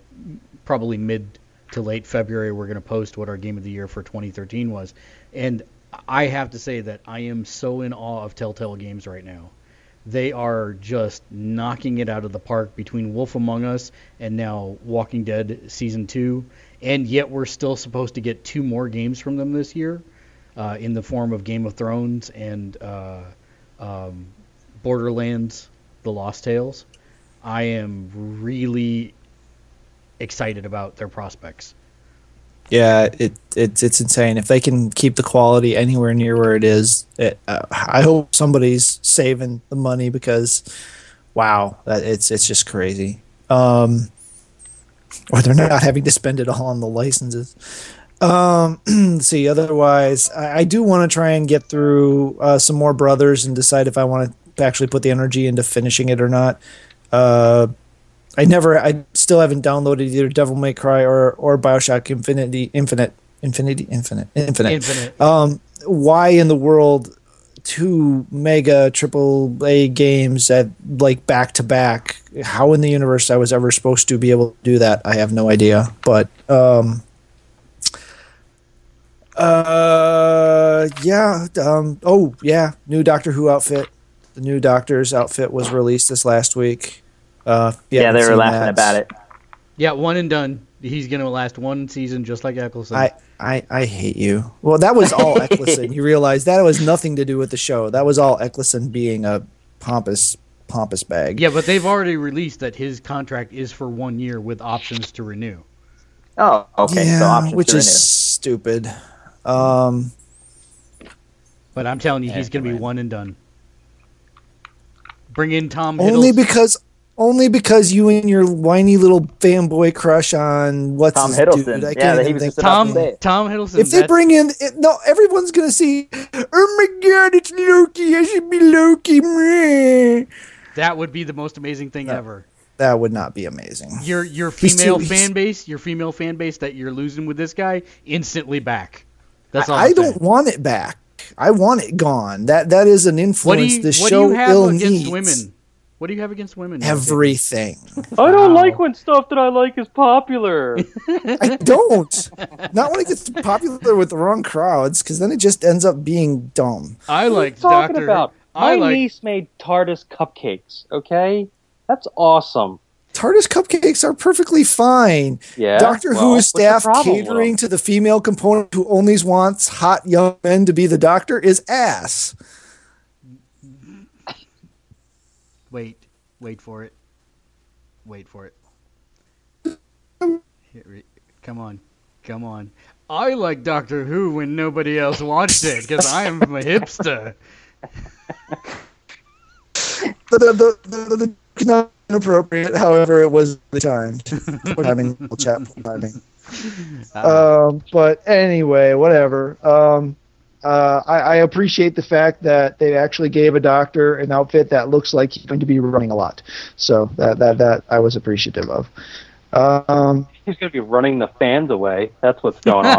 Speaker 1: probably mid to late February, we're gonna post what our game of the year for 2013 was. And I have to say that I am so in awe of Telltale Games right now. They are just knocking it out of the park between Wolf Among Us and now Walking Dead season two, and yet we're still supposed to get two more games from them this year uh, in the form of Game of Thrones and uh, um, Borderlands: The Lost Tales. I am really excited about their prospects.
Speaker 2: Yeah, it it's it's insane. If they can keep the quality anywhere near where it is, it, uh, I hope somebody's saving the money because, wow, that it's it's just crazy. Um, or they're not having to spend it all on the licenses. Um, see. Otherwise, I, I do want to try and get through uh, some more brothers and decide if I want to actually put the energy into finishing it or not. Uh, I never, I still haven't downloaded either Devil May Cry or or Bioshock Infinity, Infinite, Infinity, Infinite, Infinite.
Speaker 1: Infinite.
Speaker 2: Um, why in the world two mega triple A games at like back to back? How in the universe I was ever supposed to be able to do that? I have no idea. But um, uh, yeah. Um, oh yeah, new Doctor Who outfit. The new Doctor's outfit was released this last week. Uh,
Speaker 4: Yeah,
Speaker 2: haven't
Speaker 4: they were laughing
Speaker 2: that.
Speaker 4: about it.
Speaker 1: Yeah, one and done. He's gonna last one season, just like Eccleston.
Speaker 2: I, I, I hate you. Well, that was all Eccleston. You realize that was nothing to do with the show. That was all Eccleston being a pompous, pompous bag.
Speaker 1: yeah, but they've already released that his contract is for one year with options to renew.
Speaker 4: Oh, okay.
Speaker 2: Yeah,
Speaker 4: so options
Speaker 2: which is
Speaker 4: renew.
Speaker 2: stupid. Um,
Speaker 1: But I'm telling you, he's going to be one and done. Bring in Tom
Speaker 2: Only
Speaker 1: Hiddleston.
Speaker 2: because only because you and your whiny little fanboy crush on what's
Speaker 4: Tom Hiddleston.
Speaker 2: dude. I
Speaker 4: Yeah,
Speaker 2: can't
Speaker 4: he
Speaker 2: even
Speaker 4: was
Speaker 2: think.
Speaker 4: just
Speaker 1: Tom
Speaker 4: to say it.
Speaker 1: Tom Hiddleston.
Speaker 2: If they
Speaker 1: that's-
Speaker 2: bring in it, no, everyone's gonna see. Oh my god, it's Loki! I should be Loki.
Speaker 1: that would be the most amazing thing ever.
Speaker 2: That would not be amazing.
Speaker 1: Your your
Speaker 2: He's too-
Speaker 1: female
Speaker 2: he's-
Speaker 1: fan base, your female fan base that you're losing with this guy, instantly back. That's all.
Speaker 2: I
Speaker 1: I'm
Speaker 2: don't want it back. I want it gone. That that is an influence
Speaker 1: What do you
Speaker 2: the
Speaker 1: What do
Speaker 2: show
Speaker 1: you have
Speaker 2: ill
Speaker 1: against
Speaker 2: needs.
Speaker 1: women? What do you have against women?
Speaker 2: Everything.
Speaker 3: I don't
Speaker 1: Wow.
Speaker 3: like when stuff that I like is popular.
Speaker 2: I don't. Not when it gets popular with the wrong crowds, because then it just ends up being dumb.
Speaker 1: I
Speaker 3: What are you
Speaker 1: like
Speaker 3: talking
Speaker 1: Doctor.
Speaker 3: about?
Speaker 1: I
Speaker 3: My
Speaker 1: like.
Speaker 3: niece made TARDIS cupcakes. Okay, that's awesome.
Speaker 2: TARDIS cupcakes are perfectly fine.
Speaker 3: Yeah.
Speaker 2: Doctor
Speaker 3: well,
Speaker 2: Who
Speaker 3: what's
Speaker 2: is
Speaker 3: the
Speaker 2: staff
Speaker 3: problem
Speaker 2: catering
Speaker 3: them?
Speaker 2: to the female component who only wants hot young men to be the doctor is ass.
Speaker 1: Wait, wait for it. Wait for it. Here Come on, come on. I like Doctor Who when nobody else watched it because I am a hipster.
Speaker 2: The, the, the, the, not inappropriate, however, it was the time. timing, chat timing. Um, but anyway, whatever. Um, uh, I, I appreciate the fact that they actually gave a doctor an outfit that looks like he's going to be running a lot. So that that that I was appreciative of. Um,
Speaker 3: He's going to be running the fans away. That's what's going on.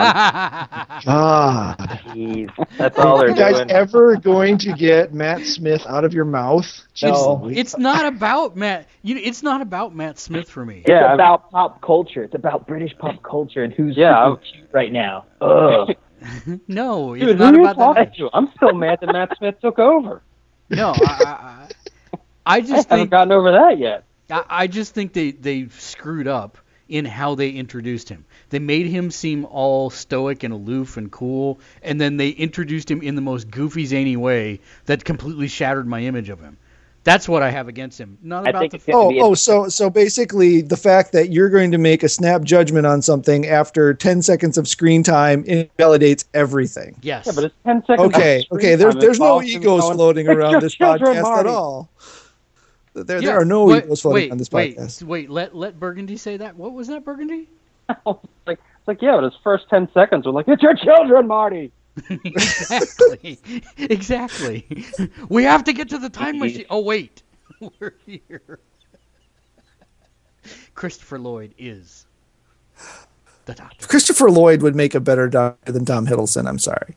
Speaker 2: ah,
Speaker 3: Jeez, that's all
Speaker 2: are
Speaker 3: they're
Speaker 2: you guys
Speaker 3: doing.
Speaker 2: ever going to get Matt Smith out of your mouth?
Speaker 4: No.
Speaker 2: Jeez.
Speaker 1: it's not about Matt. You, it's not about Matt Smith for me.
Speaker 3: Yeah,
Speaker 4: it's
Speaker 3: I've-
Speaker 4: about pop culture. It's about British pop culture and who's
Speaker 3: Yeah,
Speaker 4: freaking cute right now. Ugh.
Speaker 1: No, it's
Speaker 3: Dude, who
Speaker 1: not
Speaker 3: are you
Speaker 1: about
Speaker 3: talking
Speaker 1: that.
Speaker 3: to? I'm still mad that Matt Smith took over.
Speaker 1: No, I, I, I, I
Speaker 3: I
Speaker 1: just
Speaker 3: haven't
Speaker 1: think
Speaker 3: gotten over that yet.
Speaker 1: I, I just think they they screwed up in how they introduced him. They made him seem all stoic and aloof and cool, and then they introduced him in the most goofy, zany way that completely shattered my image of him. That's what I have against him. Not
Speaker 4: I
Speaker 1: about the
Speaker 2: Oh, oh, so so basically, the fact that you're going to make a snap judgment on something after 10 seconds of screen time invalidates everything.
Speaker 1: yes.
Speaker 3: Yeah, but it's 10 seconds.
Speaker 2: Okay,
Speaker 3: of
Speaker 2: okay. There's
Speaker 3: time
Speaker 2: there's no egos
Speaker 3: going,
Speaker 2: floating around this
Speaker 3: children,
Speaker 2: podcast
Speaker 3: Marty."
Speaker 2: at all. There,
Speaker 1: Yeah,
Speaker 2: there are no
Speaker 1: wait,
Speaker 2: egos floating
Speaker 1: wait,
Speaker 2: on this podcast.
Speaker 1: Wait, wait, let let Burgundy say that. What was that, Burgundy?
Speaker 3: like, it's like, yeah, but his first 10 seconds were like, it's your children, Marty.
Speaker 1: exactly. exactly. We have to get to the time machine. Oh wait, we're here. Christopher Lloyd is the doctor.
Speaker 2: Christopher Lloyd would make a better doctor than Tom Hiddleston. I'm sorry.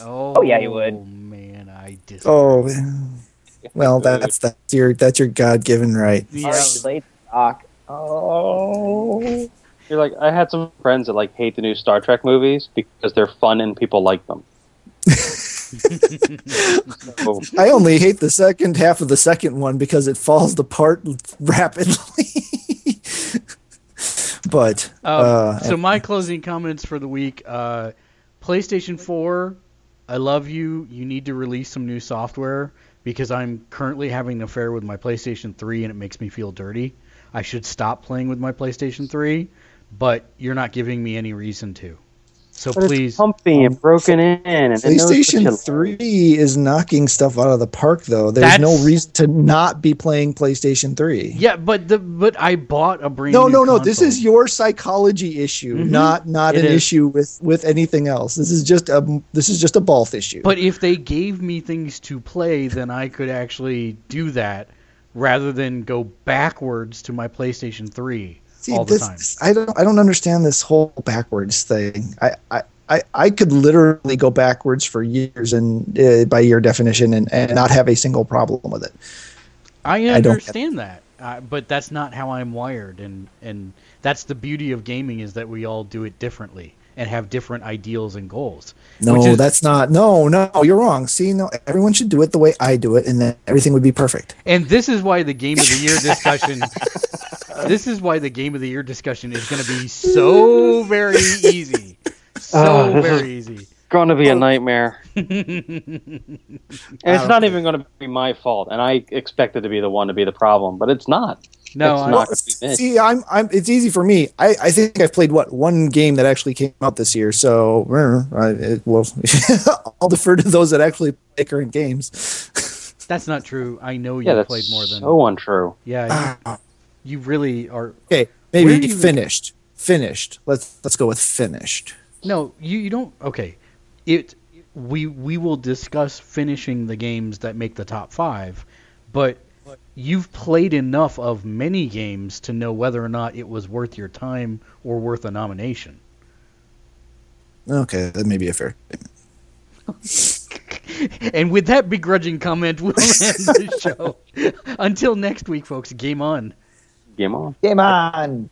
Speaker 1: Oh, oh
Speaker 4: yeah, he would.
Speaker 1: Oh man, I disagree.
Speaker 2: Oh, well, that's that's your that's your God given right.
Speaker 1: yeah.
Speaker 4: Alright, late Doc. Oh.
Speaker 3: You're like, I had some friends that like hate the new Star Trek movies because they're fun and people like them. So,
Speaker 2: I only hate the second half of the second one because it falls apart rapidly. but
Speaker 1: Um,
Speaker 2: uh,
Speaker 1: so my closing comments for the week: uh, PlayStation 4, I love you. You need to release some new software because I'm currently having an affair with my PlayStation 3 and it makes me feel dirty. I should stop playing with my PlayStation 3, but you're not giving me any reason to. So
Speaker 3: but
Speaker 1: please,
Speaker 3: it's comfy and broken in. And it knows
Speaker 2: PlayStation
Speaker 3: like.
Speaker 2: 3 is knocking stuff out of the park, though. There's no reason to not be playing PlayStation 3.
Speaker 1: yeah, but the but I bought a brand
Speaker 2: No,
Speaker 1: new
Speaker 2: no, no. This is your psychology issue,
Speaker 1: Mhm.
Speaker 2: not not
Speaker 1: It
Speaker 2: an
Speaker 1: is.
Speaker 2: issue with with anything else. This is just a this is just a Balth issue.
Speaker 1: But if they gave me things to play, then I could actually do that rather than go backwards to my PlayStation 3
Speaker 2: See,
Speaker 1: all the
Speaker 2: this,
Speaker 1: time.
Speaker 2: I don't I don't understand this whole backwards thing. I I, I, I could literally go backwards for years and uh, by your definition and, and not have a single problem with it.
Speaker 1: I
Speaker 2: I
Speaker 1: understand that, uh, but that's not how I'm wired, and and that's the beauty of gaming is that we all do it differently and have different ideals and goals.
Speaker 2: No,
Speaker 1: is-
Speaker 2: that's not. No, no, you're wrong. See, no, everyone should do it the way I do it, and then everything would be perfect.
Speaker 1: And this is why the game of the year discussion. this is why the game of the year discussion is going to be so very easy, so
Speaker 3: Oh, this
Speaker 1: very easy.
Speaker 3: going to be a
Speaker 2: Oh.
Speaker 3: nightmare. And it's not even going to be my fault. And I expected it to be the one to be the problem, but it's not.
Speaker 1: no,
Speaker 3: It's
Speaker 1: I-
Speaker 3: not. gonna be me.
Speaker 2: See, I'm, I'm. It's easy for me. I, I think I've played what one game that actually came out this year. So, uh, I, it, well, I'll defer to those that actually play current games.
Speaker 1: that's not true. I know you
Speaker 3: Yeah, that's
Speaker 1: played more than.
Speaker 3: so untrue.
Speaker 1: Yeah, you, you really are.
Speaker 2: Okay, maybe
Speaker 1: you-
Speaker 2: finished. Finished. Let's let's go with finished.
Speaker 1: No, you, you don't. Okay, it. We we will discuss finishing the games that make the top five, but you've played enough of many games to know whether or not it was worth your time or worth a nomination.
Speaker 2: Okay, that may be a fair.
Speaker 1: And with that begrudging comment, we'll end the show. Until next week, folks. Game on.
Speaker 3: Game on.
Speaker 4: Game on.